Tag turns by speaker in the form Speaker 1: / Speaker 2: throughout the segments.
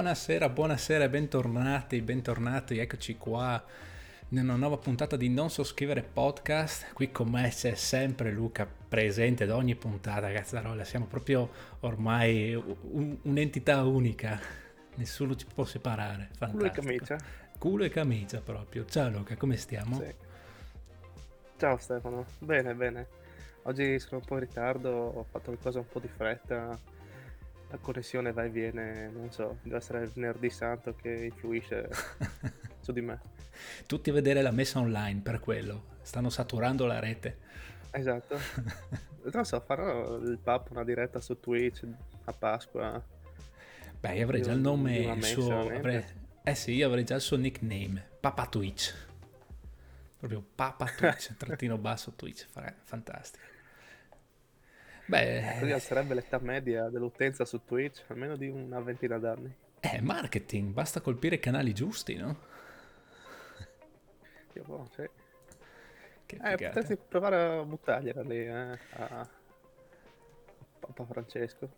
Speaker 1: Buonasera, buonasera e bentornati, bentornati, eccoci qua in una nuova puntata di Non So Scrivere Podcast. Qui con me c'è sempre Luca presente ad ogni puntata, cazzarola, siamo proprio ormai un, un'entità unica, nessuno ci può separare. Fantastico.
Speaker 2: Culo e camicia.
Speaker 1: Culo e camicia proprio. Ciao Luca, come stiamo?
Speaker 2: Sì. Ciao Stefano, bene, bene. Oggi sono un po' in ritardo, ho fatto le cose un po' di fretta la connessione va e viene, non so, deve essere il venerdì santo che influisce su di me.
Speaker 1: Tutti a vedere la messa online per quello, stanno saturando la rete.
Speaker 2: Esatto. non so, farò il pub una diretta su Twitch a Pasqua.
Speaker 1: Beh, io avrei già il nome, il suo... Avrei... Eh sì, io avrei già il suo nickname, Papa Twitch. Proprio Papa Twitch, trattino basso Twitch, fantastico.
Speaker 2: Beh, così alzerebbe l'età media dell'utenza su Twitch, almeno di una ventina d'anni.
Speaker 1: Eh, marketing, basta colpire i canali giusti, no?
Speaker 2: Io boh, sì. Che eh, potresti provare a buttargliela lì, eh, a Papa Francesco.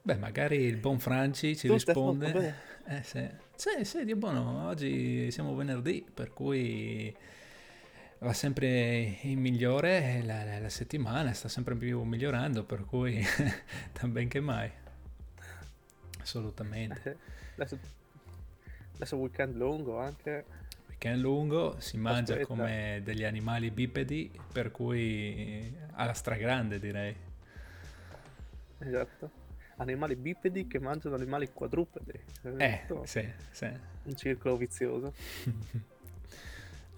Speaker 1: Beh, magari il buon Franci ci tu risponde. Eh, sì. Sì, sì, Dio buono, oggi siamo venerdì, per cui va sempre in migliore, la, la, la, settimana sta sempre più migliorando, per cui tan ben che mai. Assolutamente.
Speaker 2: Adesso, adesso weekend lungo anche.
Speaker 1: Weekend lungo, si mangia Aspetta. come degli animali bipedi, per cui alla stragrande direi.
Speaker 2: Esatto. Animali bipedi che mangiano animali quadrupedi.
Speaker 1: Eh, sì, sì.
Speaker 2: Un circolo vizioso.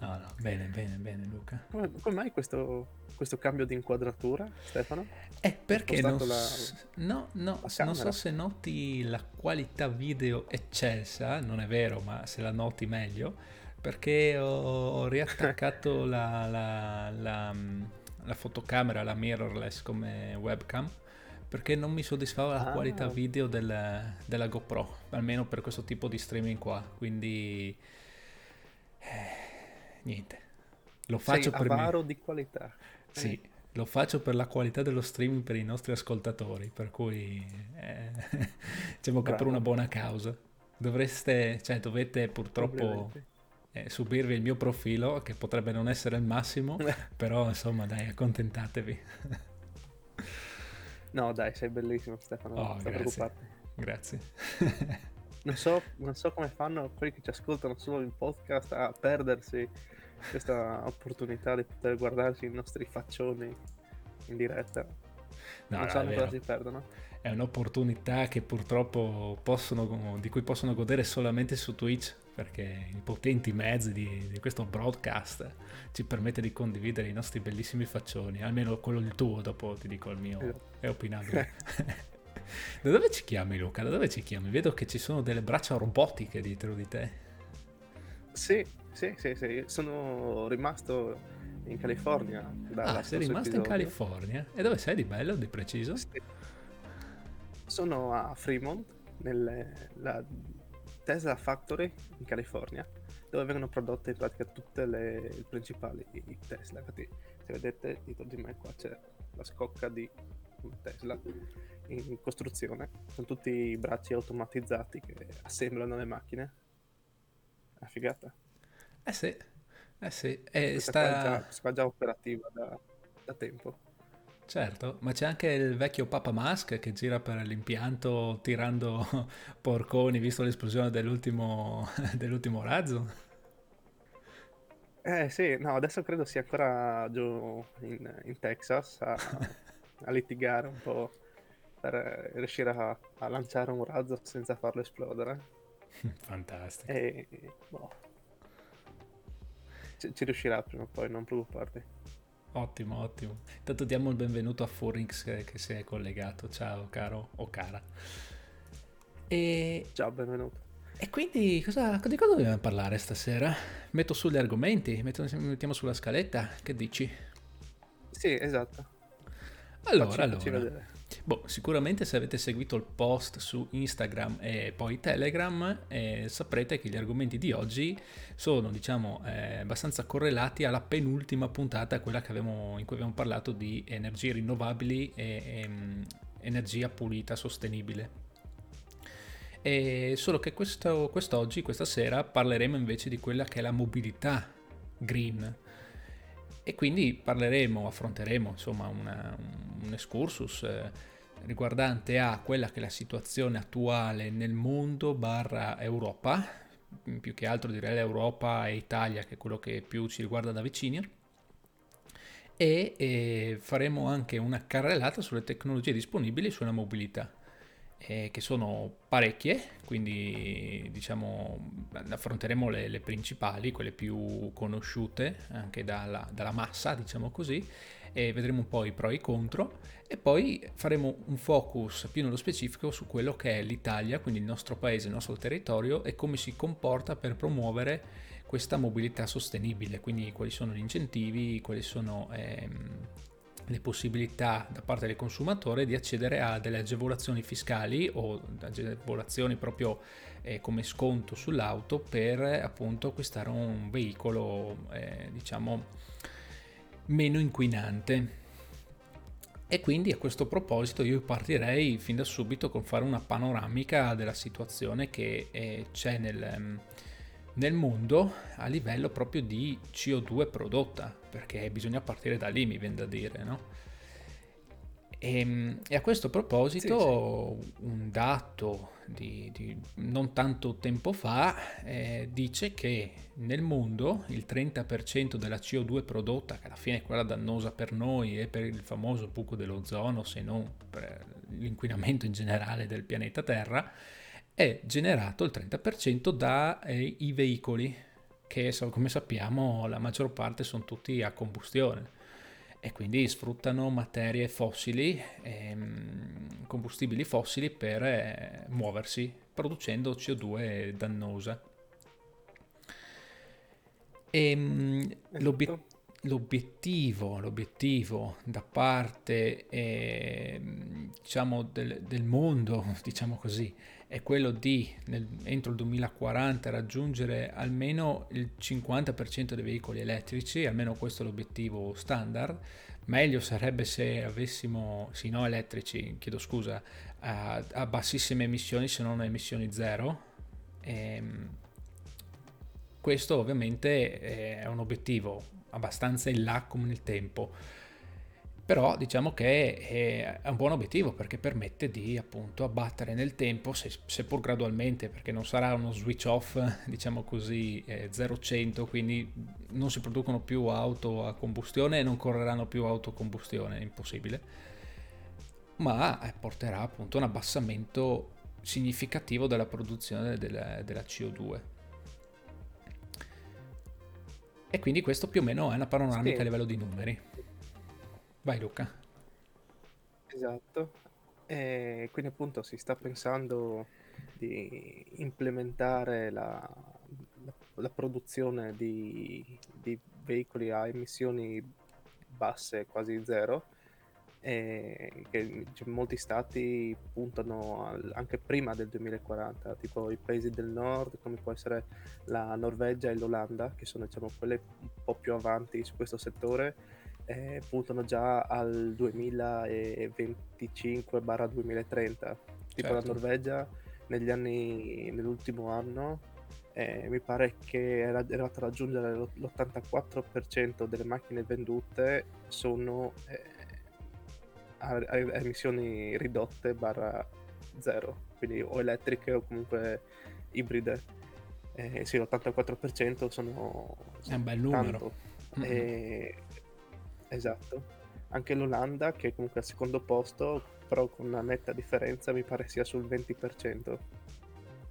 Speaker 1: No, no, bene, bene, bene Luca.
Speaker 2: Come, come mai questo, questo, cambio di inquadratura, Stefano?
Speaker 1: È perché non, la, no, no, non so se noti la qualità video eccelsa, non è vero, ma se la noti meglio, perché ho, ho riattaccato la, la, la, la, fotocamera, la mirrorless come webcam, perché non mi soddisfava la ah. qualità video del, della GoPro, almeno per questo tipo di streaming qua, quindi... Eh, niente. Lo faccio
Speaker 2: Sei
Speaker 1: per
Speaker 2: avaro me. di qualità.
Speaker 1: Sì, eh. lo faccio per la qualità dello streaming per i nostri ascoltatori, per cui eh, diciamo che per una buona causa. Dovreste, cioè dovete purtroppo eh, subirvi il mio profilo, che potrebbe non essere il massimo, però insomma dai, accontentatevi.
Speaker 2: no dai, sei bellissimo Stefano, oh, non
Speaker 1: grazie. Grazie.
Speaker 2: Non so, non so, come fanno quelli che ci ascoltano solo in podcast a perdersi questa opportunità di poter guardarsi i nostri faccioni in diretta. No, non sanno cosa si perdono.
Speaker 1: È un'opportunità che purtroppo possono, di cui possono godere solamente su Twitch perché i potenti mezzi di, di, questo broadcast ci permette di condividere i nostri bellissimi faccioni, almeno quello il tuo, dopo ti dico il mio, esatto. è opinabile. da dove ci chiami Luca? Da dove ci chiami? Vedo che ci sono delle braccia robotiche dietro di te.
Speaker 2: Sì, sì, sì, sì. sono rimasto in California.
Speaker 1: Ah, sei rimasto episodio. in California? E dove sei di bello, di preciso? Sì.
Speaker 2: Sono a Fremont, nella Tesla Factory in California, dove vengono prodotte in pratica tutte le principali Tesla. Infatti, se vedete dietro di me qua c'è la scocca di Tesla in costruzione. Sono tutti i bracci automatizzati che assemblano le macchine. È figata.
Speaker 1: Eh sì, eh sì. E
Speaker 2: sta... Qua già, già operativa da, da tempo.
Speaker 1: Certo, ma c'è anche il vecchio Papa Musk che gira per l'impianto tirando porconi, visto l'esplosione dell'ultimo, dell'ultimo razzo.
Speaker 2: Eh sì, no, adesso credo sia ancora giù in, in Texas a, a, litigare un po' per riuscire a, a, lanciare un razzo senza farlo esplodere.
Speaker 1: Fantastico.
Speaker 2: E boh, ci, ci, riuscirà prima o poi, non preoccuparti.
Speaker 1: Ottimo, ottimo. Intanto diamo il benvenuto a Furings che, che si è collegato. Ciao caro o cara.
Speaker 2: E... Ciao, benvenuto.
Speaker 1: E quindi cosa, di cosa dobbiamo parlare stasera? Metto sugli argomenti, metto, mettiamo sulla scaletta, che dici?
Speaker 2: Sì, esatto.
Speaker 1: Allora, facci, allora. Boh, sicuramente se avete seguito il post su Instagram e poi Telegram eh, saprete che gli argomenti di oggi sono diciamo eh, abbastanza correlati alla penultima puntata, quella abbiamo, in cui abbiamo parlato di energie rinnovabili e, e um, energia pulita, sostenibile. E solo che questo, quest'oggi, questa sera, parleremo invece di quella che è la mobilità green. E quindi parleremo, affronteremo insomma una, un excursus eh, riguardante a quella che è la situazione attuale nel mondo barra Europa, più che altro direi l'Europa e Italia che è quello che più ci riguarda da vicino e, e faremo anche una carrellata sulle tecnologie disponibili sulla mobilità eh, che sono parecchie, quindi diciamo affronteremo le, le, principali, quelle più conosciute anche dalla, dalla, massa, diciamo così, e vedremo un po' i pro e i contro e poi faremo un focus più nello specifico su quello che è l'Italia, quindi il nostro paese, il nostro territorio e come si comporta per promuovere questa mobilità sostenibile, quindi quali sono gli incentivi, quali sono ehm, le possibilità da parte del consumatore di accedere a delle agevolazioni fiscali o agevolazioni proprio eh, come sconto sull'auto per appunto acquistare un veicolo eh, diciamo meno inquinante. E quindi a questo proposito io partirei fin da subito con fare una panoramica della situazione che eh, c'è nel, nel mondo a livello proprio di CO2 prodotta, perché bisogna partire da lì, mi viene da dire, no? E, ehm, e a questo proposito, sì, sì. un dato di, di, non tanto tempo fa eh, dice che nel mondo il 30% della CO2 prodotta, che alla fine è quella dannosa per noi e per il famoso buco dell'ozono, se non per l'inquinamento in generale del pianeta Terra, è generato il 30% dai eh, veicoli, che come sappiamo la maggior parte sono tutti a combustione e quindi sfruttano materie fossili, ehm, combustibili fossili per eh, muoversi, producendo CO2 dannosa. E, ehm, l'obiettivo l'obiettivo, l'obiettivo da parte eh, diciamo del, del, mondo, diciamo così, è quello di nel, entro il 2040 raggiungere almeno il 50% dei veicoli elettrici, almeno questo è l'obiettivo standard. Meglio sarebbe se avessimo, sì no elettrici, chiedo scusa, a, a bassissime emissioni se non a emissioni zero. E, ehm, questo ovviamente è un obiettivo abbastanza in là come nel tempo però diciamo che è un buon obiettivo perché permette di appunto abbattere nel tempo seppur gradualmente perché non sarà uno switch off diciamo così eh, 0-100 quindi non si producono più auto a combustione e non correranno più auto a combustione è impossibile ma eh, porterà appunto un abbassamento significativo della produzione della, della CO2 e quindi questo più o meno è una panoramica sì. a livello di numeri. Vai Luca.
Speaker 2: Esatto. E quindi appunto si sta pensando di implementare la, la, la produzione di, di veicoli a emissioni basse, quasi zero, e che cioè, molti stati puntano al, anche prima del 2040, tipo i paesi del nord come può essere la Norvegia e l'Olanda, che sono diciamo, quelle un po' più avanti su questo settore, eh, puntano già al 2025-2030. Tipo certo. la Norvegia negli anni, nell'ultimo anno eh, mi pare che era arrivato a raggiungere l'84% delle macchine vendute sono eh, a, a emissioni ridotte barra zero, quindi o elettriche o comunque ibride. Eh, sì, l'84% sono,
Speaker 1: È un bel numero.
Speaker 2: Mm-hmm. Eh, esatto. Anche l'Olanda, che è comunque al secondo posto, però con una netta differenza, mi pare sia sul 20%,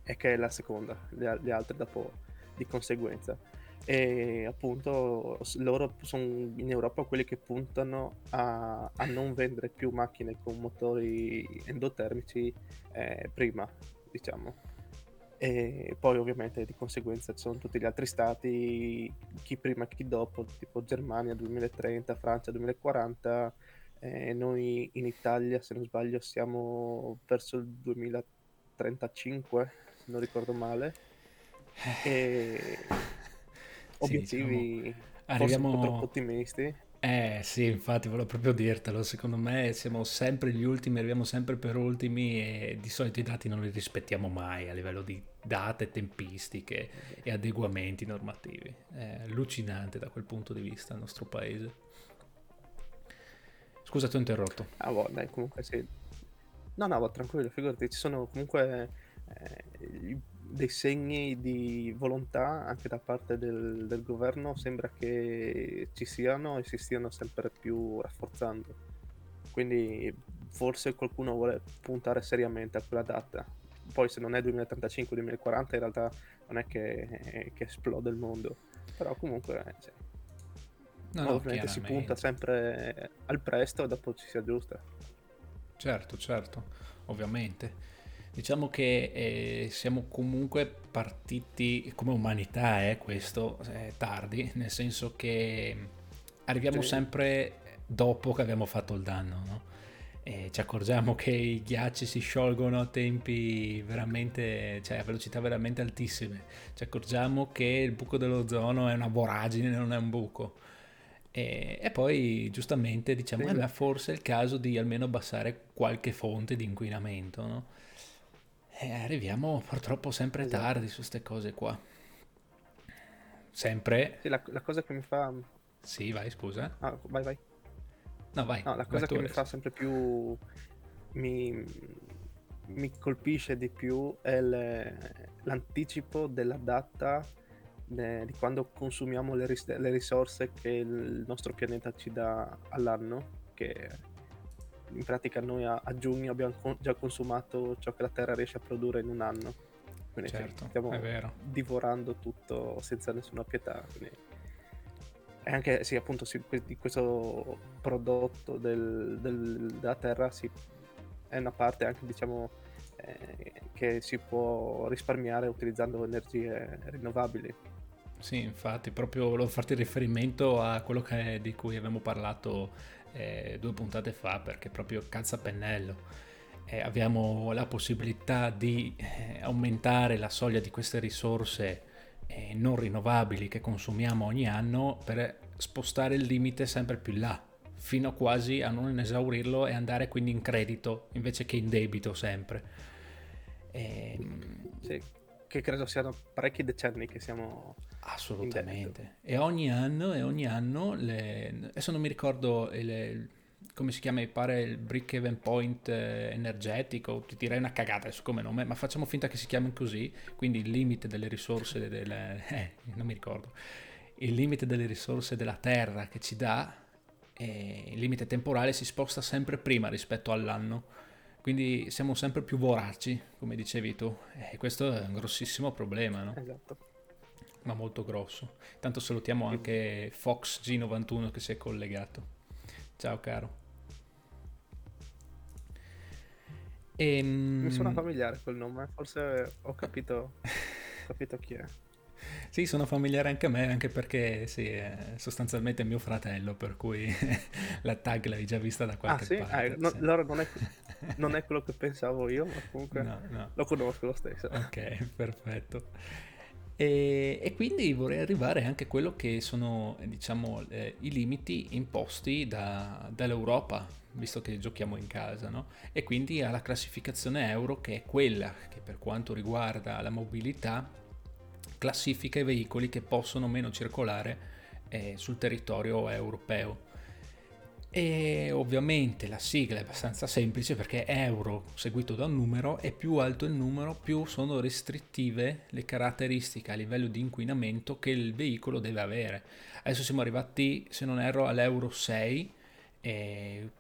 Speaker 2: e che è la seconda, le, le altre dopo di conseguenza e appunto loro sono in Europa quelli che puntano a, a non vendere più macchine con motori endotermici eh, prima, diciamo. E poi ovviamente di conseguenza ci sono tutti gli altri stati, chi prima chi dopo, tipo Germania 2030, Francia 2040, eh, noi in Italia se non sbaglio siamo verso il 2035, se non ricordo male. E obiettivi sì, diciamo,
Speaker 1: arriviamo...
Speaker 2: troppo ottimisti.
Speaker 1: Eh sì, infatti volevo proprio dirtelo, secondo me siamo sempre gli ultimi, arriviamo sempre per ultimi e di solito i dati non li rispettiamo mai a livello di date, tempistiche e adeguamenti normativi. È allucinante da quel punto di vista il nostro paese. Scusa, ti ho interrotto.
Speaker 2: Ah, boh, dai, comunque sì. No, no, tranquillo, figurati, ci sono comunque eh, dei segni di volontà anche da parte del, del, governo sembra che ci siano e si stiano sempre più rafforzando. Quindi forse qualcuno vuole puntare seriamente a quella data. Poi se non è 2035-2040 in realtà non è che, che, esplode il mondo. Però comunque sì. no, no, ovviamente si punta sempre al presto e dopo ci si aggiusta.
Speaker 1: Certo, certo, ovviamente. Diciamo che eh, siamo comunque partiti come umanità, eh, questo eh, tardi, nel senso che arriviamo sì. sempre dopo che abbiamo fatto il danno, no? Ci accorgiamo che i ghiacci si sciolgono a tempi veramente, cioè a velocità veramente altissime. Ci accorgiamo che il buco dell'ozono è una voragine, non è un buco. E, e poi giustamente diciamo, sì. eh, forse è il caso di almeno abbassare qualche fonte di inquinamento, no? E arriviamo purtroppo sempre esatto. tardi su queste cose qua. Sempre.
Speaker 2: Sì, la, la, cosa che mi fa...
Speaker 1: Sì, vai, scusa.
Speaker 2: Ah, vai, vai.
Speaker 1: No, vai.
Speaker 2: No, la cosa che mi fa sempre più... Mi, mi colpisce di più è le, l'anticipo della data de, di quando consumiamo le, ris- le risorse che il nostro pianeta ci dà all'anno, che in pratica noi a, a giugno abbiamo con, già consumato ciò che la Terra riesce a produrre in un anno. Quindi certo, stiamo divorando tutto senza nessuna pietà. Quindi... E anche sì, appunto, sì, di questo prodotto del, del, della Terra sì, è una parte anche diciamo eh, che si può risparmiare utilizzando energie rinnovabili.
Speaker 1: Sì, infatti, proprio volevo farti riferimento a quello che, di cui abbiamo parlato eh, due puntate fa perché proprio calza a pennello. Eh, abbiamo la possibilità di eh, aumentare la soglia di queste risorse eh, non rinnovabili che consumiamo ogni anno per spostare il limite sempre più là, fino quasi a non esaurirlo e andare quindi in credito invece che in debito sempre.
Speaker 2: Ehm, sì, che credo siano parecchi decenni che siamo
Speaker 1: Assolutamente. E ogni anno, e ogni anno le, adesso non mi ricordo il, come si chiama, mi pare il break even point eh, energetico, ti direi una cagata adesso come nome, ma facciamo finta che si chiami così, quindi il limite delle risorse, delle, eh, non mi ricordo, il limite delle risorse della Terra che ci dà, eh, il limite temporale si sposta sempre prima rispetto all'anno, quindi siamo sempre più voraci, come dicevi tu, e questo è un grossissimo problema, no?
Speaker 2: Esatto
Speaker 1: ma molto grosso. Tanto salutiamo anche Fox G91 che si è collegato. Ciao caro.
Speaker 2: E, ehm, Mi suona familiare quel nome, forse ho capito, ho capito chi è.
Speaker 1: Sì, sono familiare anche a me, anche perché sì, è sostanzialmente mio fratello, per cui la tag l'hai già vista da qualche
Speaker 2: ah, sì?
Speaker 1: parte.
Speaker 2: Ah, no, sì. Allora non è, non è, quello che pensavo io, ma comunque no, no. lo conosco lo stesso.
Speaker 1: Ok, perfetto. E, e, quindi vorrei arrivare anche a quello che sono diciamo, eh, i limiti imposti da, dall'Europa, visto che giochiamo in casa, no? e quindi alla classificazione euro che è quella che per quanto riguarda la mobilità classifica i veicoli che possono meno circolare eh, sul territorio europeo. E ovviamente la sigla è abbastanza semplice perché euro seguito da un numero e più alto il numero più sono restrittive le caratteristiche a livello di inquinamento che il veicolo deve avere. Adesso siamo arrivati, se non erro, all'euro 6,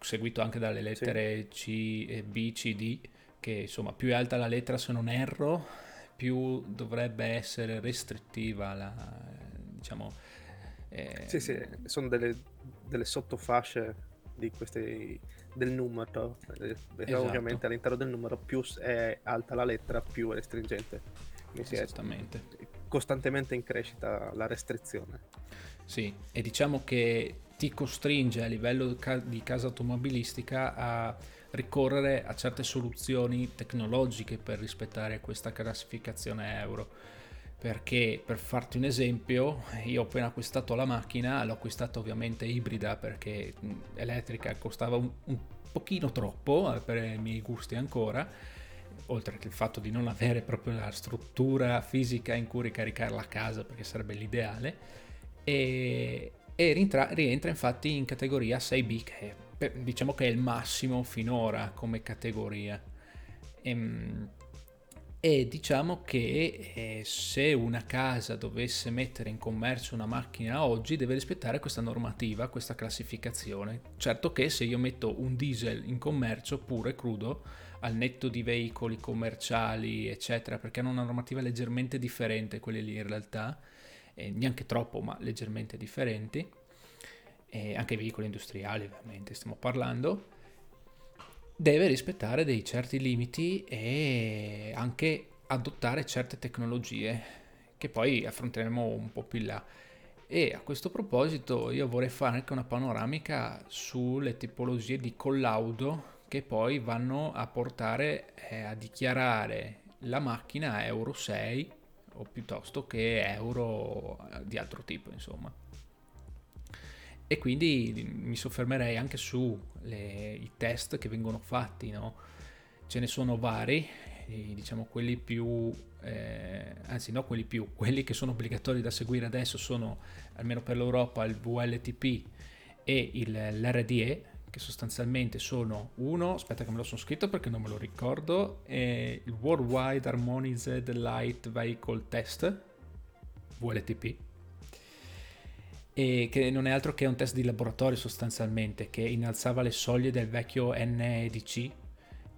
Speaker 1: seguito anche dalle lettere sì. C, B, C, D, che insomma più è alta la lettera se non erro, più dovrebbe essere restrittiva la, diciamo...
Speaker 2: Eh, sì, sì, sono delle delle sottofasce di questi, del numero. Eh, esatto. Ovviamente all'interno del numero più è alta la lettera, più è restringente.
Speaker 1: Quindi Esattamente.
Speaker 2: È costantemente in crescita la restrizione.
Speaker 1: Sì, e diciamo che ti costringe a livello di casa automobilistica a ricorrere a certe soluzioni tecnologiche per rispettare questa classificazione euro. Perché per farti un esempio, io ho appena acquistato la macchina, l'ho acquistata ovviamente ibrida perché elettrica costava un, un pochino troppo eh, per i miei gusti ancora, oltre che il fatto di non avere proprio la struttura fisica in cui ricaricare la casa perché sarebbe l'ideale, e, e rientra, rientra infatti in categoria 6B che diciamo che è il massimo finora come categoria. E, ehm, e diciamo che eh, se una casa dovesse mettere in commercio una macchina oggi deve rispettare questa normativa, questa classificazione. Certo che se io metto un diesel in commercio pure crudo, al netto di veicoli commerciali, eccetera, perché hanno una normativa leggermente differente, quelle lì in realtà, eh, neanche troppo, ma leggermente differenti, e anche veicoli industriali ovviamente stiamo parlando deve rispettare dei certi limiti e anche adottare certe tecnologie che poi affronteremo un po' più in là. E a questo proposito io vorrei fare anche una panoramica sulle tipologie di collaudo che poi vanno a portare eh, a dichiarare la macchina Euro 6 o piuttosto che Euro di altro tipo, insomma e quindi mi soffermerei anche sui test che vengono fatti, no? ce ne sono vari, diciamo quelli più, eh, anzi no quelli più, quelli che sono obbligatori da seguire adesso sono almeno per l'Europa il VLTP e il, l'RDE che sostanzialmente sono uno, aspetta che me lo sono scritto perché non me lo ricordo, il Worldwide Harmonized Light Vehicle Test, VLTP, e che non è altro che un test di laboratorio sostanzialmente che innalzava le soglie del vecchio NEDC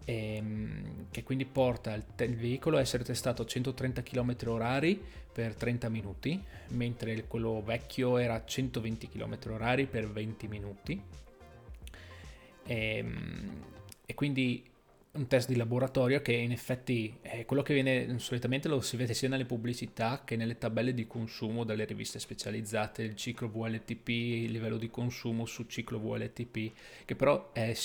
Speaker 1: ehm, che quindi porta il, il, veicolo a essere testato a 130 km orari per 30 minuti mentre quello vecchio era a 120 km orari per 20 minuti. Ehm, e quindi un test di laboratorio che in effetti è quello che viene solitamente lo si vede sia nelle pubblicità che nelle tabelle di consumo delle riviste specializzate, il ciclo VLTP, il livello di consumo su ciclo VLTP, che però è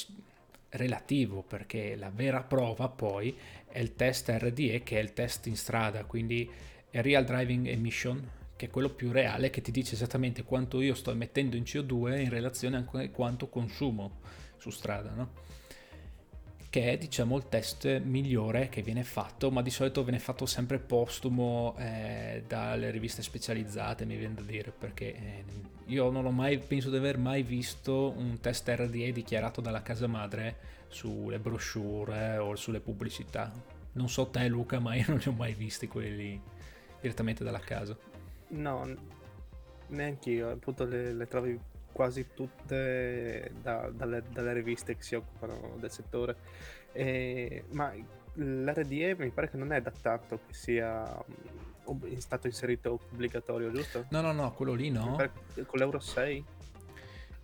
Speaker 1: relativo perché la vera prova poi è il test RDE che è il test in strada, quindi Real Driving Emission, che è quello più reale che ti dice esattamente quanto io sto emettendo in CO2 in relazione a quanto consumo su strada, no? Che è diciamo il test migliore che viene fatto, ma di solito viene fatto sempre postumo eh, dalle riviste specializzate, mi viene da dire, perché eh, io non ho mai, penso di aver mai visto un test RDE dichiarato dalla casa madre sulle brochure o sulle pubblicità. Non so te Luca, ma io non li ho mai visti quelli direttamente dalla casa.
Speaker 2: No, neanche io, appunto le, le trovi quasi tutte da, dalle, dalle, riviste che si occupano del settore. E, ma l'RDE mi pare che non è da tanto che sia mm, stato inserito obbligatorio, giusto?
Speaker 1: No, no, no, quello lì no.
Speaker 2: Con l'Euro 6?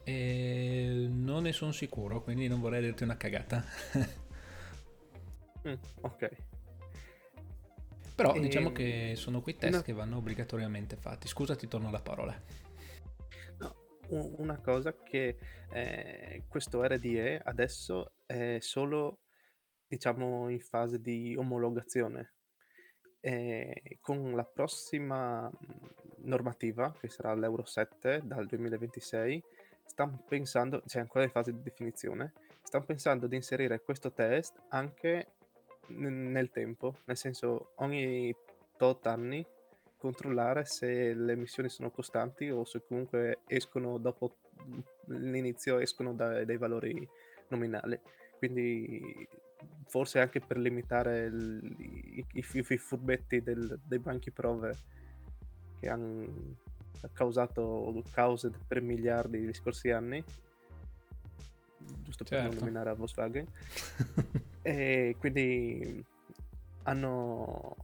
Speaker 1: E non ne sono sicuro, quindi non vorrei dirti una cagata.
Speaker 2: mm, ok.
Speaker 1: Però e... diciamo che sono quei test no. che vanno obbligatoriamente fatti. Scusa, ti torno la parola
Speaker 2: una cosa che eh, questo RDE adesso è solo diciamo in fase di omologazione. Eh, con la prossima normativa che sarà l'Euro 7 dal 2026 stanno pensando cioè ancora in fase di definizione stanno pensando di inserire questo test anche n- nel tempo nel senso ogni tot anni controllare se le emissioni sono costanti o se comunque escono dopo l'inizio escono da, dai valori nominali. Quindi forse anche per limitare il, i, i, i, furbetti del, dei banchi prove che hanno causato cause per miliardi negli scorsi anni giusto per certo. non nominare a Volkswagen e quindi hanno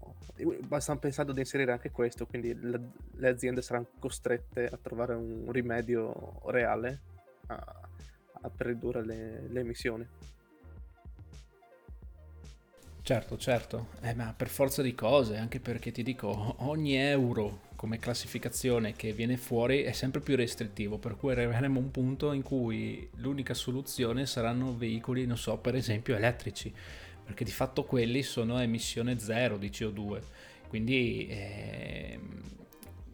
Speaker 2: stanno pensando di inserire anche questo, quindi le, le aziende saranno costrette a trovare un rimedio reale a, a per ridurre le, le, emissioni.
Speaker 1: Certo, certo, eh, ma per forza di cose, anche perché ti dico, ogni euro come classificazione che viene fuori è sempre più restrittivo, per cui arriveremo a un punto in cui l'unica soluzione saranno veicoli, non so, per esempio elettrici perché di fatto quelli sono a emissione zero di CO2. Quindi eh,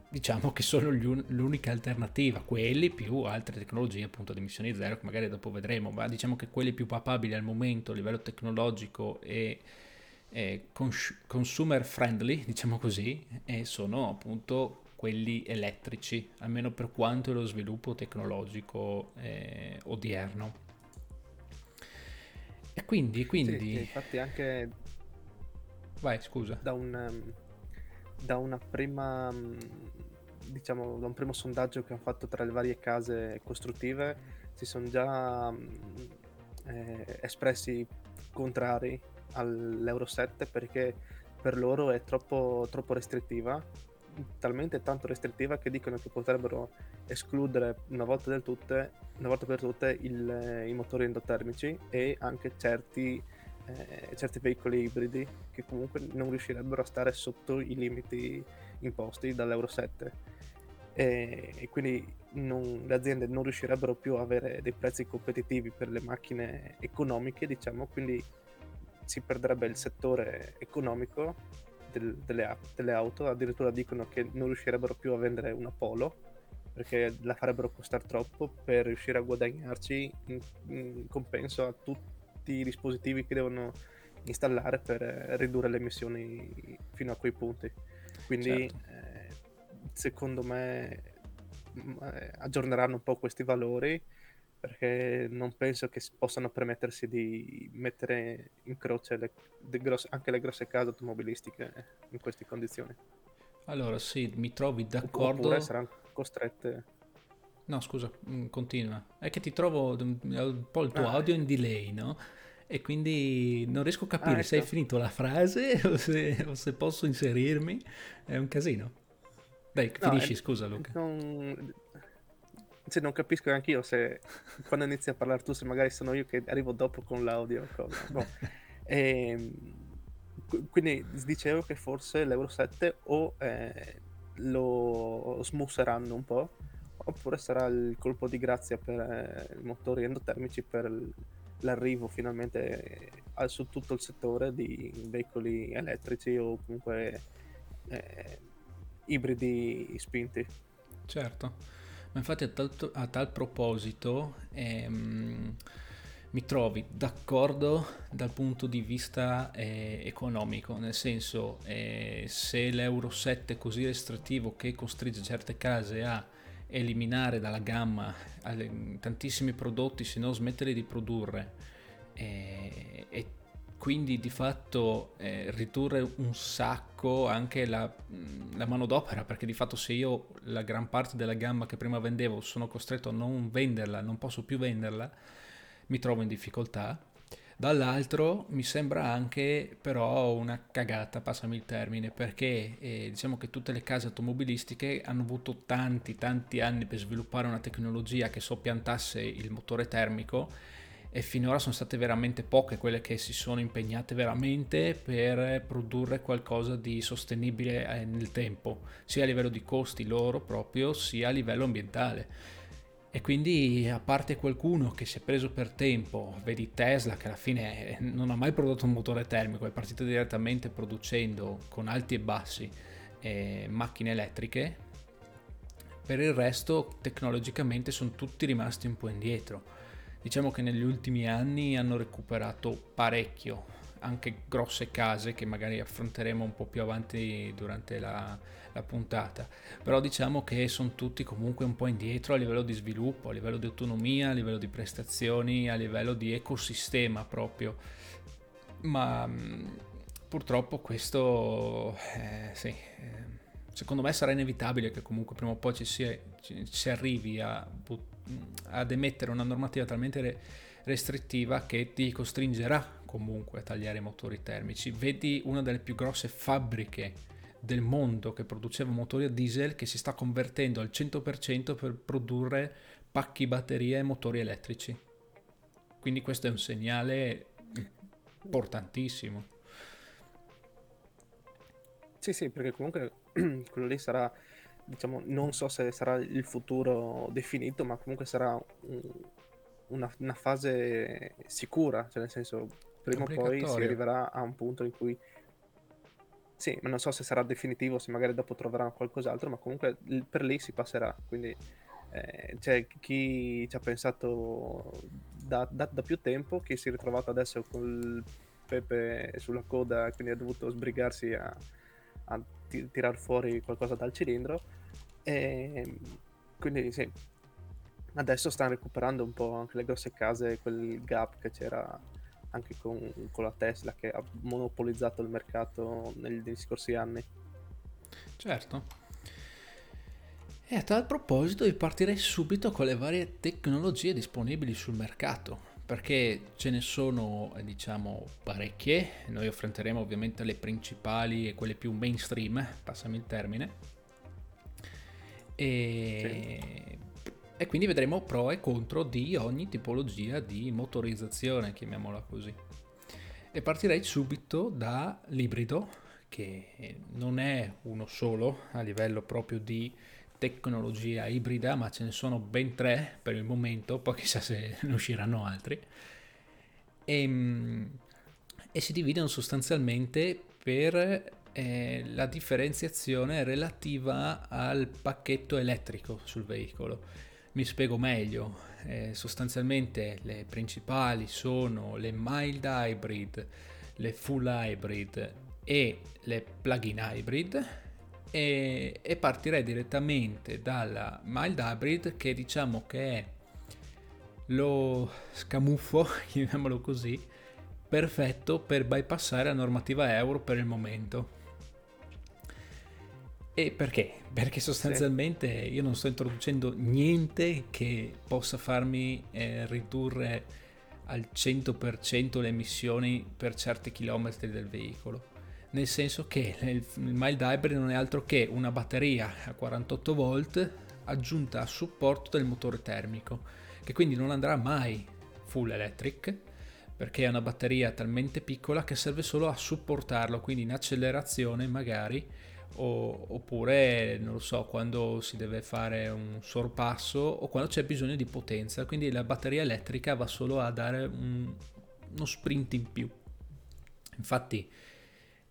Speaker 1: diciamo che sono l'unica alternativa, quelli più altre tecnologie appunto di emissioni zero che magari dopo vedremo, ma diciamo che quelli più papabili al momento a livello tecnologico e eh, cons- consumer friendly, diciamo così, e sono appunto quelli elettrici, almeno per quanto è lo sviluppo tecnologico eh, odierno. E quindi, quindi... Sì,
Speaker 2: infatti anche...
Speaker 1: Vai, scusa.
Speaker 2: Da, un, da una prima... diciamo, da un primo sondaggio che hanno fatto tra le varie case costruttive si sono già eh, espressi contrari all'Euro 7 perché per loro è troppo, troppo restrittiva, talmente tanto restrittiva che dicono che potrebbero escludere una volta, tutte, una volta per tutte il, i motori endotermici e anche certi, eh, certi veicoli ibridi che comunque non riuscirebbero a stare sotto i limiti imposti dall'Euro 7 e, e quindi non, le aziende non riuscirebbero più a avere dei prezzi competitivi per le macchine economiche diciamo quindi si perderebbe il settore economico del, delle, delle, auto, addirittura dicono che non riuscirebbero più a vendere una Polo perché la farebbero costare troppo per riuscire a guadagnarci in, in compenso a tutti i dispositivi che devono installare per ridurre le emissioni fino a quei punti. Quindi certo. eh, secondo me eh, aggiorneranno un po' questi valori perché non penso che possano permettersi di mettere in croce le, le grosse, anche le grosse case automobilistiche in queste condizioni.
Speaker 1: Allora sì, mi trovi d'accordo.
Speaker 2: Oppure saranno costrette.
Speaker 1: No, scusa, mm, continua. È che ti trovo un po' il tuo ah. audio in delay, no? E quindi non riesco a capire ah, ecco. se hai finito la frase o se, o se, posso inserirmi. È un casino. Dai, no, finisci, è, scusa Luca.
Speaker 2: Non cioè, non capisco neanche io se quando inizi a parlare tu, se magari sono io che arrivo dopo con l'audio. No. E, ehm, quindi dicevo che forse l'Euro 7 o eh, lo smusseranno un po', oppure sarà il colpo di grazia per eh, i motori endotermici per l'arrivo finalmente eh, su tutto il settore di veicoli elettrici o comunque eh, ibridi spinti.
Speaker 1: Certo. Ma infatti a tal, a tal proposito ehm, mi trovi d'accordo dal punto di vista eh, economico, nel senso eh, se l'Euro 7 è così restrittivo che costringe certe case a eliminare dalla gamma alle, tantissimi prodotti, se no smettere di produrre eh, e quindi di fatto eh, ridurre un sacco anche la, la manodopera, perché di fatto se io la gran parte della gamma che prima vendevo sono costretto a non venderla, non posso più venderla, mi trovo in difficoltà. Dall'altro mi sembra anche però una cagata, passami il termine, perché eh, diciamo che tutte le case automobilistiche hanno avuto tanti tanti anni per sviluppare una tecnologia che soppiantasse il motore termico e finora sono state veramente poche quelle che si sono impegnate veramente per produrre qualcosa di sostenibile eh, nel tempo, sia a livello di costi loro proprio, sia a livello ambientale. E quindi a parte qualcuno che si è preso per tempo, vedi Tesla che alla fine non ha mai prodotto un motore termico, è partito direttamente producendo con alti e bassi eh, macchine elettriche, per il resto tecnologicamente sono tutti rimasti un po' indietro Diciamo che negli ultimi anni hanno recuperato parecchio, anche grosse case che magari affronteremo un po' più avanti durante la, la puntata, però diciamo che sono tutti comunque un po' indietro a livello di sviluppo, a livello di autonomia, a livello di prestazioni, a livello di ecosistema proprio. Ma mm, purtroppo questo, eh, sì, eh, secondo me sarà inevitabile che comunque prima o poi ci si, ci si arrivi a buttare ad emettere una normativa talmente restrittiva che ti costringerà comunque a tagliare i motori termici. Vedi una delle più grosse fabbriche del mondo che produceva motori a diesel che si sta convertendo al 100% per produrre pacchi batterie e motori elettrici. Quindi questo è un segnale importantissimo.
Speaker 2: Sì, sì, perché comunque quello lì sarà diciamo, non so se sarà il futuro definito, ma comunque sarà un, una, una, fase sicura, cioè nel senso, prima o poi si arriverà a un punto in cui Sì, ma non so se sarà definitivo, se magari dopo troveranno qualcos'altro, ma comunque per lì si passerà. Quindi eh, c'è chi ci ha pensato da, da, da, più tempo, chi si è ritrovato adesso col pepe sulla coda, quindi ha dovuto sbrigarsi a, a t- tirar fuori qualcosa dal cilindro. E quindi sì, adesso stanno recuperando un po' anche le grosse case, quel gap che c'era anche con, con la Tesla che ha monopolizzato il mercato negli scorsi anni.
Speaker 1: Certo. E a tal proposito io partirei subito con le varie tecnologie disponibili sul mercato, perché ce ne sono diciamo parecchie, noi affronteremo ovviamente le principali e quelle più mainstream, passami il termine, e, sì. e quindi vedremo pro e contro di ogni tipologia di motorizzazione, chiamiamola così. E partirei subito dall'ibrido, che non è uno solo a livello proprio di tecnologia ibrida, ma ce ne sono ben tre per il momento, poi chissà se ne usciranno altri. E, ehm, e si dividono sostanzialmente per eh, la differenziazione relativa al pacchetto elettrico sul veicolo. Mi spiego meglio, eh, sostanzialmente le principali sono le mild hybrid, le full hybrid e le plug-in hybrid e, e partirei direttamente dalla mild hybrid che diciamo che è lo scamuffo, chiamiamolo così, perfetto per bypassare la normativa euro per il momento. E perché? Perché sostanzialmente io non sto introducendo niente che possa farmi eh, ridurre al 100% le emissioni per certi chilometri del veicolo nel senso che il mild hybrid non è altro che una batteria a 48 volt aggiunta a supporto del motore termico, che quindi non andrà mai full electric, perché è una batteria talmente piccola che serve solo a supportarlo, quindi in accelerazione magari, o, oppure non lo so, quando si deve fare un sorpasso o quando c'è bisogno di potenza, quindi la batteria elettrica va solo a dare un, uno sprint in più. Infatti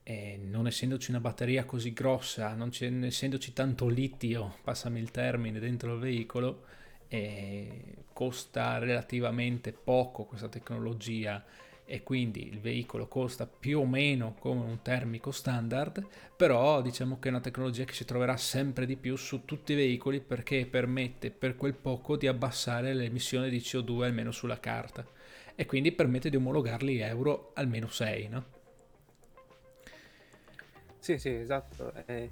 Speaker 1: e non essendoci una batteria così grossa, non essendoci tanto litio, passami il termine, dentro il veicolo, eh, costa relativamente poco questa tecnologia e quindi il veicolo costa più o meno come un termico standard, però diciamo che è una tecnologia che si troverà sempre di più su tutti i veicoli perché permette per quel poco di abbassare le emissioni di CO2 almeno sulla carta e quindi permette di omologarli euro almeno 6, no?
Speaker 2: Sì, sì, esatto. E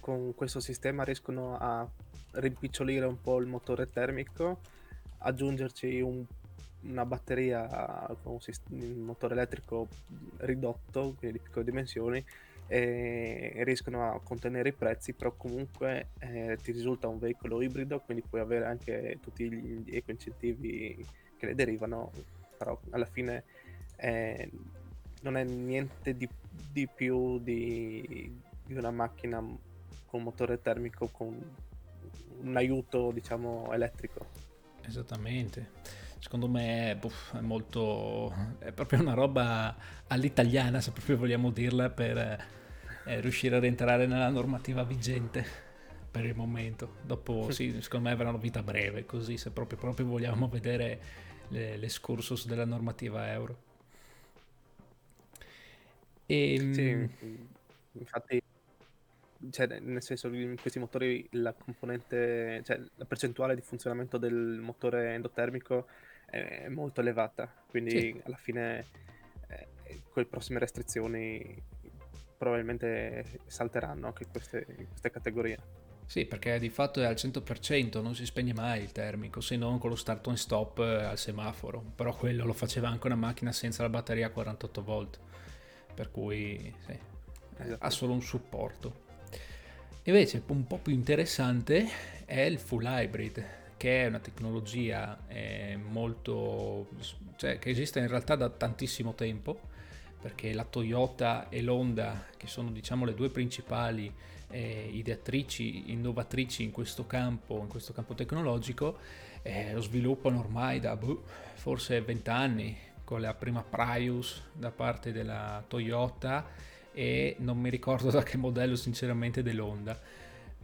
Speaker 2: con questo sistema riescono a rimpicciolire un po' il motore termico, aggiungerci un- una batteria con un, sist- un motore elettrico ridotto, quindi di piccole dimensioni, e riescono a contenere i prezzi, però comunque eh, ti risulta un veicolo ibrido, quindi puoi avere anche tutti gli eco-incentivi che ne derivano, però alla fine eh, non è niente di di più di, di una macchina con motore termico con un aiuto diciamo elettrico.
Speaker 1: Esattamente secondo me buff, è molto è proprio una roba all'italiana se proprio vogliamo dirla per eh, riuscire ad entrare nella normativa vigente per il momento. Dopo sì, secondo me avranno vita breve così se proprio, proprio vogliamo vedere le, l'escursus della normativa euro.
Speaker 2: E, ehm, sì, infatti, cioè, nel senso, in questi motori la componente, cioè la percentuale di funzionamento del motore endotermico è molto elevata, quindi sì. alla fine eh, con le prossime restrizioni probabilmente salteranno anche queste, queste categorie.
Speaker 1: Sì, perché di fatto è al 100%, non si spegne mai il termico, se non con lo start on stop eh, al semaforo, però quello lo faceva anche una macchina senza la batteria a 48 volt per cui sì, esatto. ha solo un supporto. Invece un po' più interessante è il full hybrid, che è una tecnologia eh, molto... Cioè, che esiste in realtà da tantissimo tempo, perché la Toyota e l'Honda, che sono diciamo le due principali eh, ideatrici, innovatrici in questo campo, in questo campo tecnologico, eh, lo sviluppano ormai da boh, forse 20 anni, con la prima Prius da parte della Toyota e non mi ricordo da che modello sinceramente dell'Honda,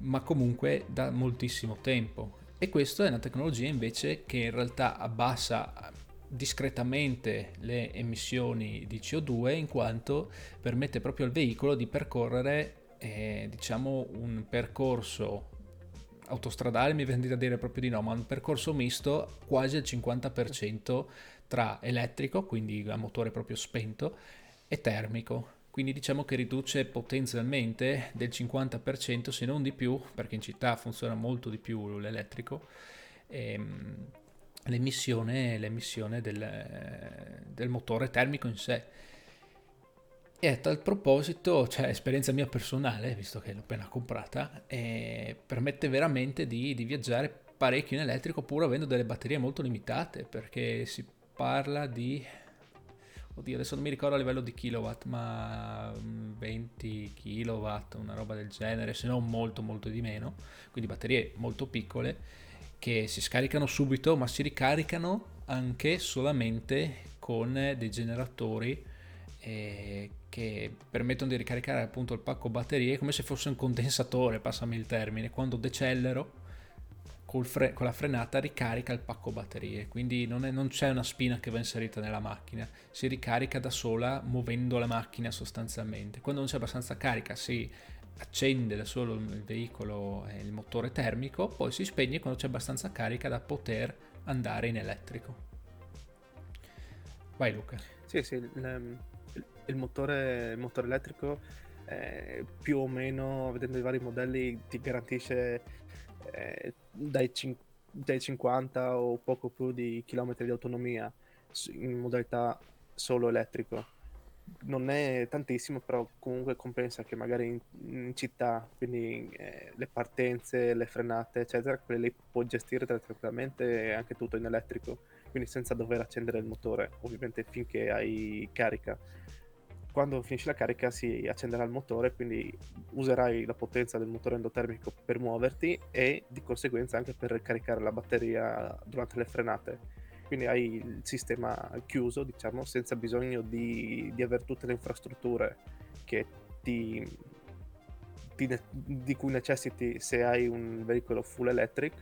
Speaker 1: ma comunque da moltissimo tempo. E questa è una tecnologia invece che in realtà abbassa discretamente le emissioni di CO2 in quanto permette proprio al veicolo di percorrere eh, diciamo un percorso autostradale mi viene da dire proprio di no ma un percorso misto quasi al 50% tra elettrico quindi a motore proprio spento e termico quindi diciamo che riduce potenzialmente del 50% se non di più perché in città funziona molto di più l'elettrico ehm, l'emissione, l'emissione del, del, motore termico in sé. E a tal proposito, cioè esperienza mia personale, visto che l'ho appena comprata, eh, permette veramente di, di, viaggiare parecchio in elettrico pur avendo delle batterie molto limitate, perché si parla di... Oddio, adesso non mi ricordo a livello di kilowatt, ma 20 kilowatt, una roba del genere, se non molto molto di meno, quindi batterie molto piccole che si scaricano subito ma si ricaricano anche solamente con dei generatori eh, che permettono di ricaricare appunto il pacco batterie come se fosse un condensatore, passami il termine, quando decelero fre- con la frenata ricarica il pacco batterie, quindi non, è, non c'è una spina che va inserita nella macchina, si ricarica da sola muovendo la macchina sostanzialmente. Quando non c'è abbastanza carica si accende da solo il veicolo e il motore termico, poi si spegne quando c'è abbastanza carica da poter andare in elettrico. Vai Luca.
Speaker 2: Sì, sì, il, il, motore, il motore, elettrico eh, più o meno, vedendo i vari modelli, ti garantisce eh, dai, cin- dai 50 o poco più di chilometri di autonomia in modalità solo elettrico non è tantissimo, però comunque compensa che magari in, in città, quindi eh, le partenze, le frenate, eccetera, quelle lì puoi gestire tranquillamente anche tutto in elettrico, quindi senza dover accendere il motore, ovviamente finché hai carica. Quando finisce la carica si accenderà il motore, quindi userai la potenza del motore endotermico per muoverti e di conseguenza anche per caricare la batteria durante le frenate quindi hai il sistema chiuso, diciamo, senza bisogno di, di avere tutte le infrastrutture che ti, ti, di cui necessiti se hai un veicolo full electric.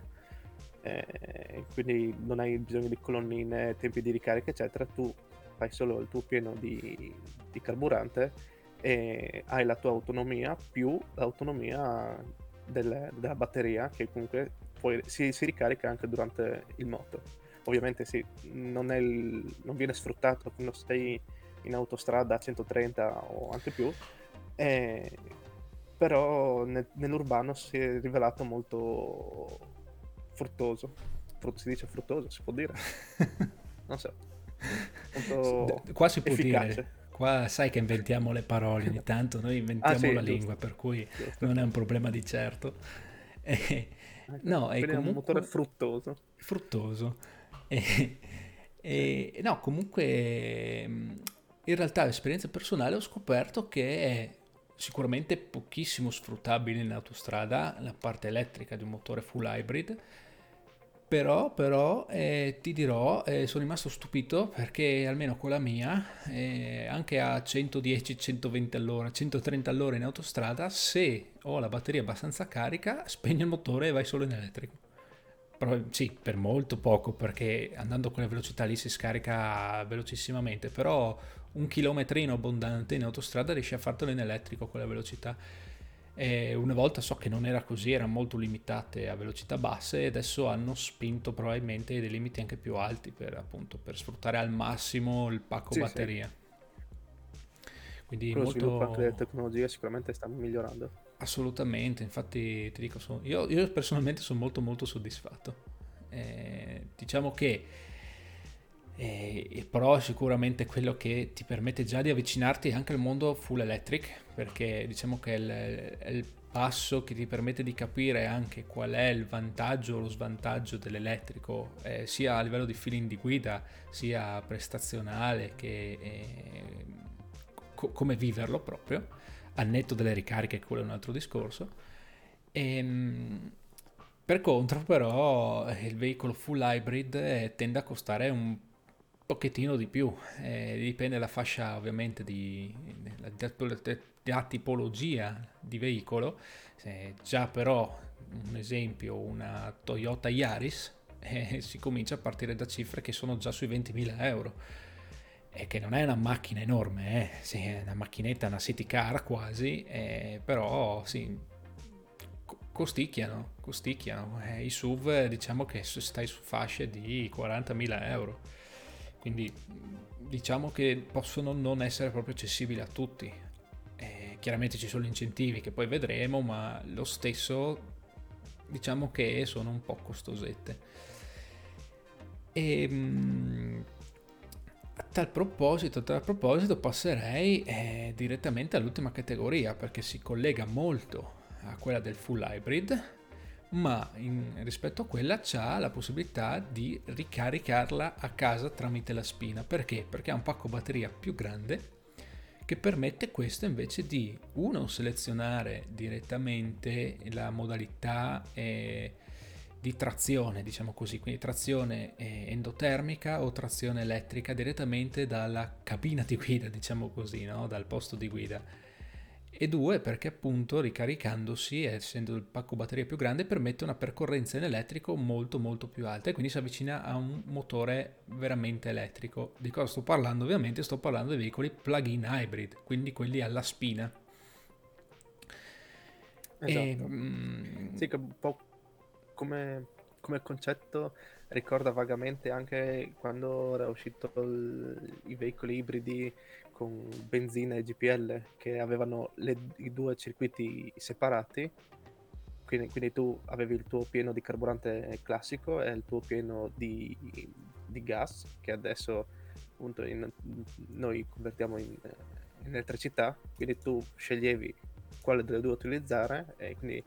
Speaker 2: Eh, quindi non hai bisogno di colonnine, tempi di ricarica, eccetera. Tu fai solo il tuo pieno di, di carburante e hai la tua autonomia più l'autonomia del, della batteria che comunque poi si, si ricarica anche durante il moto ovviamente sì, non, il, non, viene sfruttato quando sei in autostrada a 130 o anche più, eh, però ne, nell'urbano si è rivelato molto fruttoso. Frut, si dice fruttoso, si può dire? Non so.
Speaker 1: Qua si può efficace. dire. Qua sai che inventiamo le parole ogni tanto, noi inventiamo ah, sì, la giusto. lingua, per cui giusto. non è un problema di certo. Eh, no, è comunque...
Speaker 2: un motore fruttoso.
Speaker 1: Fruttoso. E, e, no, comunque in realtà l'esperienza personale ho scoperto che è sicuramente pochissimo sfruttabile in autostrada la parte elettrica di un motore full hybrid però, però eh, ti dirò eh, sono rimasto stupito perché almeno con la mia eh, anche a 110-120 all'ora 130 all'ora in autostrada se ho la batteria abbastanza carica spegno il motore e vai solo in elettrico però, sì, per molto poco, perché andando con le velocità lì si scarica velocissimamente, però un chilometrino abbondante in autostrada riesci a fartelo in elettrico con la velocità. E una volta so che non era così, erano molto limitate a velocità basse e adesso hanno spinto probabilmente dei limiti anche più alti per, appunto, per sfruttare al massimo il pacco sì, batteria.
Speaker 2: Sì. Quindi Quello molto... anche delle tecnologie sicuramente stanno migliorando.
Speaker 1: Assolutamente, infatti ti dico, sono, io, io, personalmente sono molto molto soddisfatto. Eh, diciamo che eh, però sicuramente quello che ti permette già di avvicinarti anche al mondo full electric, perché diciamo che è il, è il passo che ti permette di capire anche qual è il vantaggio o lo svantaggio dell'elettrico, eh, sia a livello di feeling di guida, sia prestazionale che eh, co- come viverlo proprio al netto delle ricariche, quello è un altro discorso. E, ehm, per contro, però, il veicolo full hybrid eh, tende a costare un pochettino di più, eh, dipende dalla fascia ovviamente di, la tipologia di veicolo, se già però un esempio una Toyota Yaris eh, si comincia a partire da cifre che sono già sui 20.000 euro e che non è una macchina enorme, eh. sì, è una macchinetta, una city car quasi, eh, però sì, costicchiano, costicchiano. Eh, I SUV diciamo che stai su fasce di 40.000 euro, quindi diciamo che possono non essere proprio accessibili a tutti. Eh, chiaramente ci sono gli incentivi che poi vedremo, ma lo stesso diciamo che sono un po' costosette. E ehm, a tal proposito, a tal proposito passerei eh, direttamente all'ultima categoria perché si collega molto a quella del full hybrid, ma in, rispetto a quella c'ha la possibilità di ricaricarla a casa tramite la spina. Perché? Perché ha un pacco batteria più grande che permette questo invece di uno selezionare direttamente la modalità eh, di trazione, diciamo così, quindi trazione eh, endotermica o trazione elettrica direttamente dalla cabina di guida, diciamo così, no? dal posto di guida e due perché appunto ricaricandosi, essendo il pacco batteria più grande, permette una percorrenza in elettrico molto molto più alta e quindi si avvicina a un motore veramente elettrico. Di cosa sto parlando? Ovviamente sto parlando dei veicoli plug-in hybrid, quindi quelli alla spina.
Speaker 2: Esatto. E, mm, sì, che un po' come, come concetto ricorda vagamente anche quando era uscito il, i veicoli ibridi con benzina e GPL che avevano le, i due circuiti separati. Quindi, quindi, tu avevi il tuo pieno di carburante classico e il tuo pieno di, di gas, che adesso appunto in, noi convertiamo in, in, elettricità. Quindi tu sceglievi quale delle due utilizzare e quindi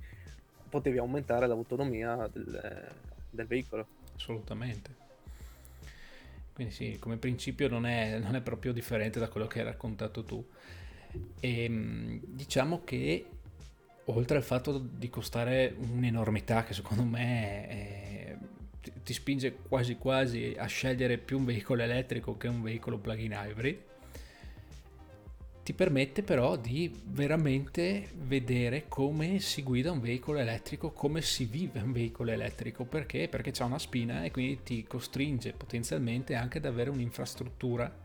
Speaker 2: potevi aumentare l'autonomia del, del veicolo.
Speaker 1: Assolutamente. Quindi sì, come principio non è, non è proprio differente da quello che hai raccontato tu. E, ehm, diciamo che oltre al fatto di costare un'enormità che secondo me è, ti, ti spinge quasi quasi a scegliere più un veicolo elettrico che un veicolo plug-in hybrid, ti permette però di veramente vedere come si guida un veicolo elettrico, come si vive un veicolo elettrico, perché? Perché c'è una spina e quindi ti costringe potenzialmente anche ad avere un'infrastruttura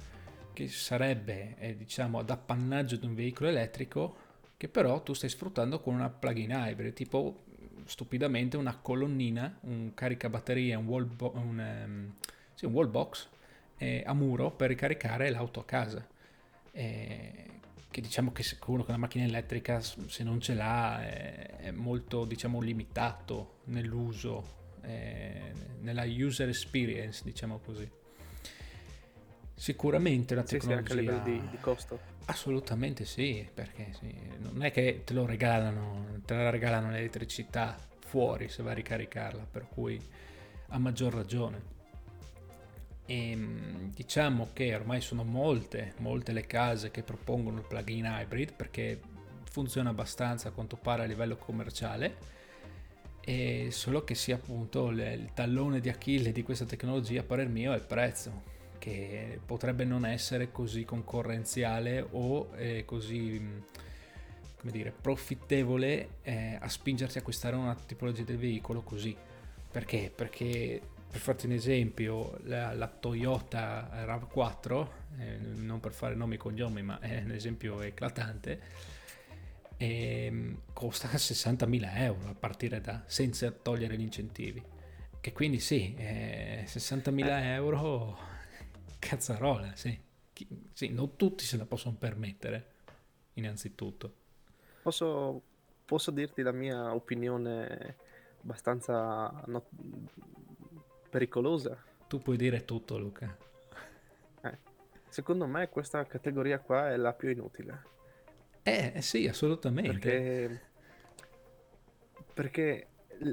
Speaker 1: che sarebbe eh, diciamo ad appannaggio di un veicolo elettrico che però tu stai sfruttando con una plug-in hybrid, tipo stupidamente una colonnina, un caricabatterie, un wall, bo- un, um, sì, un wall box eh, a muro per ricaricare l'auto a casa. Eh, che diciamo che uno con una macchina elettrica se non ce l'ha è, è molto diciamo limitato nell'uso eh, nella user experience diciamo così. Sicuramente la tecnologia
Speaker 2: sì, anche a livello di, di, costo.
Speaker 1: Assolutamente sì perché sì, non è che te lo regalano te la regalano l'elettricità fuori se vai a ricaricarla per cui a maggior ragione e ehm, diciamo che ormai sono molte, molte le case che propongono il plugin hybrid perché funziona abbastanza a quanto pare a livello commerciale e solo che sia appunto il, tallone di Achille di questa tecnologia a parer mio è il prezzo che potrebbe non essere così concorrenziale o eh, così come dire profittevole eh, a spingersi a acquistare una tipologia di veicolo così perché? Perché per farti un esempio, la, la Toyota RAV4, eh, non per fare nomi e cognomi, ma è un esempio eclatante, eh, costa 60.000 euro a partire da, senza togliere gli incentivi. Che quindi sì, eh, 60.000 eh. euro, cazzarola, sì. sì. Non tutti se la possono permettere, innanzitutto.
Speaker 2: Posso, posso dirti la mia opinione abbastanza not- pericolosa.
Speaker 1: Tu puoi dire tutto, Luca.
Speaker 2: Eh, secondo me questa categoria qua è la più inutile.
Speaker 1: Eh, sì, assolutamente.
Speaker 2: Perché, perché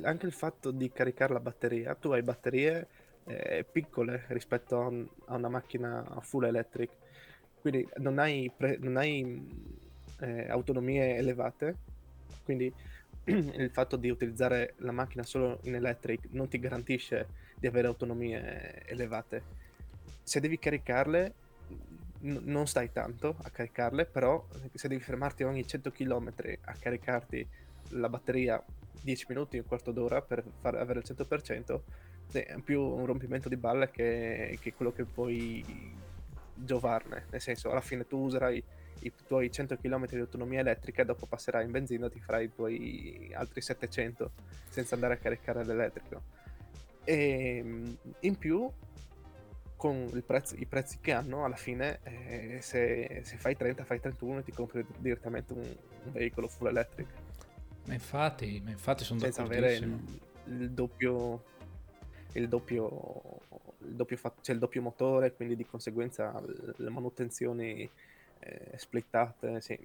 Speaker 2: anche il fatto di caricare la batteria, tu hai batterie eh, piccole rispetto a, un, a, una macchina full electric, quindi non hai, pre, non hai eh, autonomie elevate, quindi il fatto di utilizzare la macchina solo in electric non ti garantisce di avere autonomie elevate. se devi caricarle n- non stai tanto a caricarle, però se devi fermarti ogni 100 km a caricarti la batteria 10 minuti, un quarto d'ora per far avere il 100%, è più un rompimento di balle che, che quello che puoi giovarne. Nel senso, alla fine tu userai i tuoi 100 km di autonomia elettrica e dopo passerai in benzina e ti farai i tuoi altri 700 senza andare a caricare l'elettrico. E ehm, in più, con prezzo, i prezzi che hanno, alla fine, eh, se, se, fai 30, fai 31 e ti compri direttamente un, un veicolo full electric.
Speaker 1: Ma infatti, ma infatti sono
Speaker 2: senza avere il, il doppio il doppio, il doppio, c'è il doppio motore, quindi di conseguenza le manutenzioni eh, splittate. Sì.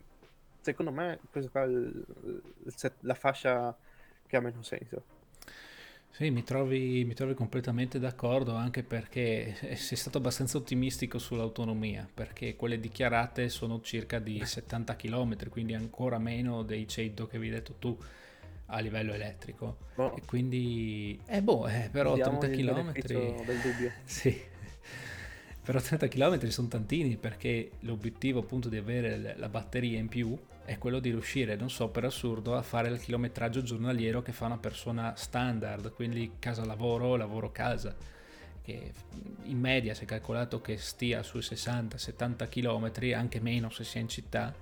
Speaker 2: Secondo me questa qua è il, la fascia che ha meno senso.
Speaker 1: Sì, mi trovi, mi trovi completamente d'accordo anche perché sei stato abbastanza ottimistico sull'autonomia, perché quelle dichiarate sono circa di 70 km, quindi ancora meno dei 100 che avevi detto tu a livello elettrico. Boh. E quindi, eh boh, eh, però Vediamo 30 km...
Speaker 2: del dubbio.
Speaker 1: sì, però 30 km sono tantini perché l'obiettivo appunto di avere la batteria in più è quello di riuscire, non so, per assurdo, a fare il chilometraggio giornaliero che fa una persona standard, quindi casa-lavoro, lavoro-casa, che in media si è calcolato che stia sui 60-70 km, anche meno se si è in città,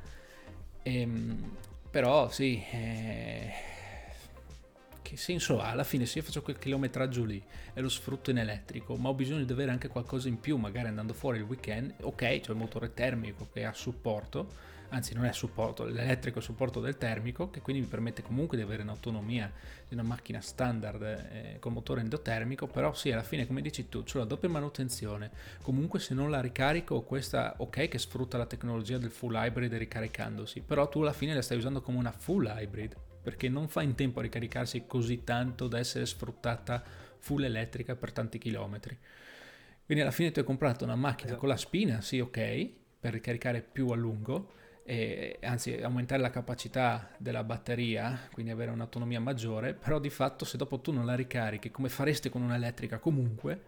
Speaker 1: ehm, però sì, eh, che senso ha? Alla fine se io faccio quel chilometraggio lì e lo sfrutto in elettrico, ma ho bisogno di avere anche qualcosa in più, magari andando fuori il weekend, ok, c'è il motore termico che ha supporto, anzi non è supporto, l'elettrico è supporto del termico, che quindi mi permette comunque di avere un'autonomia di una macchina standard eh, con motore endotermico, però sì, alla fine come dici tu, c'è la doppia manutenzione, comunque se non la ricarico, questa ok che sfrutta la tecnologia del full hybrid ricaricandosi, però tu alla fine la stai usando come una full hybrid, perché non fa in tempo a ricaricarsi così tanto da essere sfruttata full elettrica per tanti chilometri. Quindi alla fine tu hai comprato una macchina esatto. con la spina, sì ok, per ricaricare più a lungo, e, anzi aumentare la capacità della batteria, quindi avere un'autonomia maggiore, però di fatto se dopo tu non la ricarichi come faresti con un'elettrica comunque,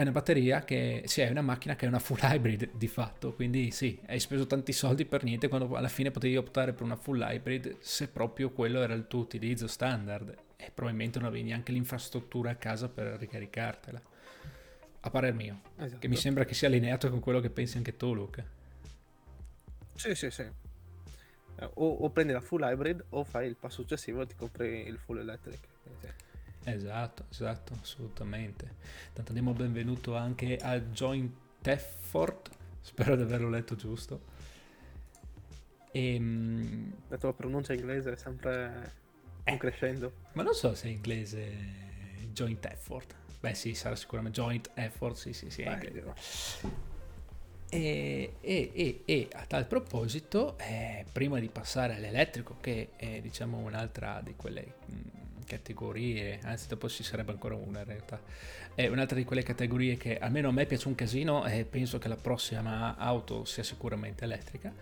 Speaker 1: è una batteria che sì, è una macchina che è una full hybrid di fatto, quindi sì, hai speso tanti soldi per niente quando alla fine potevi optare per una full hybrid se proprio quello era il tuo utilizzo standard e probabilmente non avevi neanche l'infrastruttura a casa per ricaricartela. A parer mio, esatto. che mi sembra che sia allineato con quello che pensi anche tu, Luca.
Speaker 2: Sì, sì, sì. O, o, prendi la full hybrid o fai il passo successivo e ti compri il full electric. Sì.
Speaker 1: Esatto, esatto, assolutamente. Tanto diamo il benvenuto anche a Joint Effort, spero di averlo letto giusto.
Speaker 2: E, ehm, la tua pronuncia inglese è sempre eh, crescendo.
Speaker 1: Ma non so se è inglese Joint Effort. Beh sì, sarà sicuramente Joint Effort, sì sì sì. Beh, e, e, e, e, a tal proposito, eh, prima di passare all'elettrico, che è diciamo un'altra di quelle mh, categorie, anzi dopo ci sarebbe ancora una in realtà, è un'altra di quelle categorie che almeno a me piace un casino e penso che la prossima auto sia sicuramente elettrica,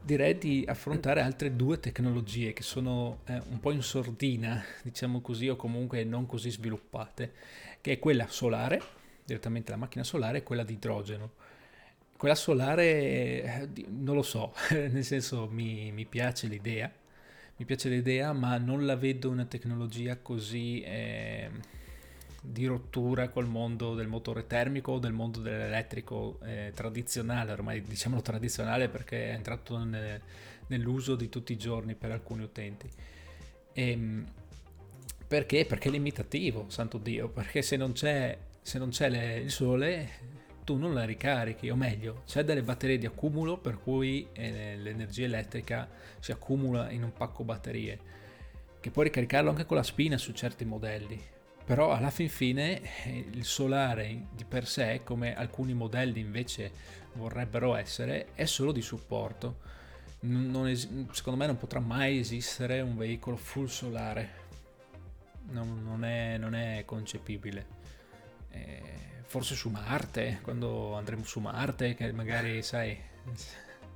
Speaker 1: direi di affrontare altre due tecnologie che sono eh, un po' in sordina, diciamo così, o comunque non così sviluppate, che è quella solare, direttamente la macchina solare, e quella di idrogeno. Quella solare, eh, non lo so, nel senso mi, mi piace l'idea, mi piace l'idea, ma non la vedo una tecnologia così eh, di rottura col mondo del motore termico o del mondo dell'elettrico eh, tradizionale, ormai diciamolo tradizionale perché è entrato nel, nell'uso di tutti i giorni per alcuni utenti. E, ehm, perché? Perché è limitativo, santo Dio, perché se non c'è, se non c'è le, il sole tu non la ricarichi, o meglio, c'è delle batterie di accumulo per cui eh, l'energia elettrica si accumula in un pacco batterie, che puoi ricaricarlo anche con la spina su certi modelli. Però alla fin fine eh, il solare di per sé, come alcuni modelli invece vorrebbero essere, è solo di supporto. Es- secondo me non potrà mai esistere un veicolo full solare. Non, non, è, non è, concepibile. Eh, forse su Marte, quando andremo su Marte, che magari, sai,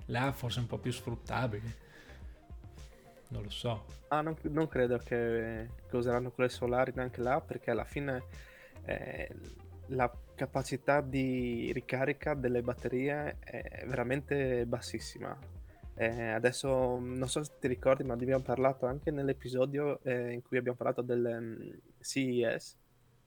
Speaker 1: là forse è un po' più sfruttabile. Non lo so.
Speaker 2: Ah, non, non credo che, che, useranno quelle solari neanche là, perché alla fine eh, la capacità di ricarica delle batterie è veramente bassissima. Eh, adesso non so se ti ricordi, ma abbiamo parlato anche nell'episodio eh, in cui abbiamo parlato del um, CES,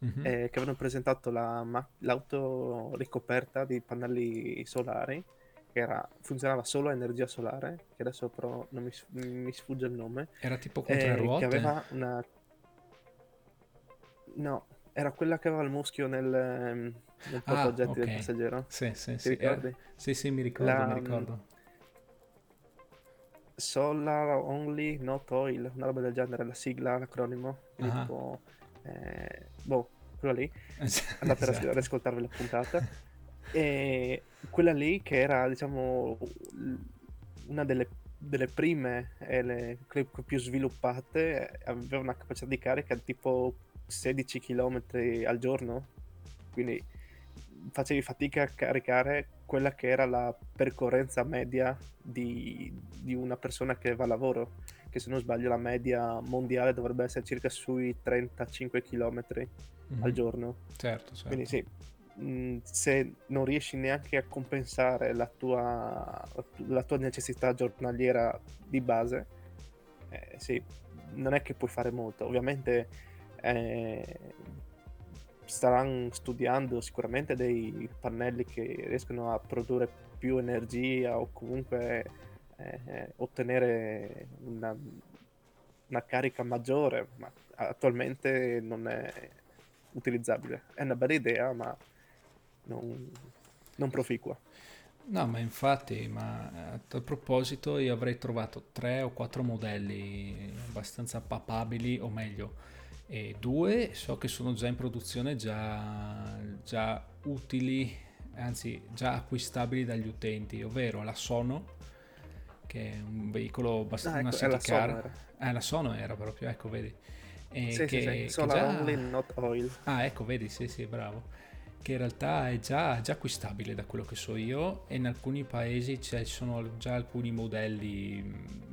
Speaker 2: mm-hmm. eh, che avevano presentato la, ma- l'auto ricoperta di pannelli solari, che era, funzionava solo a energia solare, che adesso però non mi, mi sfugge il nome.
Speaker 1: Era tipo con tre ruote?
Speaker 2: Che aveva una... No, era quella che aveva il muschio nel, nel ah, okay. del passeggero.
Speaker 1: Sì, sì, Ti sì. ricordi? Era... Sì, sì, mi ricordo, la, mi ricordo.
Speaker 2: Solar Only Not Oil, una roba del genere, la sigla, l'acronimo. Ah. Tipo, eh, boh, quella lì. Andate esatto. ad ascoltarvi la puntata. e quella lì che era, diciamo, una delle, delle prime e le, più sviluppate, aveva una capacità di carica tipo 16 km al giorno. Quindi facevi fatica a caricare quella che era la percorrenza media di, di, una persona che va a lavoro, che se non sbaglio la media mondiale dovrebbe essere circa sui 35 km mm-hmm. al giorno.
Speaker 1: Certo, certo.
Speaker 2: Quindi sì, mh, se non riesci neanche a compensare la tua, la tua necessità giornaliera di base, eh, sì, non è che puoi fare molto. Ovviamente eh, staranno studiando sicuramente dei pannelli che riescono a produrre più energia o comunque eh, ottenere una, una, carica maggiore, ma attualmente non è utilizzabile. È una bella idea, ma non, non proficua.
Speaker 1: No, ma infatti, ma a tal proposito io avrei trovato tre o quattro modelli abbastanza papabili, o meglio, e due so che sono già in produzione, già, già utili, anzi già acquistabili dagli utenti, ovvero la Sono, che è un veicolo abbastanza
Speaker 2: ah, ecco, caro.
Speaker 1: Eh, la Sono era proprio, ecco, vedi.
Speaker 2: E sì, che, sì, sì. Solar già... only, not oil.
Speaker 1: Ah, ecco, vedi, sì, sì, bravo. Che in realtà è già, già acquistabile da quello che so io e in alcuni paesi ci sono già alcuni modelli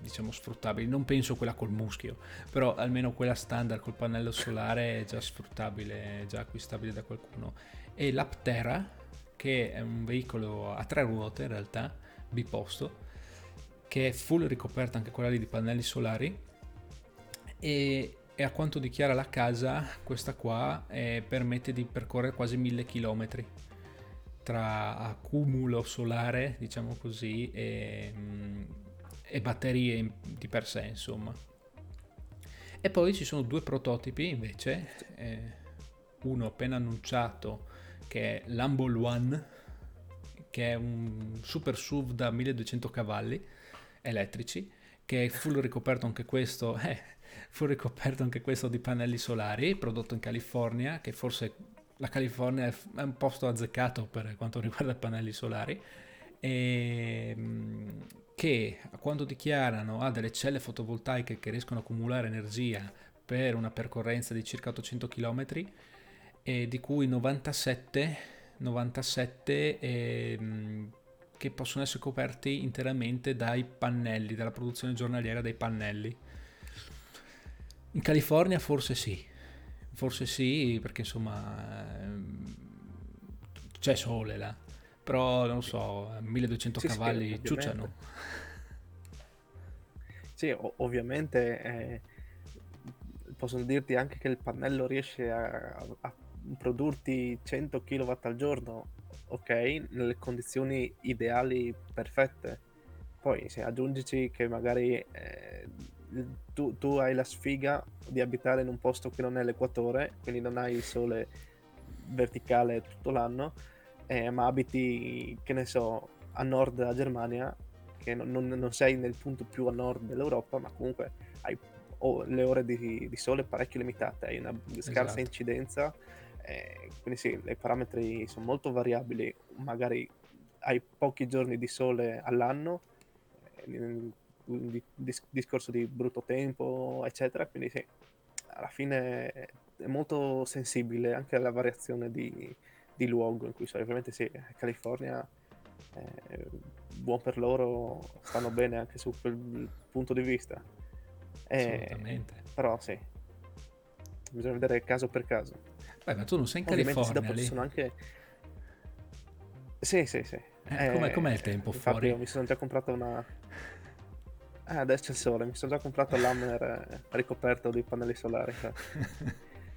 Speaker 1: diciamo sfruttabili. Non penso quella col muschio, però almeno quella standard col pannello solare è già sfruttabile, è già acquistabile da qualcuno. E l'Aptera, che è un veicolo a tre ruote in realtà, biposto, che è full ricoperta anche quella lì di pannelli solari. E, e a quanto dichiara la casa, questa qua eh, permette di percorrere quasi mille chilometri tra accumulo solare, diciamo così, e, mm, e batterie di per sé, insomma. E poi ci sono due prototipi invece, eh, uno appena annunciato che è l'Humble One, che è un super SUV da 1200 cavalli elettrici, che full ricoperto anche questo, eh, full ricoperto anche questo di pannelli solari, prodotto in California, che forse la California è un posto azzeccato per quanto riguarda pannelli solari. E ehm, che a quanto dichiarano ha delle celle fotovoltaiche che riescono a accumulare energia per una percorrenza di circa 800 km e di cui 97, 97 eh, che possono essere coperti interamente dai pannelli, dalla produzione giornaliera dei pannelli. In California forse sì, forse sì perché insomma ehm, c'è sole là però non so, 1200 sì, cavalli sì, ciucciano.
Speaker 2: Sì, ovviamente eh, possono dirti anche che il pannello riesce a, a produrti 100 kW al giorno, ok, nelle condizioni ideali perfette. Poi se aggiungici che magari eh, tu, tu, hai la sfiga di abitare in un posto che non è l'equatore, quindi non hai il sole verticale tutto l'anno, eh, ma abiti, che ne so, a nord della Germania, che non, non, non, sei nel punto più a nord dell'Europa, ma comunque hai oh, le ore di, di, sole parecchio limitate, hai una scarsa esatto. incidenza, eh, quindi sì, i parametri sono molto variabili, magari hai pochi giorni di sole all'anno, eh, di, discorso di brutto tempo, eccetera, quindi sì, alla fine è molto sensibile anche alla variazione di, di luogo in cui sono. Ovviamente sì, California eh, buon per loro, stanno bene anche su quel punto di vista.
Speaker 1: Eh, Assolutamente.
Speaker 2: Però sì, bisogna vedere caso per caso.
Speaker 1: Beh, ma tu non sei in Ovviamente California
Speaker 2: dopo
Speaker 1: lì.
Speaker 2: sono anche... Sì, sì, sì.
Speaker 1: Eh, com'è, com'è, il tempo fuori?
Speaker 2: mi sono già comprato una... Ah, adesso c'è il sole, mi sono già comprato l'hammer eh, ricoperto di pannelli solari. Cioè.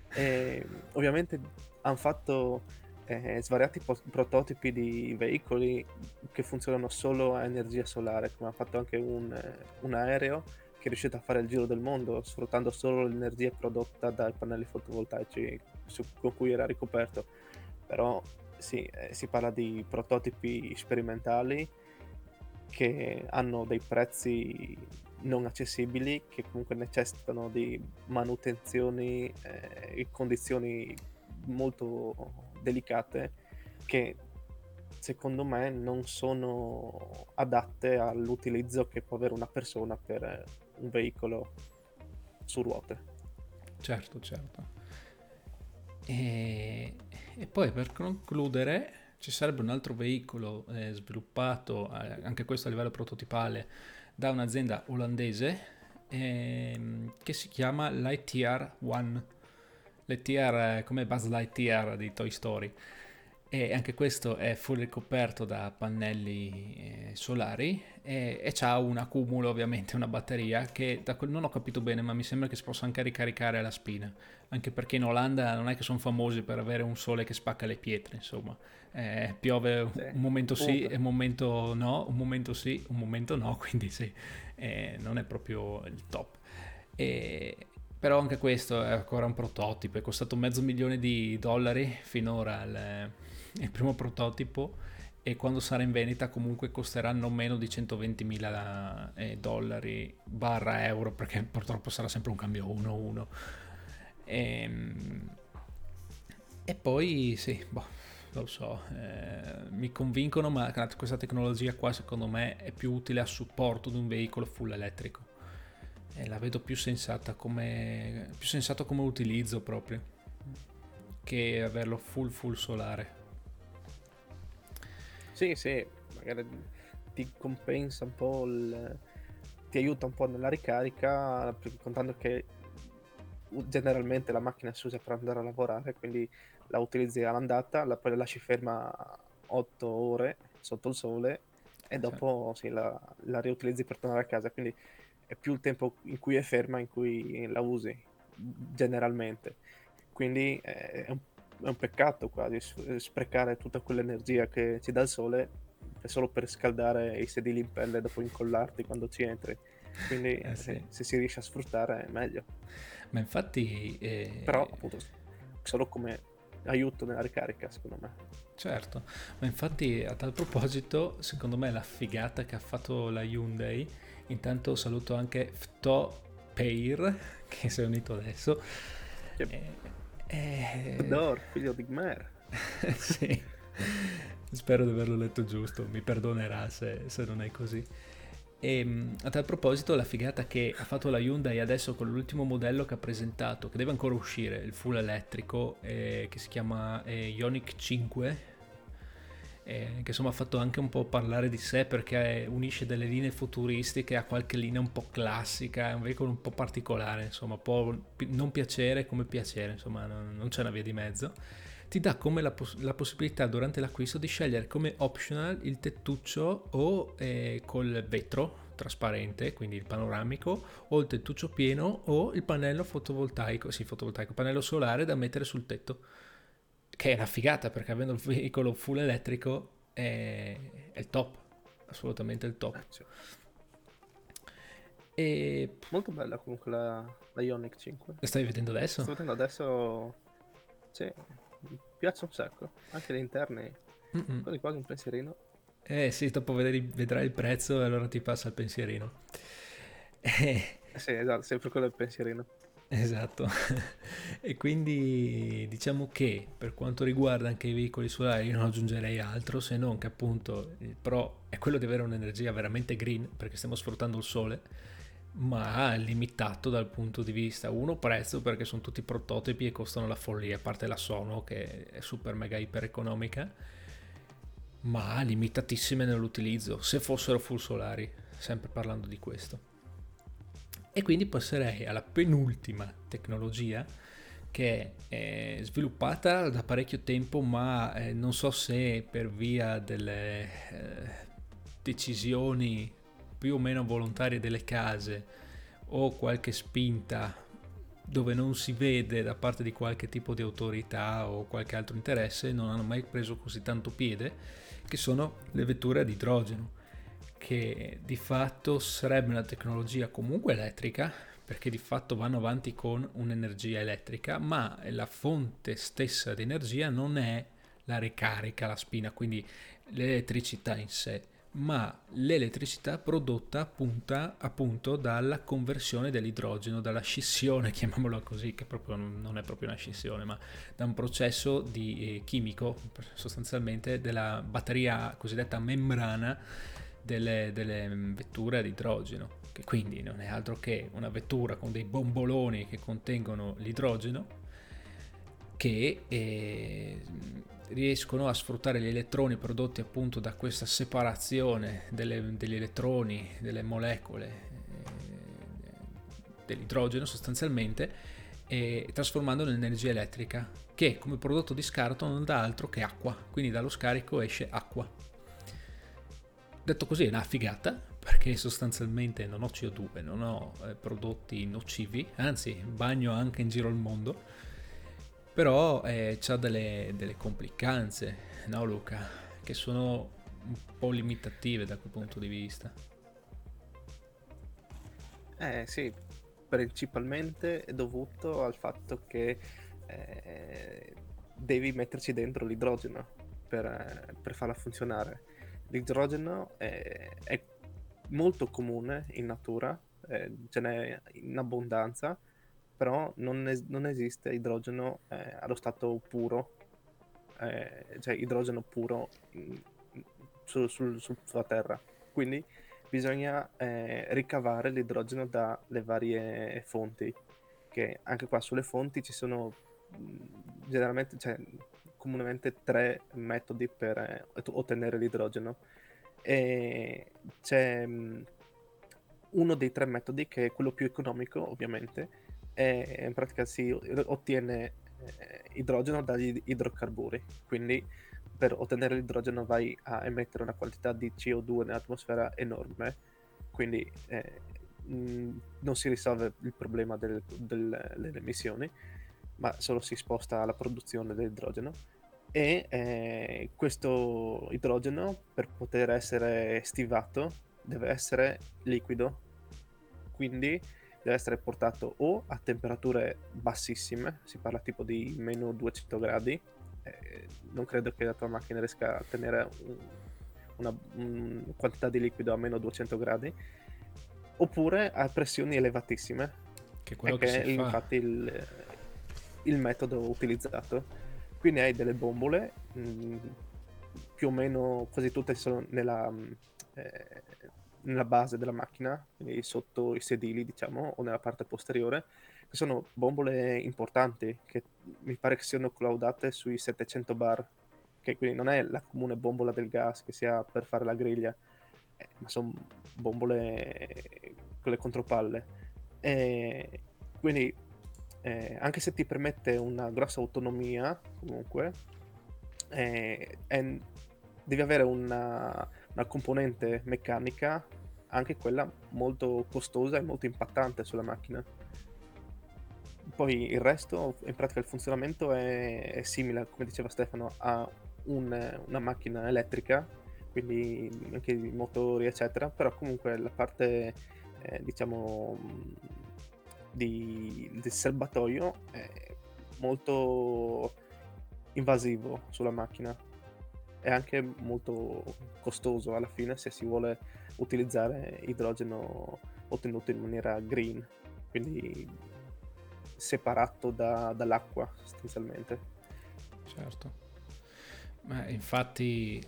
Speaker 2: e, ovviamente hanno fatto eh, svariati po- prototipi di veicoli che funzionano solo a energia solare, come ha fatto anche un, eh, un aereo che è a fare il giro del mondo sfruttando solo l'energia prodotta dai pannelli fotovoltaici su, con cui era ricoperto. Però sì, eh, si parla di prototipi sperimentali che hanno dei prezzi non accessibili, che comunque necessitano di manutenzioni eh, e condizioni molto delicate che secondo me non sono adatte all'utilizzo che può avere una persona per un veicolo su ruote.
Speaker 1: Certo, certo. E, e poi per concludere ci sarebbe un altro veicolo eh, sviluppato, eh, anche questo a livello prototipale, da un'azienda olandese eh, che si chiama Lightyear One Lightyear come Buzz Lightyear di Toy Story e anche questo è full ricoperto da pannelli eh, solari e, e ha un accumulo ovviamente una batteria che da non ho capito bene ma mi sembra che si possa anche ricaricare alla spina. Anche perché in Olanda non è che sono famosi per avere un sole che spacca le pietre insomma. Eh, piove sì. un momento sì e un momento no un momento sì un momento no quindi sì eh, non è proprio il top. E, però anche questo è ancora un prototipo, è costato mezzo milione di dollari finora il, il primo prototipo e quando sarà in vendita comunque costerà non meno di 120 mila eh, dollari barra euro perché purtroppo sarà sempre un cambio 1-1 e, ehm, e poi sì, boh, lo so, eh, mi convincono ma questa tecnologia qua secondo me è più utile a supporto di un veicolo full elettrico. E la vedo più sensata come più sensato come utilizzo proprio che averlo full full solare
Speaker 2: sì sì magari ti compensa un po' il, ti aiuta un po' nella ricarica contando che generalmente la macchina si usa per andare a lavorare quindi la utilizzi all'andata la, poi la lasci ferma 8 ore sotto il sole e dopo sì, la, la riutilizzi per tornare a casa quindi è più il tempo in cui è ferma in cui la usi generalmente. Quindi è un, è un peccato quasi sprecare tutta quell'energia che ci dà il sole solo per scaldare i sedili in pelle dopo incollarti quando ci entri. Quindi eh sì. se, se, si riesce a sfruttare è meglio.
Speaker 1: Ma infatti... Eh...
Speaker 2: Però appunto solo come aiuto nella ricarica secondo me.
Speaker 1: Certo, ma infatti a tal proposito secondo me la figata che ha fatto la Hyundai Intanto saluto anche Fto Peir, che si è unito adesso.
Speaker 2: Che... Eh, eh... figlio di Gmer.
Speaker 1: sì, spero di averlo letto giusto, mi perdonerà se, se non è così. E ehm, a tal proposito, la figata che ha fatto la Hyundai adesso con l'ultimo modello che ha presentato, che deve ancora uscire, il full elettrico, eh, che si chiama eh, Ionic 5, eh, che insomma ha fatto anche un po' parlare di sé perché unisce delle linee futuristiche a qualche linea un po' classica, è un veicolo un po' particolare, insomma può non piacere come piacere, insomma non, non c'è una via di mezzo. Ti dà come la, poss- la, possibilità durante l'acquisto di scegliere come optional il tettuccio o eh, col vetro trasparente, quindi il panoramico, o il tettuccio pieno o il pannello fotovoltaico, sì fotovoltaico, pannello solare da mettere sul tetto che è una figata perché avendo il veicolo full elettrico è, è il top, assolutamente il top. Eh,
Speaker 2: e... Molto bella comunque la, la Ionic 5.
Speaker 1: La stai vedendo adesso?
Speaker 2: Sto vedendo adesso, sì, mi piace un sacco, anche gli interni, quasi quasi un pensierino.
Speaker 1: Eh sì, dopo vedrai, vedrai il prezzo e allora ti passa il pensierino.
Speaker 2: Eh, sì, esatto, sempre quello del pensierino.
Speaker 1: Esatto, e quindi diciamo che per quanto riguarda anche i veicoli solari io non aggiungerei altro se non che appunto il pro è quello di avere un'energia veramente green perché stiamo sfruttando il sole ma limitato dal punto di vista uno prezzo perché sono tutti prototipi e costano la follia a parte la Sono che è super mega iper economica ma limitatissime nell'utilizzo se fossero full solari sempre parlando di questo e quindi passerei alla penultima tecnologia che è sviluppata da parecchio tempo, ma eh, non so se per via delle eh, decisioni più o meno volontarie delle case o qualche spinta dove non si vede da parte di qualche tipo di autorità o qualche altro interesse, non hanno mai preso così tanto piede, che sono le vetture ad idrogeno, che di fatto sarebbe una tecnologia comunque elettrica, perché di fatto vanno avanti con un'energia elettrica, ma la fonte stessa di energia non è la ricarica, la spina, quindi l'elettricità in sé, ma l'elettricità prodotta appunta, appunto dalla conversione dell'idrogeno, dalla scissione, chiamiamola così, che proprio non è proprio una scissione, ma da un processo di, eh, chimico, sostanzialmente della batteria cosiddetta membrana delle, delle vetture ad idrogeno che quindi non è altro che una vettura con dei bomboloni che contengono l'idrogeno che eh, riescono a sfruttare gli elettroni prodotti appunto da questa separazione delle, degli elettroni, delle molecole eh, dell'idrogeno sostanzialmente e trasformandolo in energia elettrica che come prodotto di scarto non dà altro che acqua, quindi dallo scarico esce acqua. Detto così è una figata perché sostanzialmente non ho CO2, non ho eh, prodotti nocivi, anzi bagno anche in giro al mondo, però eh, ha delle, delle, complicanze, no Luca, che sono un po' limitative da quel punto di vista.
Speaker 2: Eh sì, principalmente è dovuto al fatto che eh, devi metterci dentro l'idrogeno per, per farla funzionare. L'idrogeno è, è molto comune in natura, eh, ce n'è in abbondanza, però non, es- non esiste idrogeno eh, allo stato puro, eh, cioè idrogeno puro in, su, sul, sul, sulla Terra. Quindi bisogna eh, ricavare l'idrogeno dalle varie fonti, che anche qua sulle fonti ci sono generalmente, cioè, comunemente tre metodi per eh, ottenere l'idrogeno. E c'è mm, uno dei tre metodi, che è quello più economico, ovviamente, e in pratica si ottiene eh, idrogeno dagli idrocarburi. Quindi per ottenere l'idrogeno vai a emettere una quantità di CO2 nell'atmosfera enorme, quindi eh, mh, non si risolve il problema del, del, delle emissioni, ma solo si sposta alla produzione dell'idrogeno. E eh, questo idrogeno per poter essere stivato deve essere liquido. Quindi deve essere portato o a temperature bassissime si parla tipo di meno 200 gradi. Eh, non credo che la tua macchina riesca a tenere un, una, una quantità di liquido a meno 200 gradi. Oppure a pressioni elevatissime.
Speaker 1: Che, quello
Speaker 2: che,
Speaker 1: che
Speaker 2: è infatti il, il metodo utilizzato quindi hai delle bombole, mh, mm, più o meno quasi tutte sono nella, mm, eh, nella base della macchina, quindi sotto i sedili, diciamo, o nella parte posteriore, che sono bombole importanti, che mi pare che siano collaudate sui 700 bar, che quindi non è la comune bombola del gas che si ha per fare la griglia, eh, ma sono bombole con le contropalle. E quindi eh, anche se ti permette una grossa autonomia, comunque, eh, è, devi avere una, una, componente meccanica, anche quella molto costosa e molto impattante sulla macchina. Poi il resto, in pratica il funzionamento è, è simile, come diceva Stefano, a un, una macchina elettrica, quindi anche i motori, eccetera, però comunque la parte, eh, diciamo di, del serbatoio è molto invasivo sulla macchina. È anche molto costoso alla fine se si vuole utilizzare idrogeno ottenuto in maniera green quindi separato da, dall'acqua sostanzialmente.
Speaker 1: Certo. Ma infatti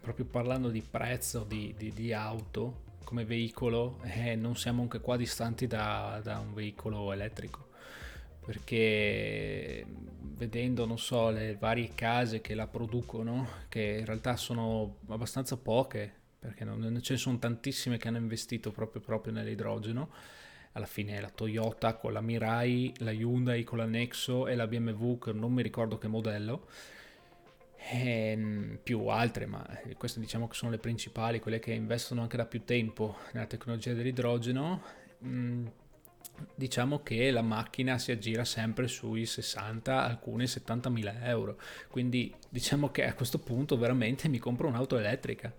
Speaker 1: proprio parlando di prezzo di, di, di auto come veicolo eh, non siamo anche qua distanti da, da, un veicolo elettrico. Perché vedendo non so le varie case che la producono che in realtà sono abbastanza poche perché non ce ne sono tantissime che hanno investito proprio, proprio nell'idrogeno. Alla fine la Toyota con la Mirai, la Hyundai con la Nexo e la BMW che non mi ricordo che modello, e ehm, più altre, ma queste diciamo che sono le principali, quelle che investono anche da più tempo nella tecnologia dell'idrogeno. Mm, diciamo che la macchina si aggira sempre sui 60, alcune 70 mila euro. Quindi diciamo che a questo punto veramente mi compro un'auto elettrica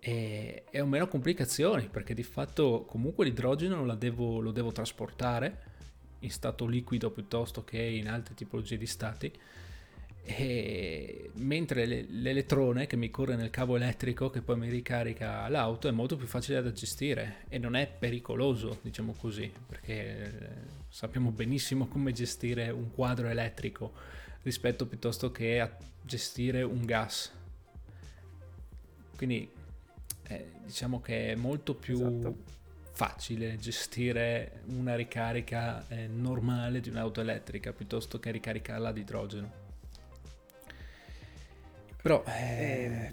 Speaker 1: e, ho meno complicazioni perché di fatto comunque l'idrogeno devo, lo devo trasportare in stato liquido piuttosto che in altre tipologie di stati. E mentre l'elettrone che mi corre nel cavo elettrico che poi mi ricarica l'auto è molto più facile da gestire e non è pericoloso, diciamo così, perché eh, sappiamo benissimo come gestire un quadro elettrico rispetto piuttosto che a gestire un gas. Quindi eh, diciamo che è molto più esatto. facile gestire una ricarica eh, normale di un'auto elettrica piuttosto che ricaricarla ad idrogeno. Però eh...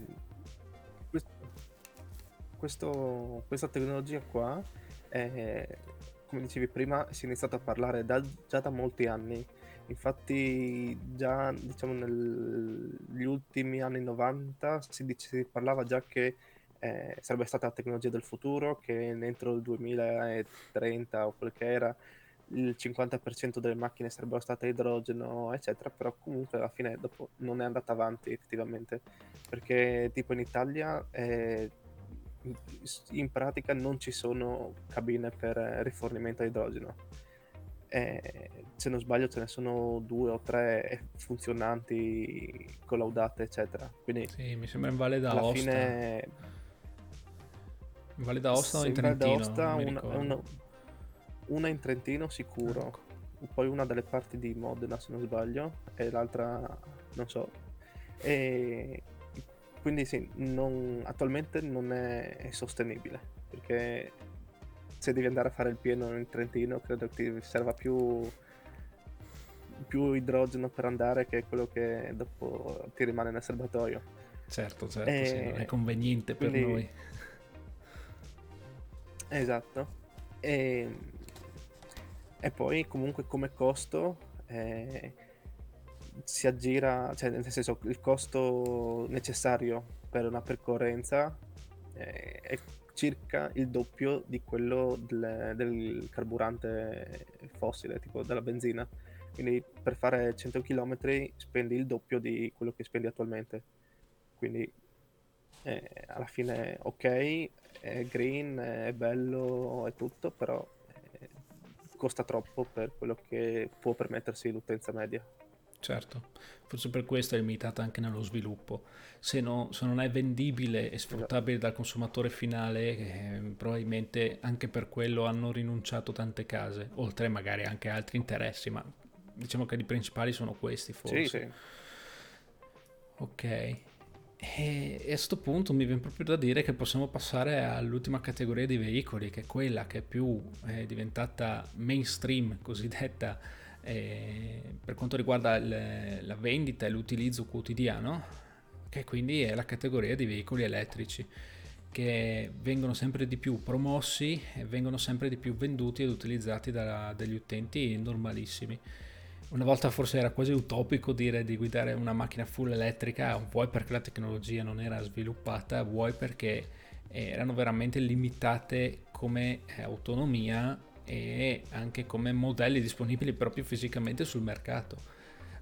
Speaker 2: questo, questa tecnologia qua, è, come dicevi prima, si è iniziato a parlare da, già da molti anni. Infatti, già diciamo negli ultimi anni 90 si, dice, si parlava già che eh, sarebbe stata la tecnologia del futuro che entro il 2030 o quel che era il 50% delle macchine sarebbero state a idrogeno, eccetera, però comunque alla fine dopo non è andata avanti effettivamente, perché tipo in Italia eh, in pratica non ci sono cabine per rifornimento a idrogeno. Eh, se non sbaglio ce ne sono due o tre funzionanti collaudate eccetera quindi
Speaker 1: sì mi sembra in Valle d'Aosta alla fine Valle d'Aosta o in Trentino?
Speaker 2: d'Aosta, una, una, una, in Trentino sicuro, ecco. poi una delle parti di Modena se non sbaglio, e l'altra non so. E quindi sì, non, attualmente non è, è, sostenibile, perché se devi andare a fare il pieno in Trentino credo che ti serva più, più idrogeno per andare che quello che dopo ti rimane nel serbatoio.
Speaker 1: Certo, certo, e... sì, non è conveniente quindi, per noi.
Speaker 2: Esatto. E, e poi comunque come costo eh, si aggira, cioè nel senso il costo necessario per una percorrenza eh, è circa il doppio di quello del, del, carburante fossile, tipo della benzina. Quindi per fare 100 km spendi il doppio di quello che spendi attualmente. Quindi eh, alla fine ok, è green, è bello e tutto, però costa troppo per quello che può permettersi l'utenza media.
Speaker 1: Certo, forse per questo è limitata anche nello sviluppo. Se, no, se non è vendibile e sfruttabile esatto. dal consumatore finale, eh, probabilmente anche per quello hanno rinunciato tante case, oltre magari anche altri interessi, ma diciamo che i principali sono questi forse. Sì, sì. Ok. E, a questo punto mi viene proprio da dire che possiamo passare all'ultima categoria di veicoli, che è quella che è più è diventata mainstream, cosiddetta, eh, per quanto riguarda il, la vendita e l'utilizzo quotidiano, che quindi è la categoria dei veicoli elettrici, che vengono sempre di più promossi e vengono sempre di più venduti ed utilizzati da, dagli utenti normalissimi. Una volta forse era quasi utopico dire di guidare una macchina full elettrica, vuoi perché la tecnologia non era sviluppata, vuoi perché erano veramente limitate come eh, autonomia e anche come modelli disponibili proprio fisicamente sul mercato.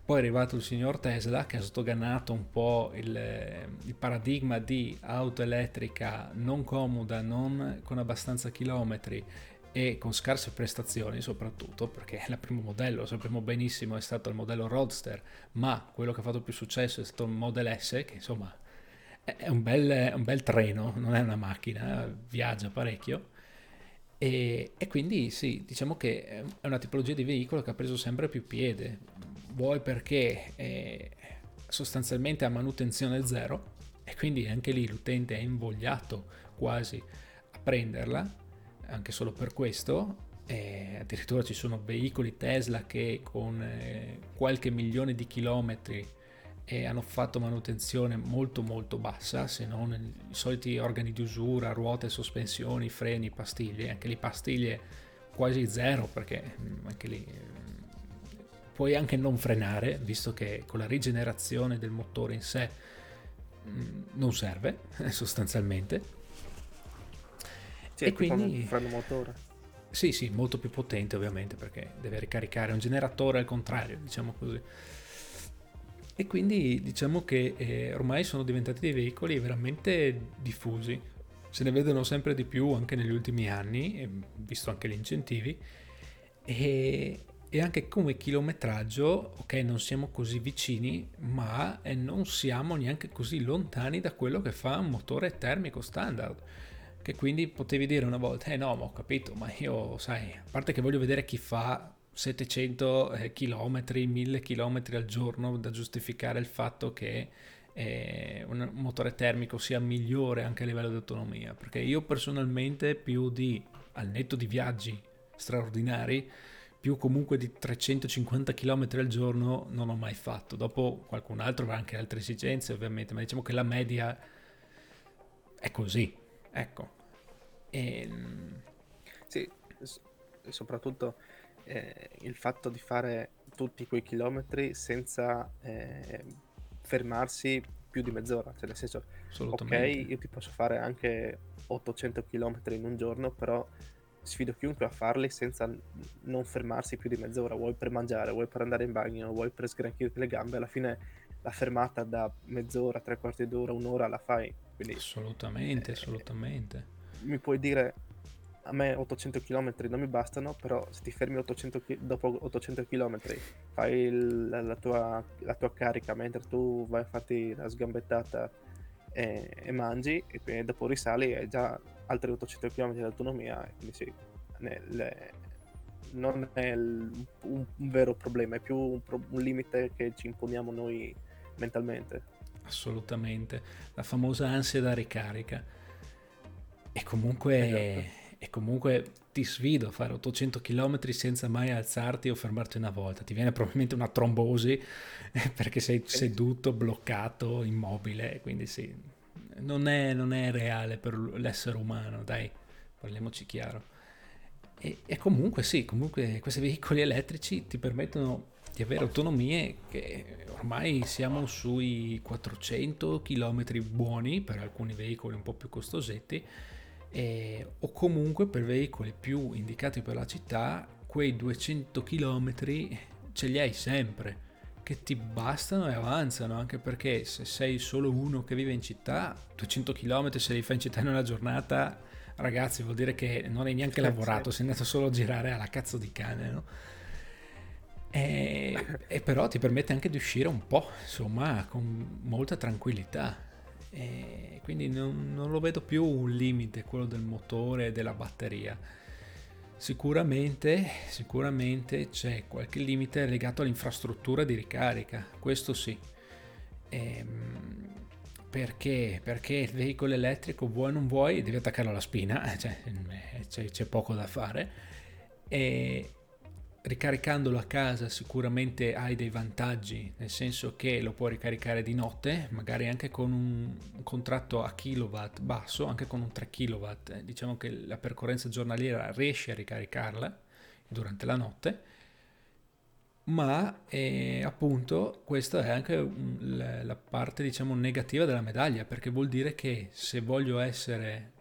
Speaker 1: Poi è arrivato il signor Tesla che ha sdoganato un po' il, eh, il, paradigma di auto elettrica non comoda, non con abbastanza chilometri e con scarse prestazioni soprattutto perché il primo modello, lo sappiamo benissimo, è stato il modello Roadster, ma quello che ha fatto più successo è stato il Model S che insomma è un bel, un bel treno, non è una macchina, viaggia parecchio. E, e, quindi sì, diciamo che è una tipologia di veicolo che ha preso sempre più piede, vuoi perché? È sostanzialmente a manutenzione zero e quindi anche lì l'utente è invogliato quasi a prenderla anche solo per questo. E addirittura ci sono veicoli Tesla che con eh, qualche milione di chilometri eh, hanno fatto manutenzione molto molto bassa, se non i soliti organi di usura, ruote, sospensioni, freni, pastiglie, anche le pastiglie quasi zero perché mm, anche lì puoi anche non frenare, visto che con la rigenerazione del motore in sé mm, non serve sostanzialmente.
Speaker 2: Sì, e quindi un freno motore.
Speaker 1: Sì, sì, molto più potente ovviamente perché deve ricaricare un generatore al contrario, diciamo così. E quindi diciamo che eh, ormai sono diventati dei veicoli veramente diffusi. Se ne vedono sempre di più anche negli ultimi anni, visto anche gli incentivi. E, e anche come chilometraggio, ok, non siamo così vicini, ma non siamo neanche così lontani da quello che fa un motore termico standard. Che quindi potevi dire una volta, eh no, ma ho capito, ma io, sai, a parte che voglio vedere chi fa 700 km, 1000 km al giorno da giustificare il fatto che eh, un motore termico sia migliore anche a livello di autonomia, perché io personalmente più di, al netto di viaggi straordinari, più comunque di 350 km al giorno non ho mai fatto. Dopo qualcun altro avrà anche altre esigenze ovviamente, ma diciamo che la media è così, ecco.
Speaker 2: E... Ehm, sì, soprattutto eh, il fatto di fare tutti quei chilometri senza eh, fermarsi più di mezz'ora, cioè nel senso, ok, io ti posso fare anche 800 km in un giorno, però sfido chiunque a farli senza non fermarsi più di mezz'ora, vuoi per mangiare, vuoi per andare in bagno, vuoi per sgranchirti le gambe, alla fine la fermata da mezz'ora, tre quarti d'ora, un'ora la fai. Quindi,
Speaker 1: assolutamente, eh, assolutamente.
Speaker 2: Mi puoi dire, a me 800 km non mi bastano, però se ti fermi 800 chi- dopo 800 km, fai il, la, tua, la, tua, carica mentre tu vai a farti la sgambettata e, e mangi, e poi dopo risali e già altri 800 km di autonomia, quindi sì, nel, non è un, un, vero problema, è più un, un, limite che ci imponiamo noi mentalmente.
Speaker 1: Assolutamente, la famosa ansia da ricarica. E comunque, esatto. e comunque ti sfido a fare 800 km senza mai alzarti o fermarti una volta. Ti viene probabilmente una trombosi perché sei seduto, bloccato, immobile. Quindi sì, non è, non è reale per l'essere umano, dai, parliamoci chiaro. E, e, comunque sì, comunque questi veicoli elettrici ti permettono di avere autonomie che ormai siamo sui 400 km buoni per alcuni veicoli un po' più costosetti e, o comunque per veicoli più indicati per la città quei 200 km ce li hai sempre che ti bastano e avanzano, anche perché se sei solo uno che vive in città, 200 km se li fai in città in una giornata, ragazzi, vuol dire che non hai neanche lavorato, sei andato solo a girare alla cazzo di cane, no? E, e, però ti permette anche di uscire un po', insomma, con molta tranquillità. E quindi non, non lo vedo più un limite, quello del motore e della batteria Sicuramente, sicuramente c'è qualche limite legato all'infrastruttura di ricarica, questo sì. Ehm, perché? Perché il veicolo elettrico vuoi o non vuoi, devi attaccarlo alla spina, cioè, c'è, c'è poco da fare. E, ricaricandolo a casa sicuramente hai dei vantaggi, nel senso che lo puoi ricaricare di notte, magari anche con un, contratto a kilowatt basso, anche con un 3 kilowatt, eh, diciamo che la percorrenza giornaliera riesci a ricaricarla durante la notte, ma eh, appunto questa è anche la parte diciamo negativa della medaglia, perché vuol dire che se voglio essere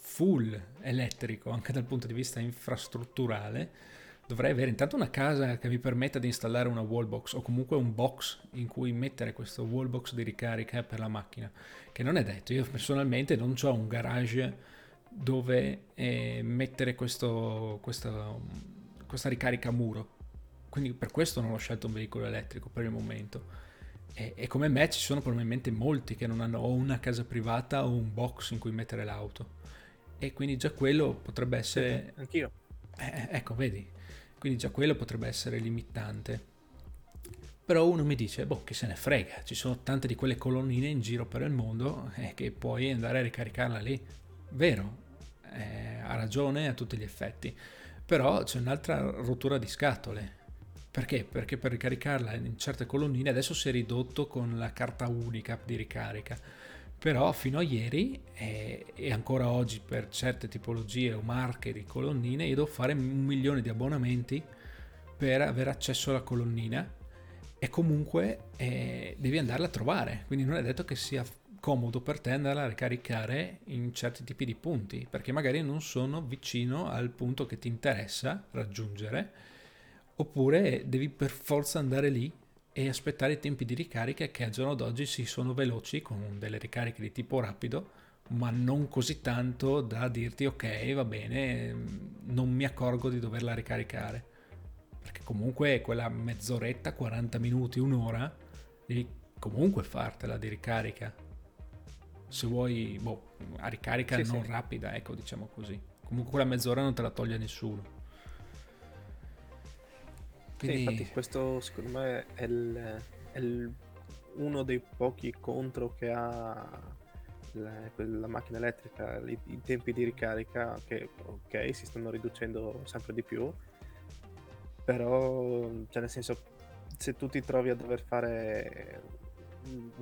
Speaker 1: full elettrico anche dal punto di vista infrastrutturale, dovrei avere intanto una casa che mi permetta di installare una wallbox o comunque un box in cui mettere questo wallbox di ricarica per la macchina, che non è detto. Io personalmente non ho un garage dove eh, mettere questo, questo, questa ricarica a muro. Quindi per questo non ho scelto un veicolo elettrico per il momento. E, e, come me ci sono probabilmente molti che non hanno o una casa privata o un box in cui mettere l'auto. E quindi già quello potrebbe essere...
Speaker 2: Anch'io.
Speaker 1: Eh, ecco, vedi, quindi già quello potrebbe essere limitante. Però uno mi dice, boh, che se ne frega, ci sono tante di quelle colonnine in giro per il mondo e eh, che puoi andare a ricaricarla lì. Vero, eh, ha ragione a tutti gli effetti, però c'è un'altra rottura di scatole. Perché? Perché per ricaricarla in certe colonnine adesso si è ridotto con la carta unica di ricarica, Però fino a ieri e, e, ancora oggi per certe tipologie o marche di colonnine io devo fare un milione di abbonamenti per avere accesso alla colonnina e comunque eh, devi andarla a trovare. Quindi non è detto che sia comodo per te andarla a ricaricare in certi tipi di punti perché magari non sono vicino al punto che ti interessa raggiungere oppure devi per forza andare lì e aspettare i tempi di ricarica che al giorno d'oggi si sono veloci con delle ricariche di tipo rapido, ma non così tanto da dirti ok, va bene, non mi accorgo di doverla ricaricare. Perché comunque quella mezz'oretta, 40 minuti, un'ora, devi comunque fartela di ricarica. Se vuoi, boh, a ricarica sì, non sì. rapida, ecco, diciamo così. Comunque quella mezz'ora non te la toglie nessuno.
Speaker 2: Quindi... Sì, infatti questo secondo me è, il, è il, uno dei pochi contro che ha la, la macchina elettrica, i, i, tempi di ricarica che ok si stanno riducendo sempre di più, però cioè nel senso se tu ti trovi a dover fare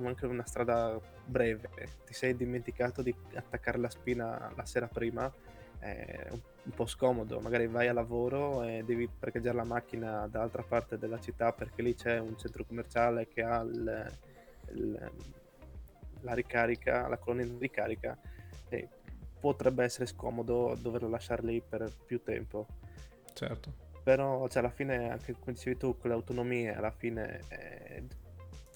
Speaker 2: anche una strada breve, ti sei dimenticato di attaccare la spina la sera prima, è un un po' scomodo, magari vai a lavoro e devi parcheggiare la macchina dall'altra parte della città perché lì c'è un centro commerciale che ha il, il, la ricarica, la colonnina di ricarica e potrebbe essere scomodo doverlo lasciare lì per più tempo.
Speaker 1: Certo.
Speaker 2: Però cioè, alla fine, anche come dicevi tu, con le autonomie, alla fine eh,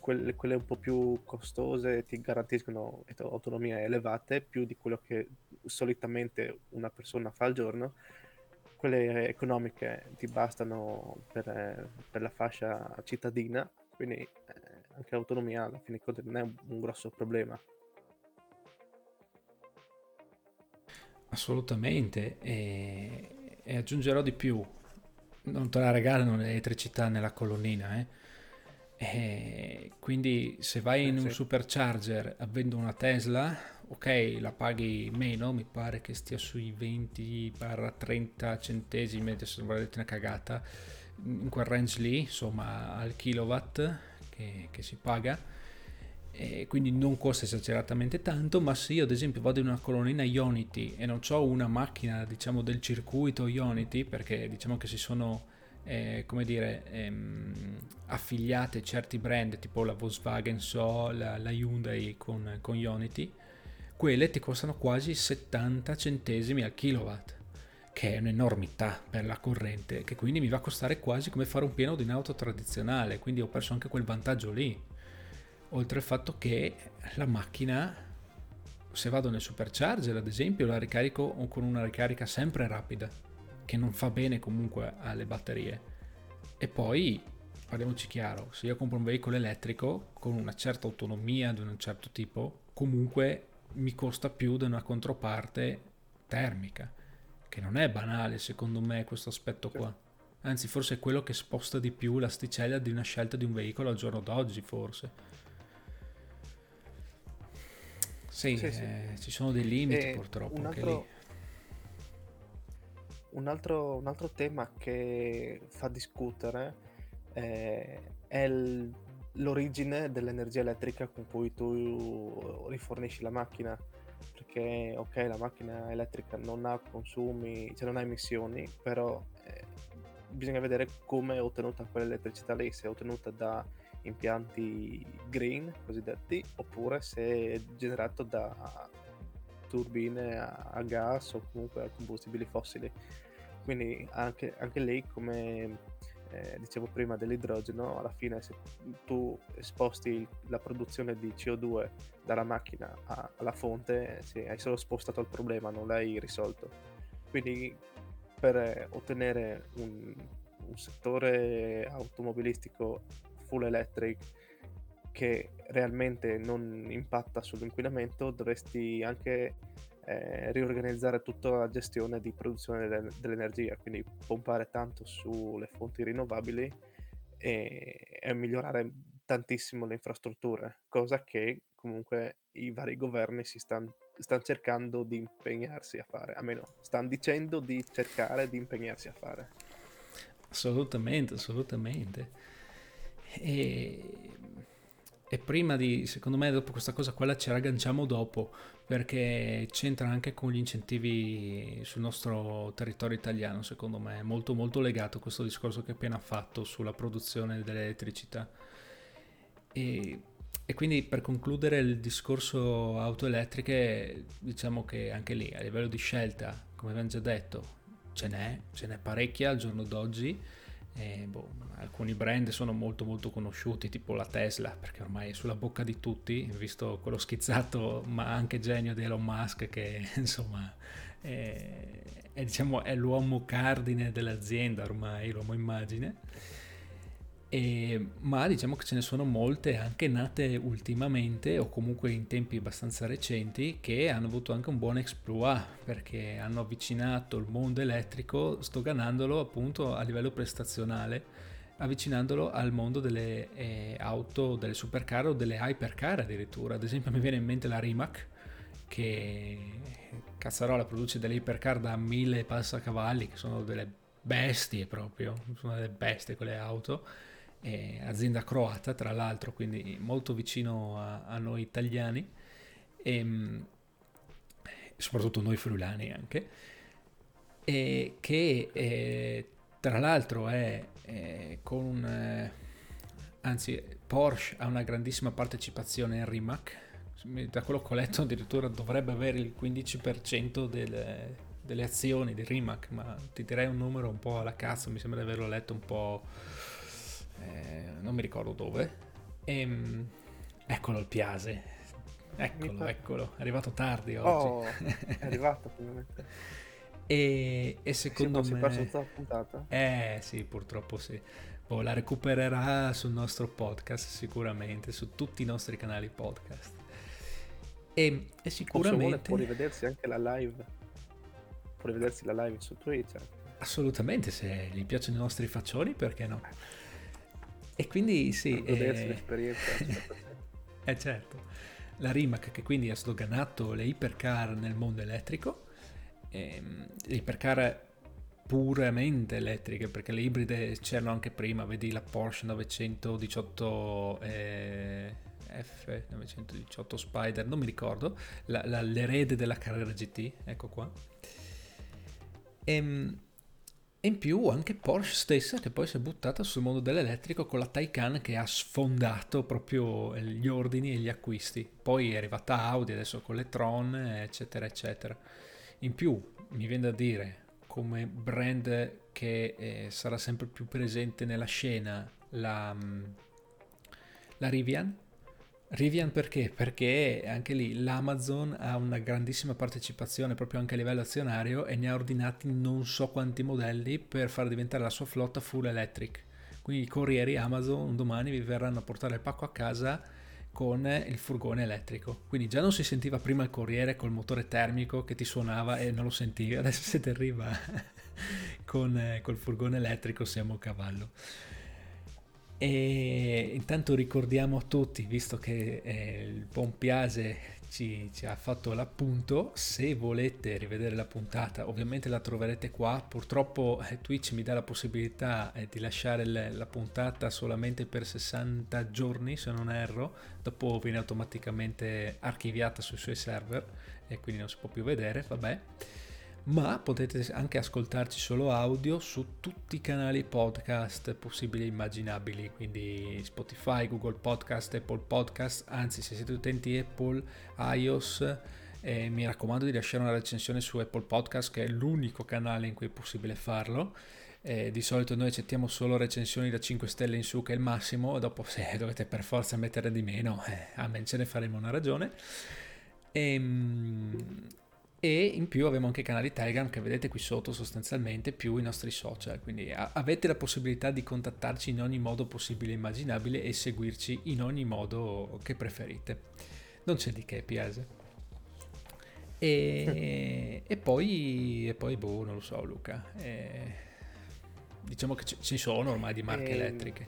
Speaker 2: quelle, quelle, un po' più costose ti garantiscono autonomie elevate, più di quello che solitamente una persona fa al giorno, quelle economiche ti bastano per, per la fascia cittadina, quindi eh, anche l'autonomia alla fine non è un, un grosso problema.
Speaker 1: Assolutamente, e, e, aggiungerò di più, non te la regalano l'elettricità nella colonnina, eh? E quindi se vai eh, in un supercharger avendo una Tesla, ok, la paghi meno, mi pare che stia sui 20-30 centesimi, adesso non vorrei una cagata, in quel range lì, insomma, al kilowatt che, che si paga. E quindi non costa esageratamente tanto, ma se io ad esempio vado in una colonnina Ionity e non ho una macchina diciamo del circuito Ionity, perché diciamo che si sono eh, come dire, ehm, affiliate certi brand tipo la Volkswagen So, la, la Hyundai con, con Ionity, quelle ti costano quasi 70 centesimi al kilowatt che è un'enormità per la corrente, che quindi mi va a costare quasi come fare un pieno di un'auto tradizionale, quindi ho perso anche quel vantaggio lì. Oltre al fatto che la macchina, se vado nel supercharger ad esempio, la ricarico con una ricarica sempre rapida che non fa bene comunque alle batterie. E poi, parliamoci chiaro, se io compro un veicolo elettrico con una certa autonomia di un certo tipo, comunque mi costa più di una controparte termica, che non è banale secondo me questo aspetto qua. Anzi, forse è quello che sposta di più l'asticella di una scelta di un veicolo al giorno d'oggi, forse. Sì, sì, eh, sì. ci sono dei limiti e purtroppo
Speaker 2: un
Speaker 1: altro,
Speaker 2: un altro, un altro tema che fa discutere eh, è l- l'origine dell'energia elettrica con cui tu rifornisci la macchina. Perché, ok, la macchina elettrica non ha consumi, cioè non ha emissioni, però eh, bisogna vedere come è ottenuta quell'elettricità lì, se è ottenuta da impianti green, cosiddetti, oppure se è generato da turbine a, a gas o comunque a combustibili fossili. Quindi anche, anche lei, come eh, dicevo prima dell'idrogeno, alla fine se tu sposti la produzione di CO2 dalla macchina a, alla fonte, sì, hai solo spostato il problema, non l'hai risolto. Quindi per ottenere un, un settore automobilistico full electric che realmente non impatta sull'inquinamento, dovresti anche eh, riorganizzare tutta la gestione di produzione de- dell'energia, quindi pompare tanto sulle fonti rinnovabili e, e migliorare tantissimo le infrastrutture, cosa che comunque i vari governi si stanno stan cercando di impegnarsi a fare, almeno stanno dicendo di cercare di impegnarsi a fare.
Speaker 1: Assolutamente, assolutamente. E e prima di, secondo me, dopo questa cosa qua la ci ragganciamo dopo, perché c'entra anche con gli incentivi sul nostro territorio italiano, secondo me, è molto molto legato a questo discorso che hai appena fatto sulla produzione dell'elettricità. E, e quindi per concludere il discorso auto elettriche, diciamo che anche lì a livello di scelta, come abbiamo già detto, ce n'è, ce n'è parecchia al giorno d'oggi e, boh, alcuni brand sono molto molto conosciuti, tipo la Tesla, perché ormai è sulla bocca di tutti, visto quello schizzato ma anche genio di Elon Musk che insomma è, è, diciamo, è l'uomo cardine dell'azienda ormai, l'uomo immagine. E, ma diciamo che ce ne sono molte anche nate ultimamente o comunque in tempi abbastanza recenti che hanno avuto anche un buon exploit perché hanno avvicinato il mondo elettrico stoganandolo appunto a livello prestazionale avvicinandolo al mondo delle eh, auto, delle supercar o delle hypercar addirittura. Ad esempio mi viene in mente la Rimac che cazzarola produce delle hypercar da mille passacavalli che sono delle bestie proprio sono delle bestie quelle auto eh, azienda croata tra l'altro, quindi molto vicino a, a noi italiani. E ehm, soprattutto noi friulani anche, e che eh, tra l'altro è eh, con anzi Porsche ha una grandissima partecipazione in Rimac. Da quello che ho letto addirittura dovrebbe avere il 15% delle, delle azioni di Rimac ma ti direi un numero un po' alla cazzo mi sembra di averlo letto un po' eh, non mi ricordo dove. E, ehm, eccolo il Piase. Eccolo, eccolo, è arrivato tardi oggi.
Speaker 2: Oh, è arrivato finalmente.
Speaker 1: e, e secondo
Speaker 2: si,
Speaker 1: me...
Speaker 2: Si è perso tutta la puntata?
Speaker 1: Eh sì, purtroppo sì. Poi la recupererà sul nostro podcast sicuramente, su tutti i nostri canali podcast. E, e sicuramente...
Speaker 2: può rivedersi anche la live. Può rivedersi la live su Twitch.
Speaker 1: Assolutamente, se gli piacciono i nostri faccioni, perché no? E quindi sì...
Speaker 2: Eh, l'esperienza.
Speaker 1: eh certo. La Rimac che quindi ha sdoganato le hypercar nel mondo elettrico, ehm, le hypercar puramente elettriche perché le ibride c'erano anche prima, vedi la Porsche 918 eh, F 918 Spider, non mi ricordo, la, la, l'erede della Carrera GT, ecco qua. Ehm, e in più anche Porsche stessa che poi si è buttata sul mondo dell'elettrico con la Taycan che ha sfondato proprio gli ordini e gli acquisti. Poi è arrivata Audi adesso con le Tron, eccetera, eccetera. In più mi viene da dire come brand che eh, sarà sempre più presente nella scena la, mm, la Rivian Rivian perché? Perché anche lì l'Amazon ha una grandissima partecipazione proprio anche a livello azionario e ne ha ordinati non so quanti modelli per far diventare la sua flotta full electric. Quindi i corrieri Amazon domani vi verranno a portare il pacco a casa con il furgone elettrico. Quindi già non si sentiva prima il corriere col motore termico che ti suonava e non lo sentivi, adesso se ti arriva con eh, col furgone elettrico siamo a cavallo. E intanto ricordiamo a tutti, visto che eh, il Pompiase ci, ci, ha fatto l'appunto, se volete rivedere la puntata, ovviamente la troverete qua. Purtroppo eh, Twitch mi dà la possibilità eh, di lasciare le, la puntata solamente per 60 giorni, se non erro, dopo viene automaticamente archiviata sui suoi server e quindi non si può più vedere, vabbè ma potete anche ascoltarci solo audio su tutti i canali podcast possibili e immaginabili, quindi Spotify, Google Podcast, Apple Podcast, anzi se siete utenti Apple, iOS, eh, mi raccomando di lasciare una recensione su Apple Podcast che è l'unico canale in cui è possibile farlo. Eh, di solito noi accettiamo solo recensioni da 5 stelle in su che è il massimo, dopo se dovete per forza mettere di meno, eh, a me ce ne faremo una ragione. Ehm, e in più abbiamo anche i canali Telegram che vedete qui sotto sostanzialmente più i nostri social, quindi avete la possibilità di contattarci in ogni modo possibile e immaginabile e seguirci in ogni modo che preferite. Non c'è di che, Piase. E, e, poi, e poi, boh, non lo so Luca, e, diciamo che ci sono ormai di marche. Ehm, elettriche.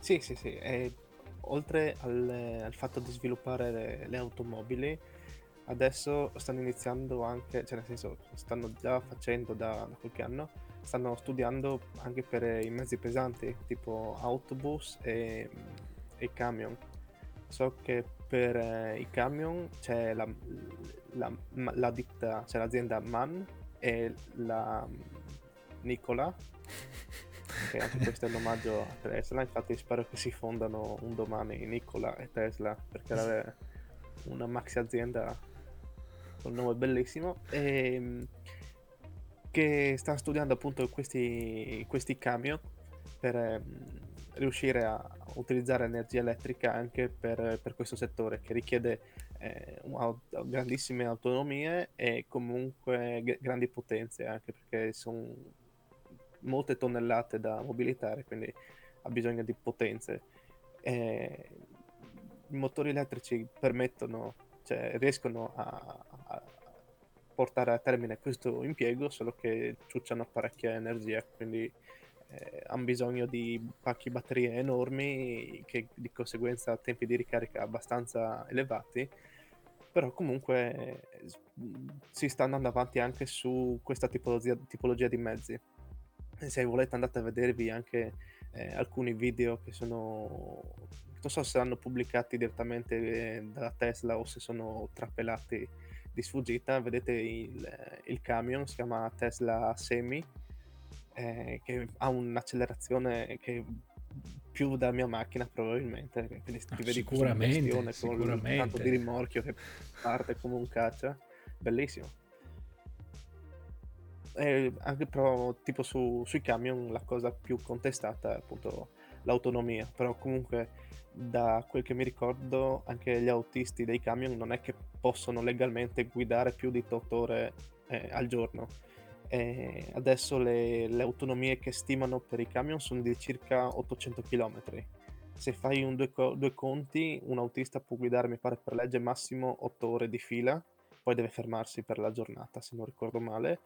Speaker 2: Sì, sì, sì, e, oltre al, al, fatto di sviluppare le, le automobili, adesso stanno iniziando anche, cioè nel senso stanno già facendo da, da qualche anno, stanno studiando anche per i mezzi pesanti tipo autobus e, e camion. So che per eh, i camion c'è la, la, la ditta, c'è l'azienda MAN e la Nicola, che anche questo è un omaggio a Tesla, infatti spero che si fondano un domani Nicola e Tesla perché avere una maxi azienda un nome bellissimo e ehm, che sta studiando appunto questi, questi camion per eh, riuscire a utilizzare energia elettrica anche per, per questo settore che richiede eh, grandissime autonomie e comunque g- grandi potenze anche perché sono molte tonnellate da mobilitare quindi ha bisogno di potenze. E i motori elettrici permettono cioè riescono a, portare a termine questo impiego solo che ciucciano parecchia energia quindi eh, hanno bisogno di pacchi batterie enormi che di conseguenza tempi di ricarica abbastanza elevati però comunque eh, si sta andando avanti anche su questa tipologia, tipologia di mezzi. Se volete andate a vedervi anche eh, alcuni video che sono non so se saranno pubblicati direttamente eh, da Tesla o se sono trappelati di sfuggita vedete il, il camion si chiama Tesla Semi eh, che ha un'accelerazione che più della mia macchina probabilmente quindi ti
Speaker 1: vedi sicuramente, con
Speaker 2: sicuramente. tanto di rimorchio che parte come un caccia. Bellissimo. E anche però tipo su, sui camion la cosa più contestata è appunto l'autonomia. Però comunque da quel che mi ricordo anche gli autisti dei camion non è che possono legalmente guidare più di 8 ore eh, al giorno e adesso le, le, autonomie che stimano per i camion sono di circa 800 km. Se fai un due, due, conti, un autista può guidare, mi pare, per legge massimo 8 ore di fila, poi deve fermarsi per la giornata, se non ricordo male.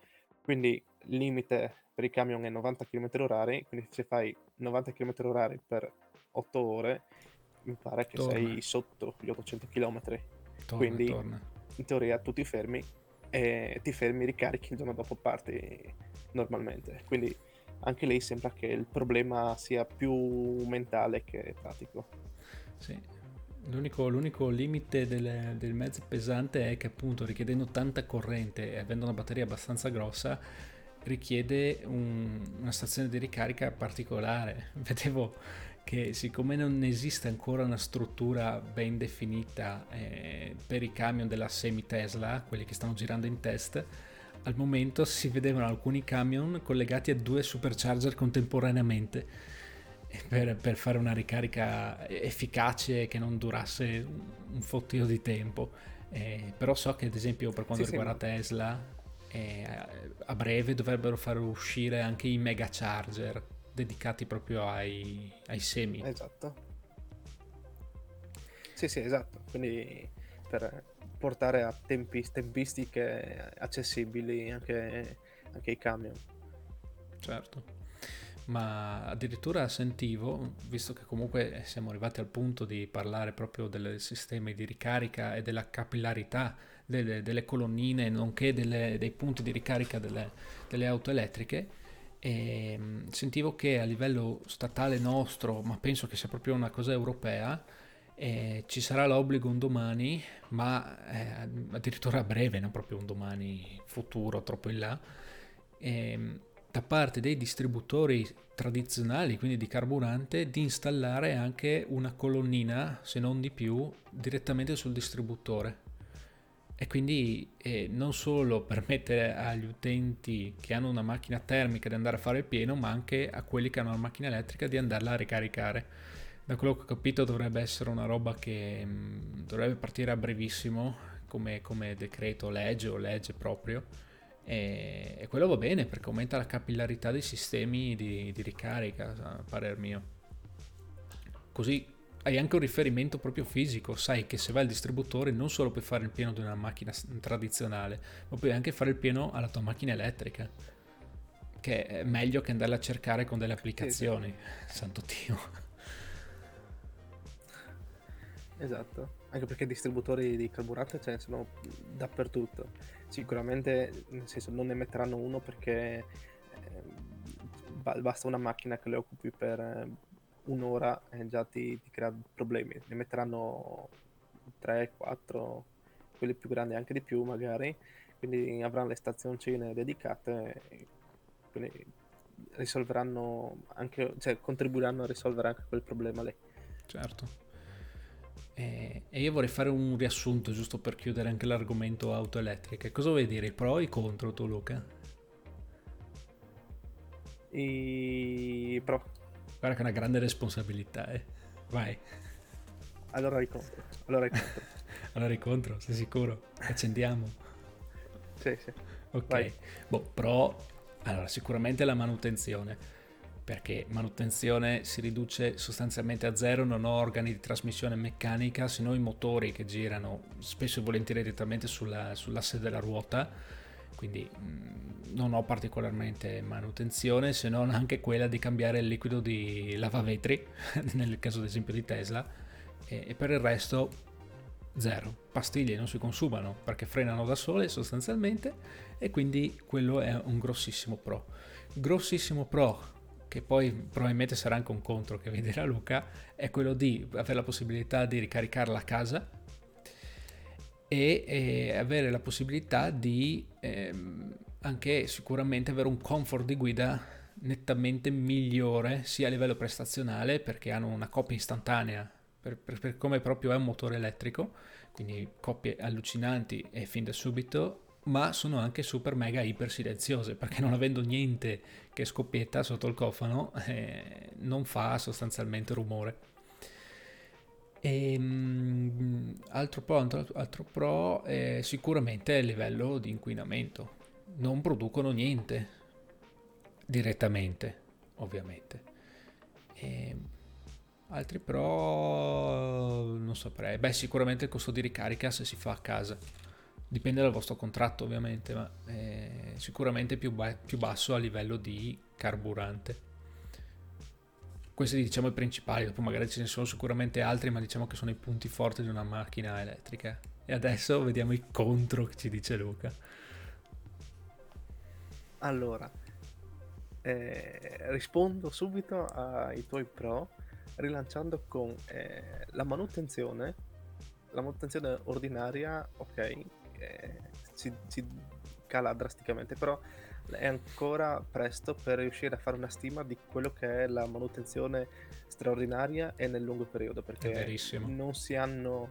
Speaker 2: Quindi il limite per i camion è 90 km h quindi se fai 90 km h per 8 ore, mi pare che torna. sei sotto gli 800 km. Torna, quindi torna. in teoria tu ti fermi e ti fermi, ricarichi, il giorno dopo parti normalmente. Quindi anche lì sembra che il problema sia più mentale che pratico.
Speaker 1: Sì. L'unico, l'unico limite del, del, mezzo pesante è che appunto richiedendo tanta corrente e avendo una batteria abbastanza grossa richiede un, una stazione di ricarica particolare. Vedevo che siccome non esiste ancora una struttura ben definita eh, per i camion della semi Tesla, quelli che stanno girando in test, al momento si vedevano alcuni camion collegati a due supercharger contemporaneamente per, per fare una ricarica efficace che non durasse un fottio di tempo. Eh, però so che ad esempio per quanto sì, riguarda sì. Tesla eh, a breve dovrebbero far uscire anche i mega charger dedicati proprio ai, ai semi.
Speaker 2: Esatto. Sì, sì, esatto. Quindi per portare a tempi, tempistiche accessibili anche, anche i camion.
Speaker 1: Certo. Ma addirittura sentivo, visto che comunque siamo arrivati al punto di parlare proprio del sistema di ricarica e della capillarità delle, delle colonnine, nonché delle, dei punti di ricarica delle, delle auto elettriche, e ehm, sentivo che a livello statale nostro, ma penso che sia proprio una cosa europea, eh, ci sarà l'obbligo un domani, ma eh, addirittura a breve, non proprio un domani futuro, troppo in là, eh, da parte dei distributori tradizionali, quindi di carburante, di installare anche una colonnina, se non di più, direttamente sul distributore e quindi eh, non solo permettere agli utenti che hanno una macchina termica di andare a fare il pieno, ma anche a quelli che hanno una macchina elettrica di andarla a ricaricare. Da quello che ho capito dovrebbe essere una roba che mh, mm, dovrebbe partire a brevissimo come, come, decreto legge o legge proprio e, e, quello va bene perché aumenta la capillarità dei sistemi di, di ricarica, a parer mio. Così hai anche un riferimento proprio fisico, sai che se vai al distributore non solo puoi fare il pieno di una macchina tradizionale, ma puoi anche fare il pieno alla tua macchina elettrica, che è meglio che andarla a cercare con delle applicazioni, sì, santo Dio.
Speaker 2: Esatto, anche perché distributori di carburante ce ne sono dappertutto. Sicuramente, nel senso, non ne metteranno uno perché eh, basta una macchina che le occupi per un'ora eh, già ti, ti, crea problemi. Ne metteranno 3, 4, quelli più grandi anche di più magari, quindi avranno le stazioncine dedicate, quindi risolveranno anche, cioè contribuiranno a risolvere anche quel problema lì.
Speaker 1: Certo. E, io vorrei fare un riassunto giusto per chiudere anche l'argomento auto elettriche. Cosa vuoi dire? I pro e i contro tu Luca?
Speaker 2: I pro.
Speaker 1: Guarda che è una grande responsabilità, eh. Vai.
Speaker 2: Allora i contro. Allora i contro.
Speaker 1: allora i contro, sei sicuro? Accendiamo.
Speaker 2: sì, sì.
Speaker 1: Ok. Vai. Boh, pro. Allora, sicuramente la manutenzione perché manutenzione si riduce sostanzialmente a zero, non ho organi di trasmissione meccanica, se no i motori che girano spesso e volentieri direttamente sulla, sull'asse della ruota, quindi mh, mm, non ho particolarmente manutenzione, se non anche quella di cambiare il liquido di lavavetri, nel caso ad esempio di Tesla, e, e per il resto zero. Pastiglie non si consumano perché frenano da sole sostanzialmente e quindi quello è un grossissimo pro. Grossissimo pro che poi probabilmente sarà anche un contro che vedrà Luca, è quello di avere la possibilità di ricaricarla a casa e, e avere la possibilità di ehm, anche sicuramente avere un comfort di guida nettamente migliore sia a livello prestazionale perché hanno una coppia istantanea per, per, per come proprio è un motore elettrico quindi coppie allucinanti e fin da subito ma sono anche super mega iper silenziose perché non avendo niente che scoppietta sotto il cofano eh, non fa sostanzialmente rumore. E, um, altro pro, altro, pro è sicuramente il livello di inquinamento. Non producono niente direttamente, ovviamente. E, altri pro non saprei. Beh, sicuramente il costo di ricarica se si fa a casa Dipende dal vostro contratto ovviamente, ma è sicuramente più, ba- più basso a livello di carburante. Questi diciamo i principali, dopo magari ce ne sono sicuramente altri, ma diciamo che sono i punti forti di una macchina elettrica. E adesso vediamo i contro che ci dice Luca.
Speaker 2: Allora, eh, rispondo subito ai tuoi pro rilanciando con eh, la manutenzione, la manutenzione ordinaria, ok, eh, si, si, cala drasticamente, però è ancora presto per riuscire a fare una stima di quello che è la manutenzione straordinaria e nel lungo periodo, perché non si hanno,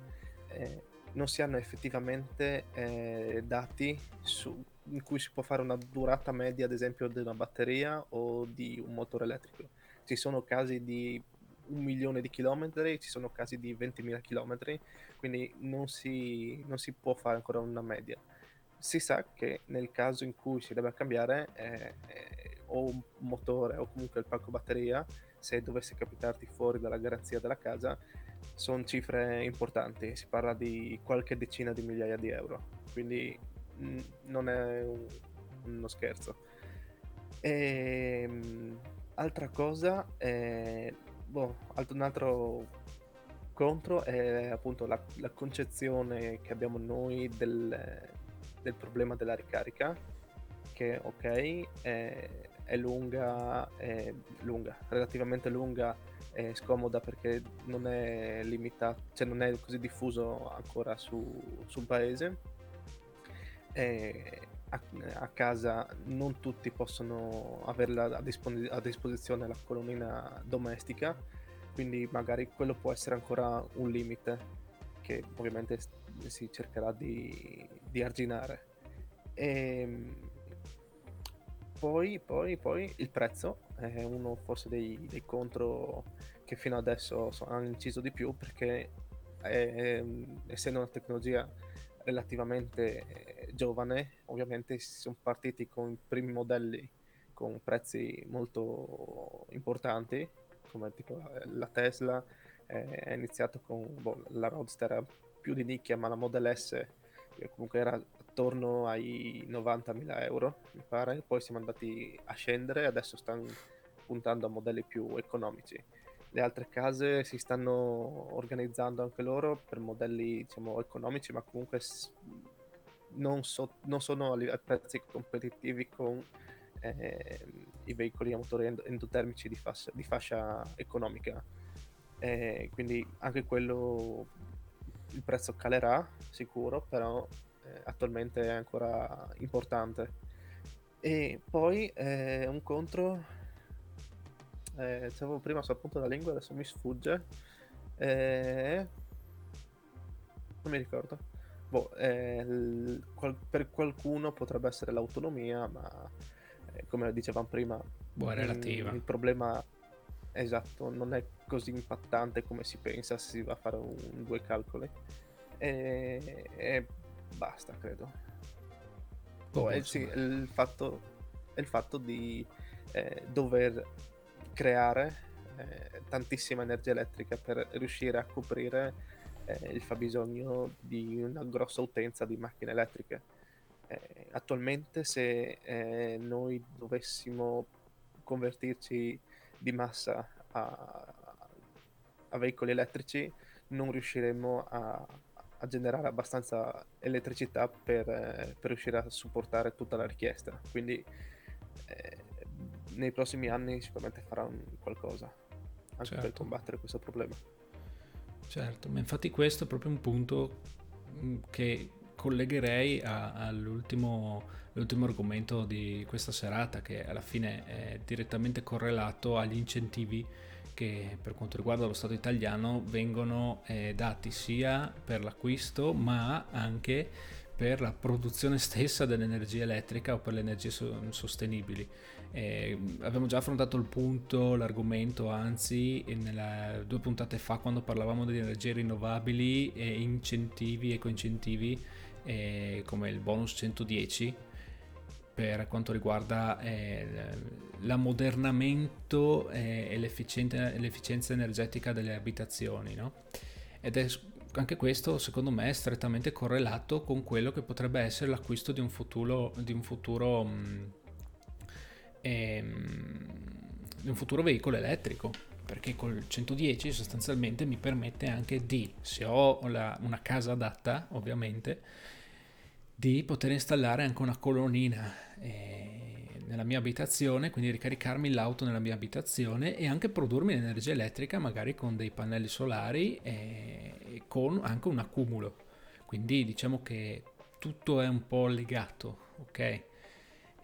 Speaker 2: eh, non si hanno effettivamente eh, dati su, in cui si può fare una durata media, ad esempio, di una batteria o di un motore elettrico. Ci sono casi di un milione di chilometri, ci sono casi di 20.000 chilometri, quindi non si, non si, può fare ancora una media. Si sa che nel caso in cui si debba cambiare eh, eh, o un motore o comunque il pacco batteria, se dovesse capitarti fuori dalla garanzia della casa, sono cifre importanti, si parla di qualche decina di migliaia di euro, quindi mh, non è un, uno scherzo. E, ehm, mh, altra cosa, eh, boh, un altro contro è appunto la, la concezione che abbiamo noi del, del, problema della ricarica, che ok, è, è lunga, è lunga, relativamente lunga e scomoda perché non è limitato, cioè non è così diffuso ancora su, sul paese. A, a, casa non tutti possono averla a, dispon- a disposizione la colonnina domestica quindi magari quello può essere ancora un limite che ovviamente si cercherà di, di arginare. E ehm, poi, poi, poi il prezzo è uno forse dei, dei contro che fino adesso hanno inciso di più perché è, essendo una tecnologia relativamente giovane, ovviamente si sono partiti con i primi modelli con prezzi molto importanti come tipo eh, la Tesla eh, è iniziato con boh, la Roadster più di nicchia ma la Model S comunque era attorno ai 90.000 euro mi pare poi siamo andati a scendere adesso stanno puntando a modelli più economici le altre case si stanno organizzando anche loro per modelli diciamo economici ma comunque non, so, non sono a prezzi competitivi con eh, i veicoli a motore endotermici di fascia, di fascia economica. Eh, quindi anche quello il prezzo calerà sicuro, però eh, attualmente è ancora importante. E poi eh, un contro, eh, avevo prima sul punto della lingua, adesso mi sfugge. Eh, non mi ricordo. Boh, eh, l- qual- per qualcuno potrebbe essere l'autonomia, ma eh, come dicevamo prima,
Speaker 1: è relativa.
Speaker 2: il problema esatto non è così impattante come si pensa se si va a fare un, due calcoli. E, e basta, credo. Oh, eh, sì, il, fatto, il fatto di eh, dover creare eh, tantissima energia elettrica per riuscire a coprire eh, il fabbisogno di una grossa utenza di macchine elettriche. Eh, attualmente se eh, noi dovessimo convertirci di massa a, a veicoli elettrici non riusciremo a, a generare abbastanza elettricità per, eh, per, riuscire a supportare tutta la richiesta. Quindi eh, nei prossimi anni sicuramente farà qualcosa anche certo. per combattere questo problema.
Speaker 1: Certo, ma infatti questo è proprio un punto mm, che collegherei a, all'ultimo argomento di questa serata, che alla fine è direttamente correlato agli incentivi che per quanto riguarda lo Stato italiano vengono eh, dati sia per l'acquisto ma anche per la produzione stessa dell'energia elettrica o per le energie so- sostenibili. Eh, abbiamo già affrontato il punto, l'argomento, anzi, nella, due puntate fa quando parlavamo di energie rinnovabili e incentivi, ecoincentivi eh, come il bonus 110 per quanto riguarda eh, l'ammodernamento eh, e l'efficienza energetica delle abitazioni. No? Ed è anche questo secondo me è strettamente correlato con quello che potrebbe essere l'acquisto di un futuro, di un futuro, mh, mm, ehm, di un futuro veicolo elettrico perché col 110 sostanzialmente mi permette anche di, se ho la, una casa adatta ovviamente, di poter installare anche una colonnina eh, nella mia abitazione, quindi ricaricarmi l'auto nella mia abitazione e anche produrmi l'energia elettrica magari con dei pannelli solari e con anche un accumulo. Quindi diciamo che tutto è un po' legato, ok?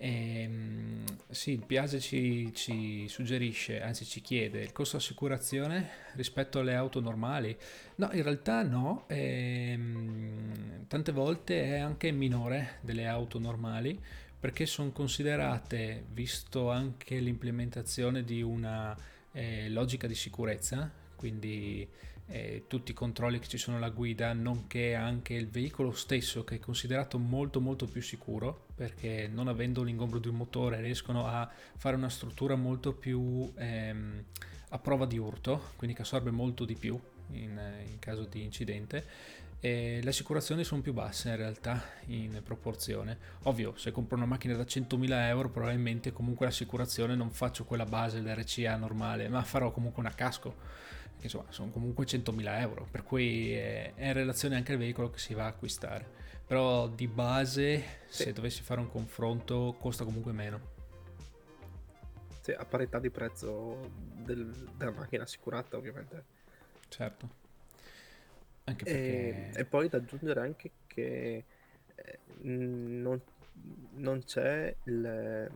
Speaker 1: E, ehm, sì, il Piaget ci, ci, suggerisce, anzi ci chiede il costo assicurazione rispetto alle auto normali. No, in realtà no, ehm, tante volte è anche minore delle auto normali perché sono considerate, visto anche l'implementazione di una eh, logica di sicurezza, quindi eh, tutti i controlli che ci sono alla guida, nonché anche il veicolo stesso che è considerato molto molto più sicuro perché non avendo l'ingombro di un motore riescono a fare una struttura molto più ehm, a prova di urto, quindi che assorbe molto di più in, in caso di incidente e le assicurazioni sono più basse in realtà in proporzione. Ovvio, se compro una macchina da 100.000 euro probabilmente comunque l'assicurazione non faccio quella base, l'RCA normale, ma farò comunque una casco, che insomma sono comunque 100.000 euro, per cui è in relazione anche al veicolo che si va a acquistare. Però di base, sì. se dovessi fare un confronto, costa comunque meno.
Speaker 2: Sì, a parità di prezzo del, della macchina assicurata ovviamente.
Speaker 1: Certo.
Speaker 2: Anche perché... e, e poi da aggiungere anche che eh, non, non c'è il,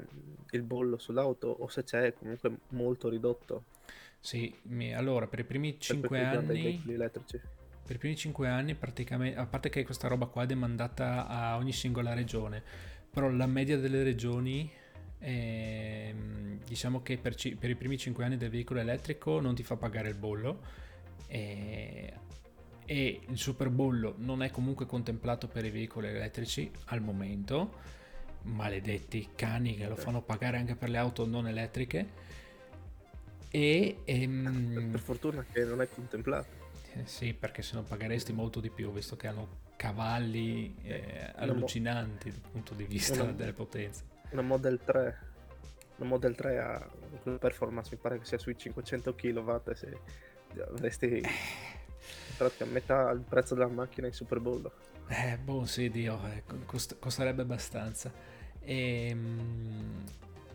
Speaker 2: il, bollo sull'auto o se c'è comunque molto ridotto.
Speaker 1: Sì, mi, allora per i primi 5 anni... Per i primi 5 anni praticamente, a parte che questa roba qua è demandata a ogni singola regione, però la media delle regioni eh, diciamo che per, ci, per, i primi 5 anni del veicolo elettrico non ti fa pagare il bollo. Eh, e il superbollo non è comunque contemplato per i veicoli elettrici al momento, maledetti cani che lo fanno pagare anche per le auto non elettriche. E, ehm,
Speaker 2: per fortuna che non è contemplato.
Speaker 1: Eh, sì, perché se no pagheresti molto di più, visto che hanno cavalli eh, allucinanti dal punto di vista una, delle potenze.
Speaker 2: Una Model 3, una Model 3 ha una performance, mi pare che sia sui 500 kW, se avresti infatti a metà il prezzo della macchina in Super Bowl.
Speaker 1: Eh, boh, sì, Dio, eh, cost- costerebbe abbastanza. E, ehm,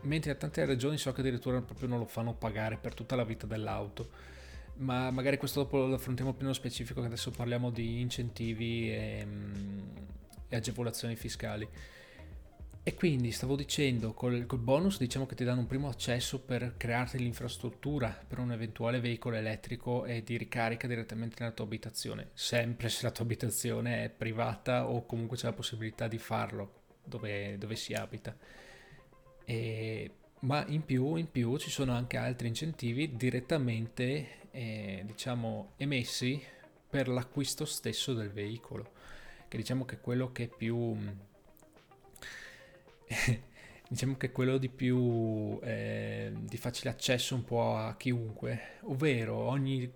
Speaker 1: mentre a tante regioni so che addirittura proprio non lo fanno pagare per tutta la vita dell'auto. Ma magari questo dopo lo affrontiamo più nello specifico, che adesso parliamo di incentivi e, mm, e agevolazioni fiscali. E quindi stavo dicendo, col, col, bonus diciamo che ti danno un primo accesso per crearti l'infrastruttura per un eventuale veicolo elettrico e di ricarica direttamente nella tua abitazione, sempre se la tua abitazione è privata o comunque c'è la possibilità di farlo dove, dove si abita. E, ma in più, in più ci sono anche altri incentivi direttamente eh, diciamo emessi per l'acquisto stesso del veicolo, che diciamo che è quello che è più diciamo che è quello di più eh, di facile accesso un po' a chiunque, ovvero ogni,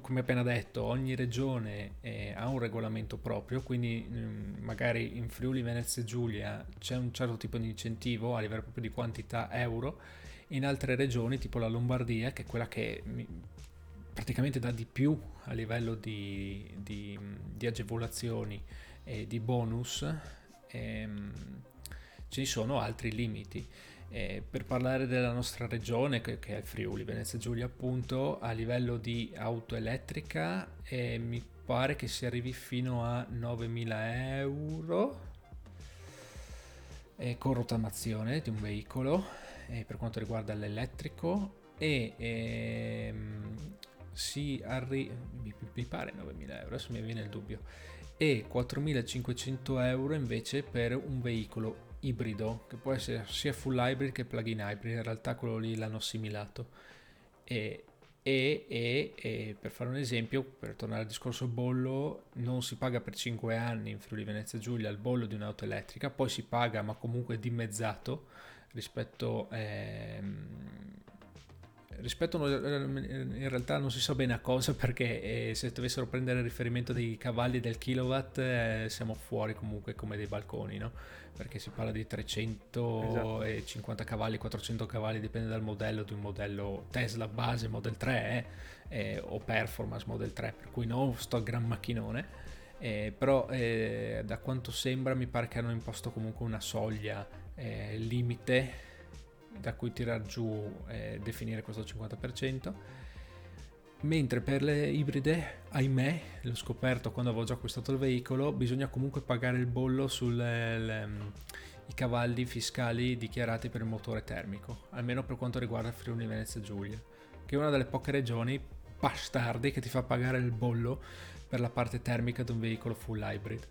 Speaker 1: come appena detto, ogni regione eh, ha un regolamento proprio, quindi mh, mm, magari in Friuli, Venezia e Giulia c'è un certo tipo di incentivo a livello proprio di quantità euro, in altre regioni tipo la Lombardia, che è quella che mi, praticamente dà di più a livello di, di, di agevolazioni e di bonus, ehm, ci sono altri limiti. Eh, per parlare della nostra regione, che, che, è Friuli, Venezia Giulia, appunto, a livello di auto elettrica eh, mi pare che si arrivi fino a 9.000 euro eh, con rottamazione di un veicolo eh, per quanto riguarda l'elettrico. E ehm, si arriva, mi, mi pare 9.000 euro, adesso mi viene il dubbio, e 4.500 euro invece per un veicolo ibrido, che può essere sia full hybrid che plug-in hybrid, in realtà quello lì l'hanno assimilato. E, e, e, e, per fare un esempio, per tornare al discorso bollo, non si paga per 5 anni in Friuli Venezia Giulia il bollo di un'auto elettrica, poi si paga ma comunque dimezzato rispetto ehm, rispetto in realtà non si sa bene a cosa perché eh, se dovessero prendere il riferimento dei cavalli del kilowatt eh, siamo fuori comunque come dei balconi no? perché si parla di 350 esatto. cavalli 400 cavalli dipende dal modello di un modello Tesla base Model 3 eh, eh, o Performance Model 3 per cui non sto gran macchinone eh, però eh, da quanto sembra mi pare che hanno imposto comunque una soglia limite da cui tirar giù e definire questo 50%. Mentre per le ibride, ahimè, l'ho scoperto quando avevo già acquistato il veicolo, bisogna comunque pagare il bollo sui cavalli fiscali dichiarati per il motore termico, almeno per quanto riguarda Friuli Venezia Giulia, che è una delle poche regioni bastardi che ti fa pagare il bollo per la parte termica di un veicolo full hybrid.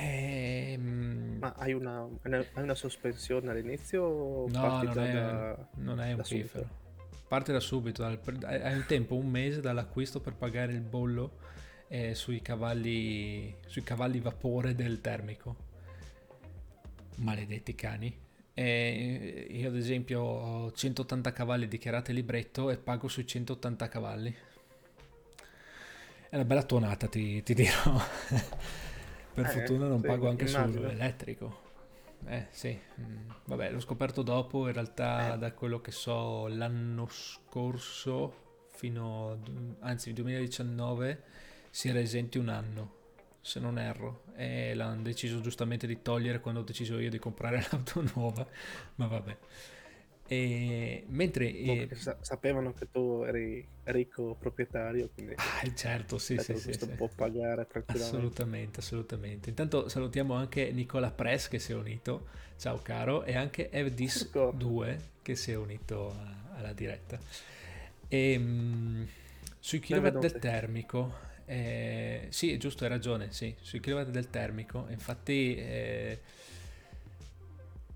Speaker 2: Ehm... Ma hai una, hai una, sospensione all'inizio? O
Speaker 1: no, non è, da, non è un piffero. Parte da subito, dal, hai un tempo, un mese dall'acquisto per pagare il bollo eh, sui, cavalli, sui cavalli vapore del termico. Maledetti cani. E io ad esempio ho 180 cavalli dichiarati libretto e pago sui 180 cavalli. È una bella tuonata, ti, ti dirò. Per eh, fortuna non pago anche sull'elettrico. Eh sì, mm, vabbè, l'ho scoperto dopo, in realtà eh. da quello che so l'anno scorso fino a, anzi 2019 si era esenti un anno, se non erro, e l'hanno deciso giustamente di togliere quando ho deciso io di comprare l'auto nuova, ma vabbè. E mentre
Speaker 2: eh, sapevano che tu eri ricco proprietario, quindi
Speaker 1: ah, certo, sì, sì, sì,
Speaker 2: sì. può pagare tranquillamente.
Speaker 1: Assolutamente, assolutamente. Intanto salutiamo anche Nicola Press che si è unito, ciao caro, e anche Evdis 2 che si è unito alla diretta. E, ehm, mh, sui kilowatt del termico, eh, sì, è giusto, hai ragione, sì, sui kilowatt del termico, infatti... Eh,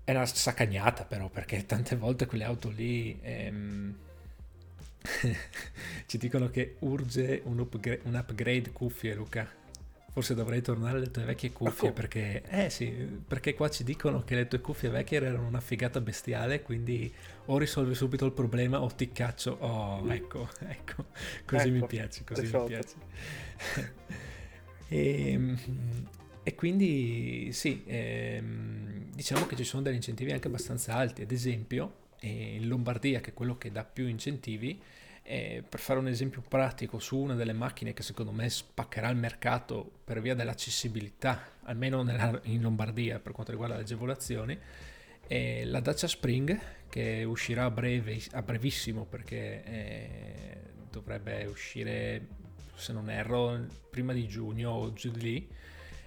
Speaker 1: è una saccagnata però, perché tante volte quelle auto lì ehm, ci dicono che urge un, upgra- un, upgrade cuffie, Luca. Forse dovrei tornare alle tue vecchie cuffie perché, eh sì, perché qua ci dicono che le tue cuffie vecchie erano una figata bestiale, quindi o risolvi subito il problema o ti caccio. Oh, ecco, ecco, così ecco, mi piace, così mi piace. e, ehm, e quindi sì, ehm, diciamo che ci sono degli incentivi anche abbastanza alti, ad esempio eh, in Lombardia, che è quello che dà più incentivi, eh, per fare un esempio pratico su una delle macchine che secondo me spaccherà il mercato per via dell'accessibilità, almeno nella, in Lombardia per quanto riguarda le agevolazioni, E la Dacia Spring che uscirà a, breve, a brevissimo perché eh, dovrebbe uscire, se non erro, prima di giugno o giù di lì,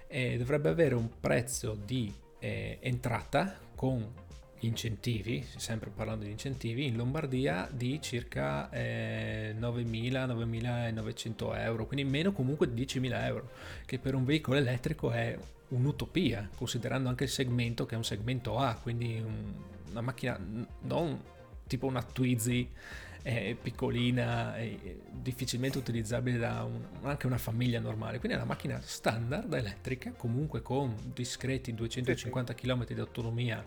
Speaker 1: e dovrebbe avere un prezzo di eh, entrata con incentivi, sempre parlando di incentivi, in Lombardia di circa eh, 9.000-9.900 euro, quindi meno comunque di 10.000 euro, che per un veicolo elettrico è un'utopia, considerando anche il segmento che è un segmento A, quindi un, una macchina non tipo una Twizy eh, piccolina, eh, difficilmente utilizzabile da un, anche una famiglia normale, quindi è una macchina standard elettrica, comunque con discreti 250 km di autonomia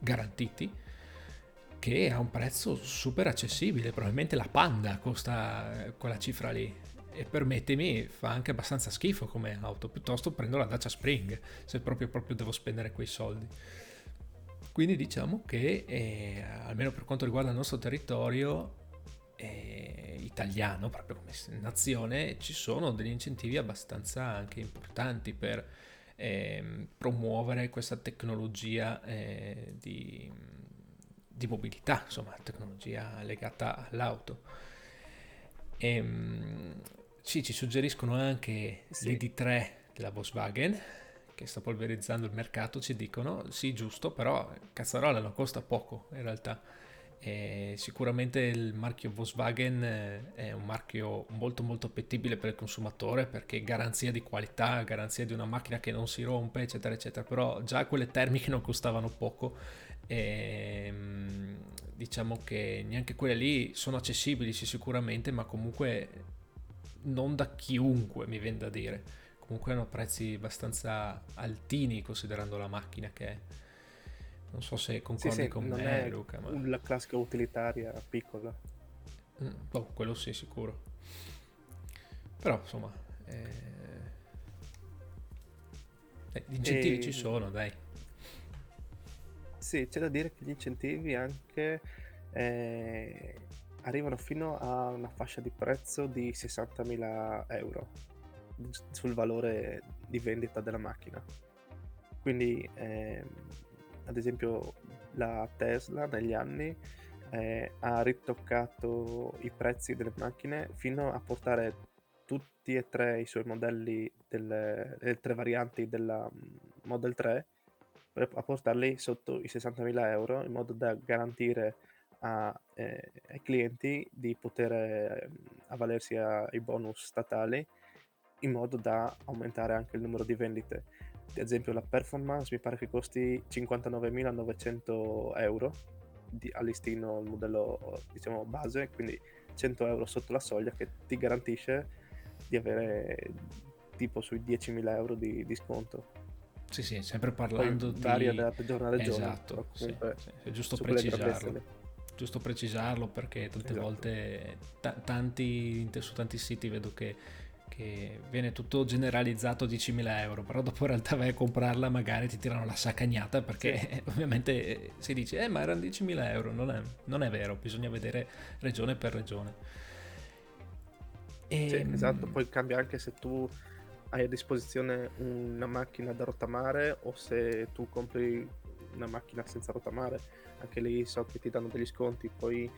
Speaker 1: garantiti, che ha un prezzo super accessibile, probabilmente la Panda costa eh, quella cifra lì. E permettimi, fa anche abbastanza schifo come auto, piuttosto prendo la Dacia Spring se proprio, proprio devo spendere quei soldi. Quindi diciamo che, eh, almeno per quanto riguarda il nostro territorio eh, italiano, proprio come nazione, ci sono degli incentivi abbastanza anche importanti per eh, promuovere questa tecnologia eh, di, di, mobilità, insomma, tecnologia legata all'auto. E, ehm, sì, ci suggeriscono anche sì. l'ED3 della Volkswagen che sta polverizzando il mercato, ci dicono sì, giusto, però cazzarola non costa poco in realtà. E sicuramente il marchio Volkswagen eh, è un marchio molto molto appetibile per il consumatore perché garanzia di qualità, garanzia di una macchina che non si rompe, eccetera, eccetera. Però già quelle termiche non costavano poco e ehm, diciamo che neanche quelle lì sono accessibili sì, sicuramente, ma comunque non da chiunque mi viene da dire. Comunque hanno prezzi abbastanza altini considerando la macchina che è. Non so se concordi sì, sì, con me, Luca. Ma...
Speaker 2: La classica utilitaria piccola.
Speaker 1: Mm, oh, quello sì, sicuro. Però, insomma, eh... Eh, gli incentivi e... ci sono, dai.
Speaker 2: Sì, c'è da dire che gli incentivi anche eh, arrivano fino a una fascia di prezzo di 60.000 euro sul valore di vendita della macchina. Quindi, ehm, ad esempio, la Tesla negli anni eh, ha ritoccato i prezzi delle macchine fino a portare tutti e tre i suoi modelli, delle, le tre varianti della mm, Model 3, a portarli sotto i 60.000 euro in modo da garantire a, eh, ai clienti di poter eh, avvalersi ai bonus statali in modo da aumentare anche il numero di vendite. Ad esempio la performance mi pare che costi 59.900 euro di, a listino il modello diciamo base, quindi 100 euro sotto la soglia che ti garantisce di avere tipo sui 10.000 euro di, di sconto.
Speaker 1: Sì, sì, sempre parlando
Speaker 2: Poi, di... Varia da regione a regione.
Speaker 1: Esatto, sì, sì, è giusto precisarlo giusto precisarlo perché tante esatto. volte t- tanti, su tanti siti vedo che che viene tutto generalizzato a 10.000 euro, però dopo in realtà vai a comprarla magari ti tirano la saccagnata perché sì. ovviamente eh, si dice eh ma erano 10.000 euro, non è, non è, vero, bisogna vedere regione per regione.
Speaker 2: E... Sì, ehm, esatto, poi cambia anche se tu hai a disposizione una macchina da rottamare o se tu compri una macchina senza rottamare, anche lì so che ti danno degli sconti, poi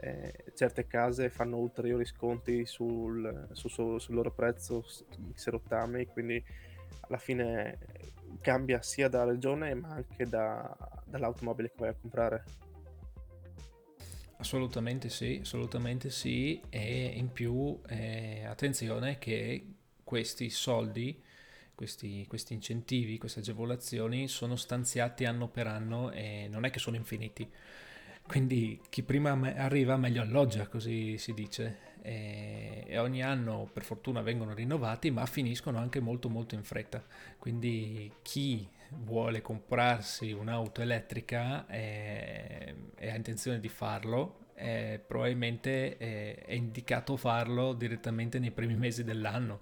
Speaker 2: eh, certe case fanno ulteriori sconti sul, su, su, sul loro prezzo se rottami, quindi alla fine cambia sia da regione ma anche da, dall'automobile che vai a comprare.
Speaker 1: Assolutamente sì, assolutamente sì e in più eh, attenzione che questi soldi, questi, questi incentivi, queste agevolazioni sono stanziati anno per anno e non è che sono infiniti quindi chi prima arriva meglio alloggia, così si dice. E, e, ogni anno per fortuna vengono rinnovati, ma finiscono anche molto molto in fretta. Quindi chi vuole comprarsi un'auto elettrica e, e ha intenzione di farlo, eh, probabilmente è, è indicato farlo direttamente nei primi mesi dell'anno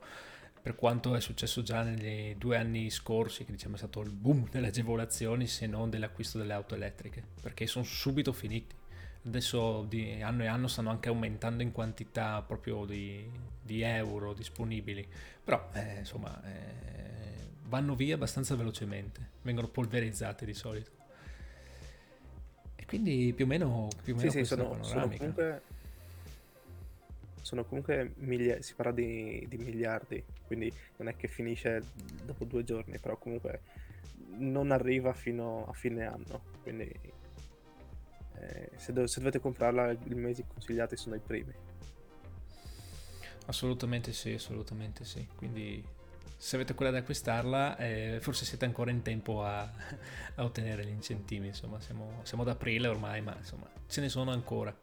Speaker 1: per quanto è successo già negli due anni scorsi, che diciamo è stato il boom delle agevolazioni se non dell'acquisto delle auto elettriche, perché sono subito finiti. Adesso di anno e anno stanno anche aumentando in quantità proprio di, di euro disponibili, però eh, insomma eh, vanno via abbastanza velocemente, vengono polverizzate di solito. quindi più o meno, più o meno
Speaker 2: sì, sì, sono, sono, comunque, sono comunque miglia- si parla di, di, miliardi, quindi non è che finisce dopo due giorni, però comunque non arriva fino a fine anno, quindi eh, se, do- se dovete comprarla i mesi consigliati sono i primi.
Speaker 1: Assolutamente sì, assolutamente sì. Quindi se avete quella da acquistarla, eh, forse siete ancora in tempo a, a ottenere gli incentivi. Insomma, siamo, siamo, ad aprile ormai, ma insomma, ce ne sono ancora.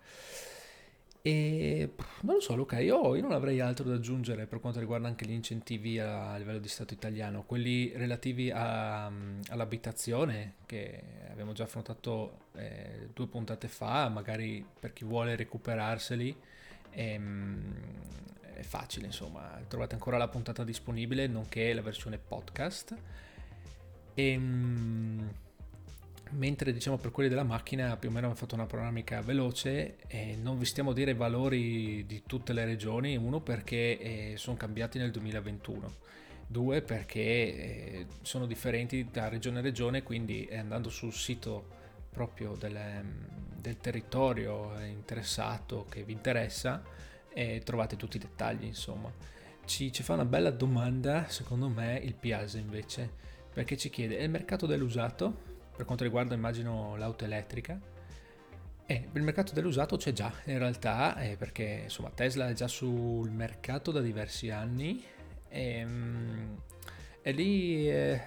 Speaker 1: E non lo so, Luca, io, io, non avrei altro da aggiungere per quanto riguarda anche gli incentivi a, a livello di Stato italiano, quelli relativi a, all'abitazione che abbiamo già affrontato eh, due puntate fa, magari per chi vuole recuperarseli. Ehm, è facile, insomma, trovate ancora la puntata disponibile, nonché la versione podcast. E, ehm, mentre diciamo per quelli della macchina più o meno abbiamo fatto una panoramica veloce e non vi stiamo a dire i valori di tutte le regioni, uno perché eh, sono cambiati nel 2021, due perché eh, sono differenti da regione a regione, quindi eh, andando sul sito proprio del, del territorio interessato che vi interessa, trovate tutti i dettagli, insomma. Ci, ci, fa una bella domanda, secondo me, il Piazza invece, perché ci chiede, è il mercato dell'usato, per quanto riguarda immagino l'auto elettrica? Eh, il mercato dell'usato c'è già, in realtà, eh, perché insomma Tesla è già sul mercato da diversi anni e, um, e lì, eh,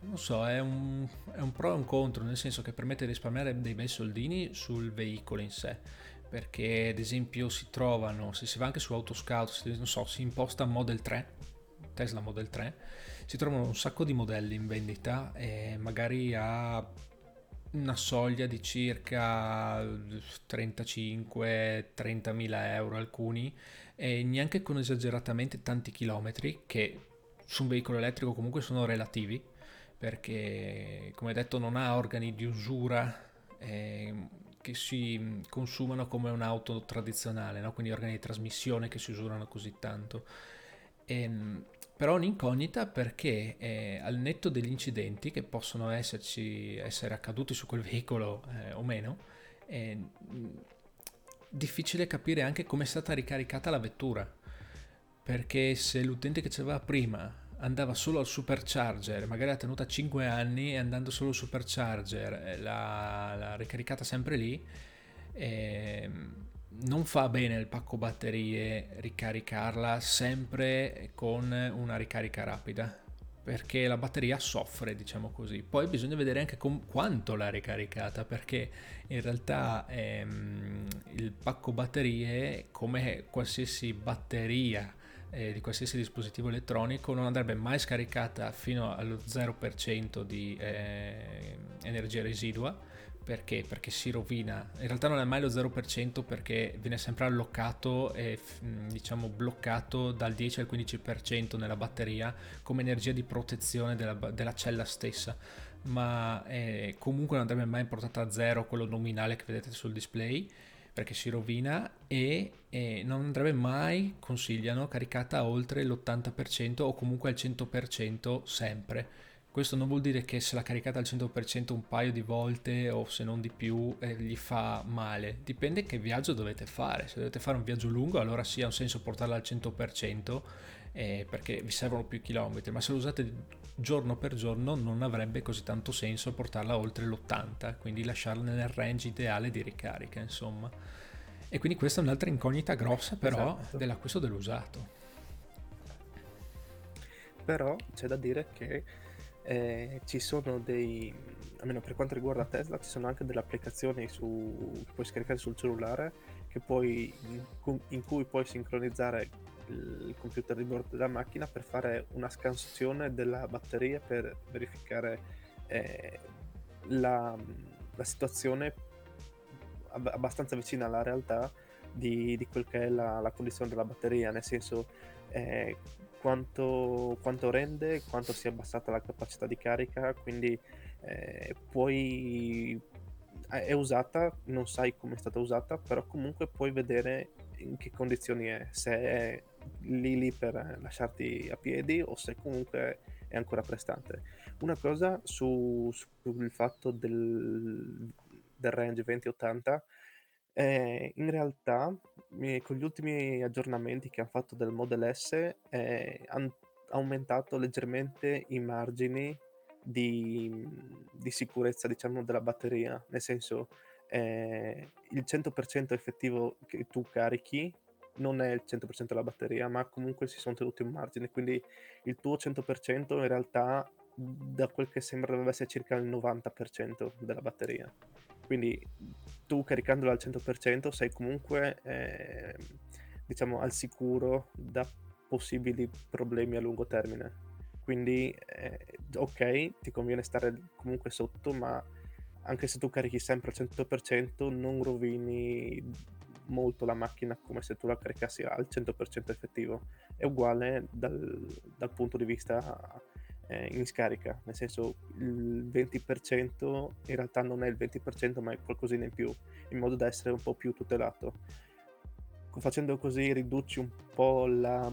Speaker 1: non so, è un, è un pro e un contro, nel senso che permette di risparmiare dei bei soldini sul veicolo in sé perché ad esempio si trovano, se si va anche su Autoscout, non so, si imposta Model 3, Tesla Model 3, si trovano un sacco di modelli in vendita e magari a una soglia di circa 35-30 mila euro alcuni e neanche con esageratamente tanti chilometri che su un veicolo elettrico comunque sono relativi perché come detto non ha organi di usura eh, che si consumano come un'auto tradizionale, no? quindi organi di trasmissione che si usurano così tanto. E, ehm, però un'incognita perché eh, al netto degli incidenti che possono esserci, essere accaduti su quel veicolo eh, o meno, è difficile capire anche come è stata ricaricata la vettura. Perché se l'utente che c'aveva prima andava solo al supercharger, magari ha tenuta 5 anni e andando solo al supercharger eh, l'ha, l'ha ricaricata sempre lì, eh, non fa bene il pacco batterie ricaricarla sempre con una ricarica rapida perché la batteria soffre, diciamo così. Poi bisogna vedere anche com- quanto l'ha ricaricata, perché in realtà ehm, il pacco batterie, come qualsiasi batteria eh, di qualsiasi dispositivo elettronico non andrebbe mai scaricata fino allo 0% di eh, energia residua perché? Perché si rovina. In realtà non è mai lo 0% perché viene sempre allocato e diciamo bloccato dal 10 al 15% nella batteria come energia di protezione della, della cella stessa. Ma eh, comunque non andrebbe mai portata a zero quello nominale che vedete sul display perché si rovina e, e, non andrebbe mai, consigliano, caricata oltre l'80% o comunque al 100% sempre. Questo non vuol dire che se l'ha caricata al 100% un paio di volte o se non di più eh, gli fa male. Dipende che viaggio dovete fare. Se dovete fare un viaggio lungo allora sì ha un senso portarla al 100% eh, perché vi servono più chilometri, ma se lo usate giorno per giorno non avrebbe così tanto senso portarla oltre l'80, quindi lasciarla nel range ideale di ricarica, insomma. E quindi questa è un'altra incognita grossa però esatto. dell'acquisto dell'usato.
Speaker 2: Però c'è da dire che eh, ci sono dei, almeno per quanto riguarda Tesla, ci sono anche delle applicazioni su, che puoi scaricare sul cellulare puoi, in, cui puoi sincronizzare il computer di bordo della macchina per fare una scansione della batteria per verificare eh, la, la, situazione ab- abbastanza vicina alla realtà di, di quel che è la, la, condizione della batteria, nel senso eh, quanto, quanto, rende, quanto si è abbassata la capacità di carica, quindi eh, puoi è usata, non sai come è stata usata, però comunque puoi vedere in che condizioni è, se è lì lì per lasciarti a piedi o se comunque è ancora prestante. Una cosa su, sul fatto del, del range 2080, eh, in realtà con gli ultimi aggiornamenti che hanno fatto del Model S eh, hanno aumentato leggermente i margini di, di, sicurezza diciamo della batteria, nel senso eh, il 100% effettivo che tu carichi non è il 100% della batteria, ma comunque si sono tenuti un margine, quindi il tuo 100% in realtà da quel che sembra dovrebbe essere circa il 90% della batteria. Quindi tu caricandola al 100% sei comunque eh, diciamo al sicuro da possibili problemi a lungo termine. Quindi eh, ok, ti conviene stare comunque sotto, ma anche se tu carichi sempre al 100% non rovini molto la macchina come se tu la caricassi al 100% effettivo. È uguale dal, dal punto di vista eh, in scarica, nel senso il 20% in realtà non è il 20% ma è qualcosina in più, in modo da essere un po' più tutelato. Facendo così riduci un po' la,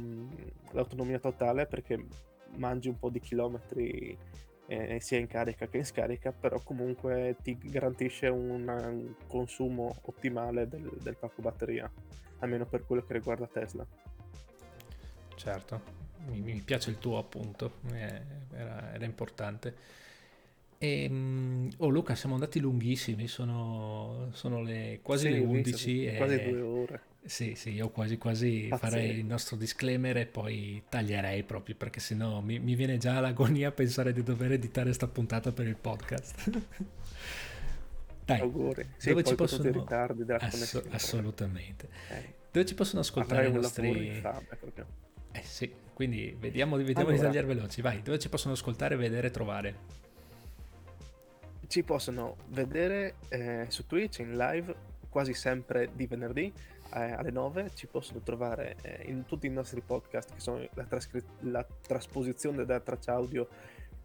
Speaker 2: l'autonomia totale perché mangi un po' di chilometri eh, sia in carica che in scarica, però comunque ti garantisce un, un consumo ottimale del, del pacco batteria, almeno per quello che riguarda Tesla.
Speaker 1: Certo, mi, mi piace il tuo appunto, eh, era, era, importante. E, um, oh Luca, siamo andati lunghissimi, sono, sono le quasi sì, le 11.
Speaker 2: E, quasi due ore.
Speaker 1: Sì, sì, io quasi quasi Pazzesco. farei il nostro disclaimer e poi taglierei proprio perché sennò mi, mi viene già l'agonia pensare di dover editare sta puntata per il podcast.
Speaker 2: Dai, auguri. Sì, dove ci possono... ritardi della
Speaker 1: Ass- assolutamente. Eh. Dove ci possono ascoltare i nostri... Eh sì, quindi vediamo, vediamo allora, di tagliare veloci. Vai, dove ci possono ascoltare, vedere, trovare?
Speaker 2: Ci possono vedere eh, su Twitch in live quasi sempre di venerdì eh, alle 9 ci possono trovare eh, in tutti i nostri podcast che sono la, trascri- la trasposizione della traccia audio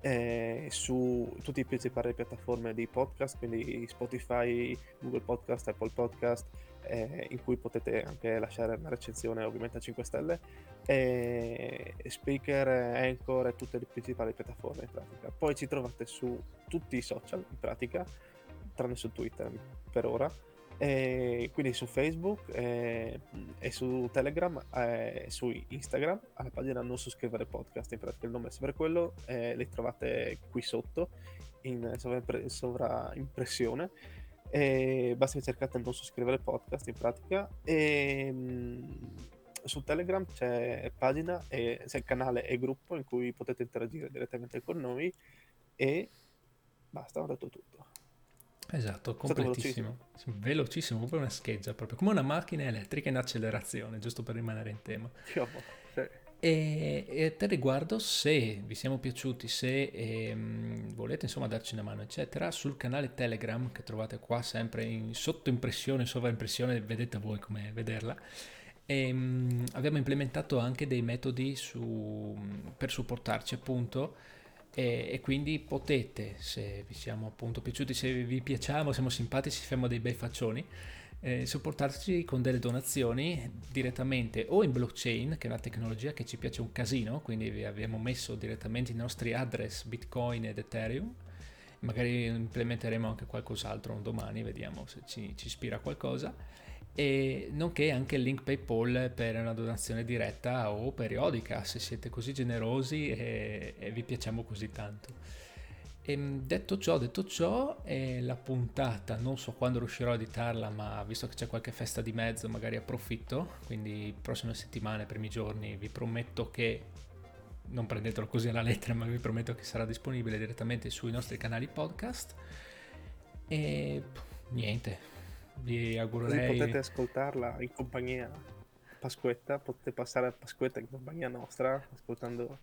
Speaker 2: eh, su tutte le principali piattaforme di podcast, quindi Spotify, Google Podcast, Apple Podcast, eh, in cui potete anche lasciare una recensione ovviamente a 5 stelle, e Speaker, Anchor e tutte le principali piattaforme in pratica. Poi ci trovate su tutti i social in pratica, tranne su Twitter per ora. E quindi su Facebook eh, e su Telegram e su Instagram. Alla pagina non soscrivere podcast in pratica il nome è sempre quello le trovate qui sotto in sovraimpressione e basta che cercate non soscrivere podcast in pratica e mh, su Telegram c'è pagina e c'è il canale e gruppo in cui potete interagire direttamente con noi e basta ho detto tutto
Speaker 1: Esatto, completissimo. Velocissimo. velocissimo, proprio una scheggia, proprio come una macchina elettrica in accelerazione, giusto per rimanere in tema. Sì. E, e a te riguardo, se vi siamo piaciuti, se ehm, volete insomma darci una mano, eccetera, sul canale Telegram che trovate qua sempre in sottoimpressione, sovraimpressione, vedete voi come vederla. E, um, abbiamo implementato anche dei metodi su, per supportarci appunto e, e, quindi potete, se vi siamo appunto piaciuti, se vi piacciamo, siamo simpatici, siamo dei bei faccioni, eh, supportarci con delle donazioni direttamente o in blockchain, che è una tecnologia che ci piace un casino, quindi vi abbiamo messo direttamente i nostri address Bitcoin ed Ethereum, magari implementeremo anche qualcos'altro un domani, vediamo se ci, ci ispira qualcosa e nonché anche il link PayPal per una donazione diretta o periodica se siete così generosi e, e vi piacciamo così tanto. E ehm, detto ciò, detto ciò, eh, la puntata non so quando riuscirò a editarla, ma visto che c'è qualche festa di mezzo, magari approfitto. Quindi, prossime settimane, primi giorni, vi prometto che non prendetelo così alla lettera, ma vi prometto che sarà disponibile direttamente sui nostri canali podcast. E niente, vi augurerei...
Speaker 2: Così potete ascoltarla in compagnia Pasquetta, potete passare a Pasquetta in compagnia nostra, ascoltando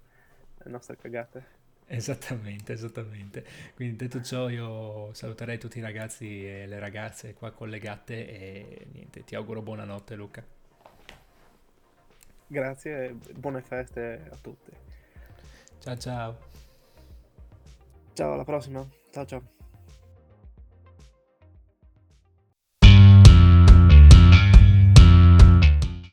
Speaker 2: le nostre cagate.
Speaker 1: Esattamente, esattamente. Quindi detto ciò io saluterei tutti i ragazzi e le ragazze qua collegate e niente, ti auguro buonanotte Luca.
Speaker 2: Grazie e buone feste a tutti.
Speaker 1: Ciao ciao.
Speaker 2: Ciao, alla prossima. Ciao ciao.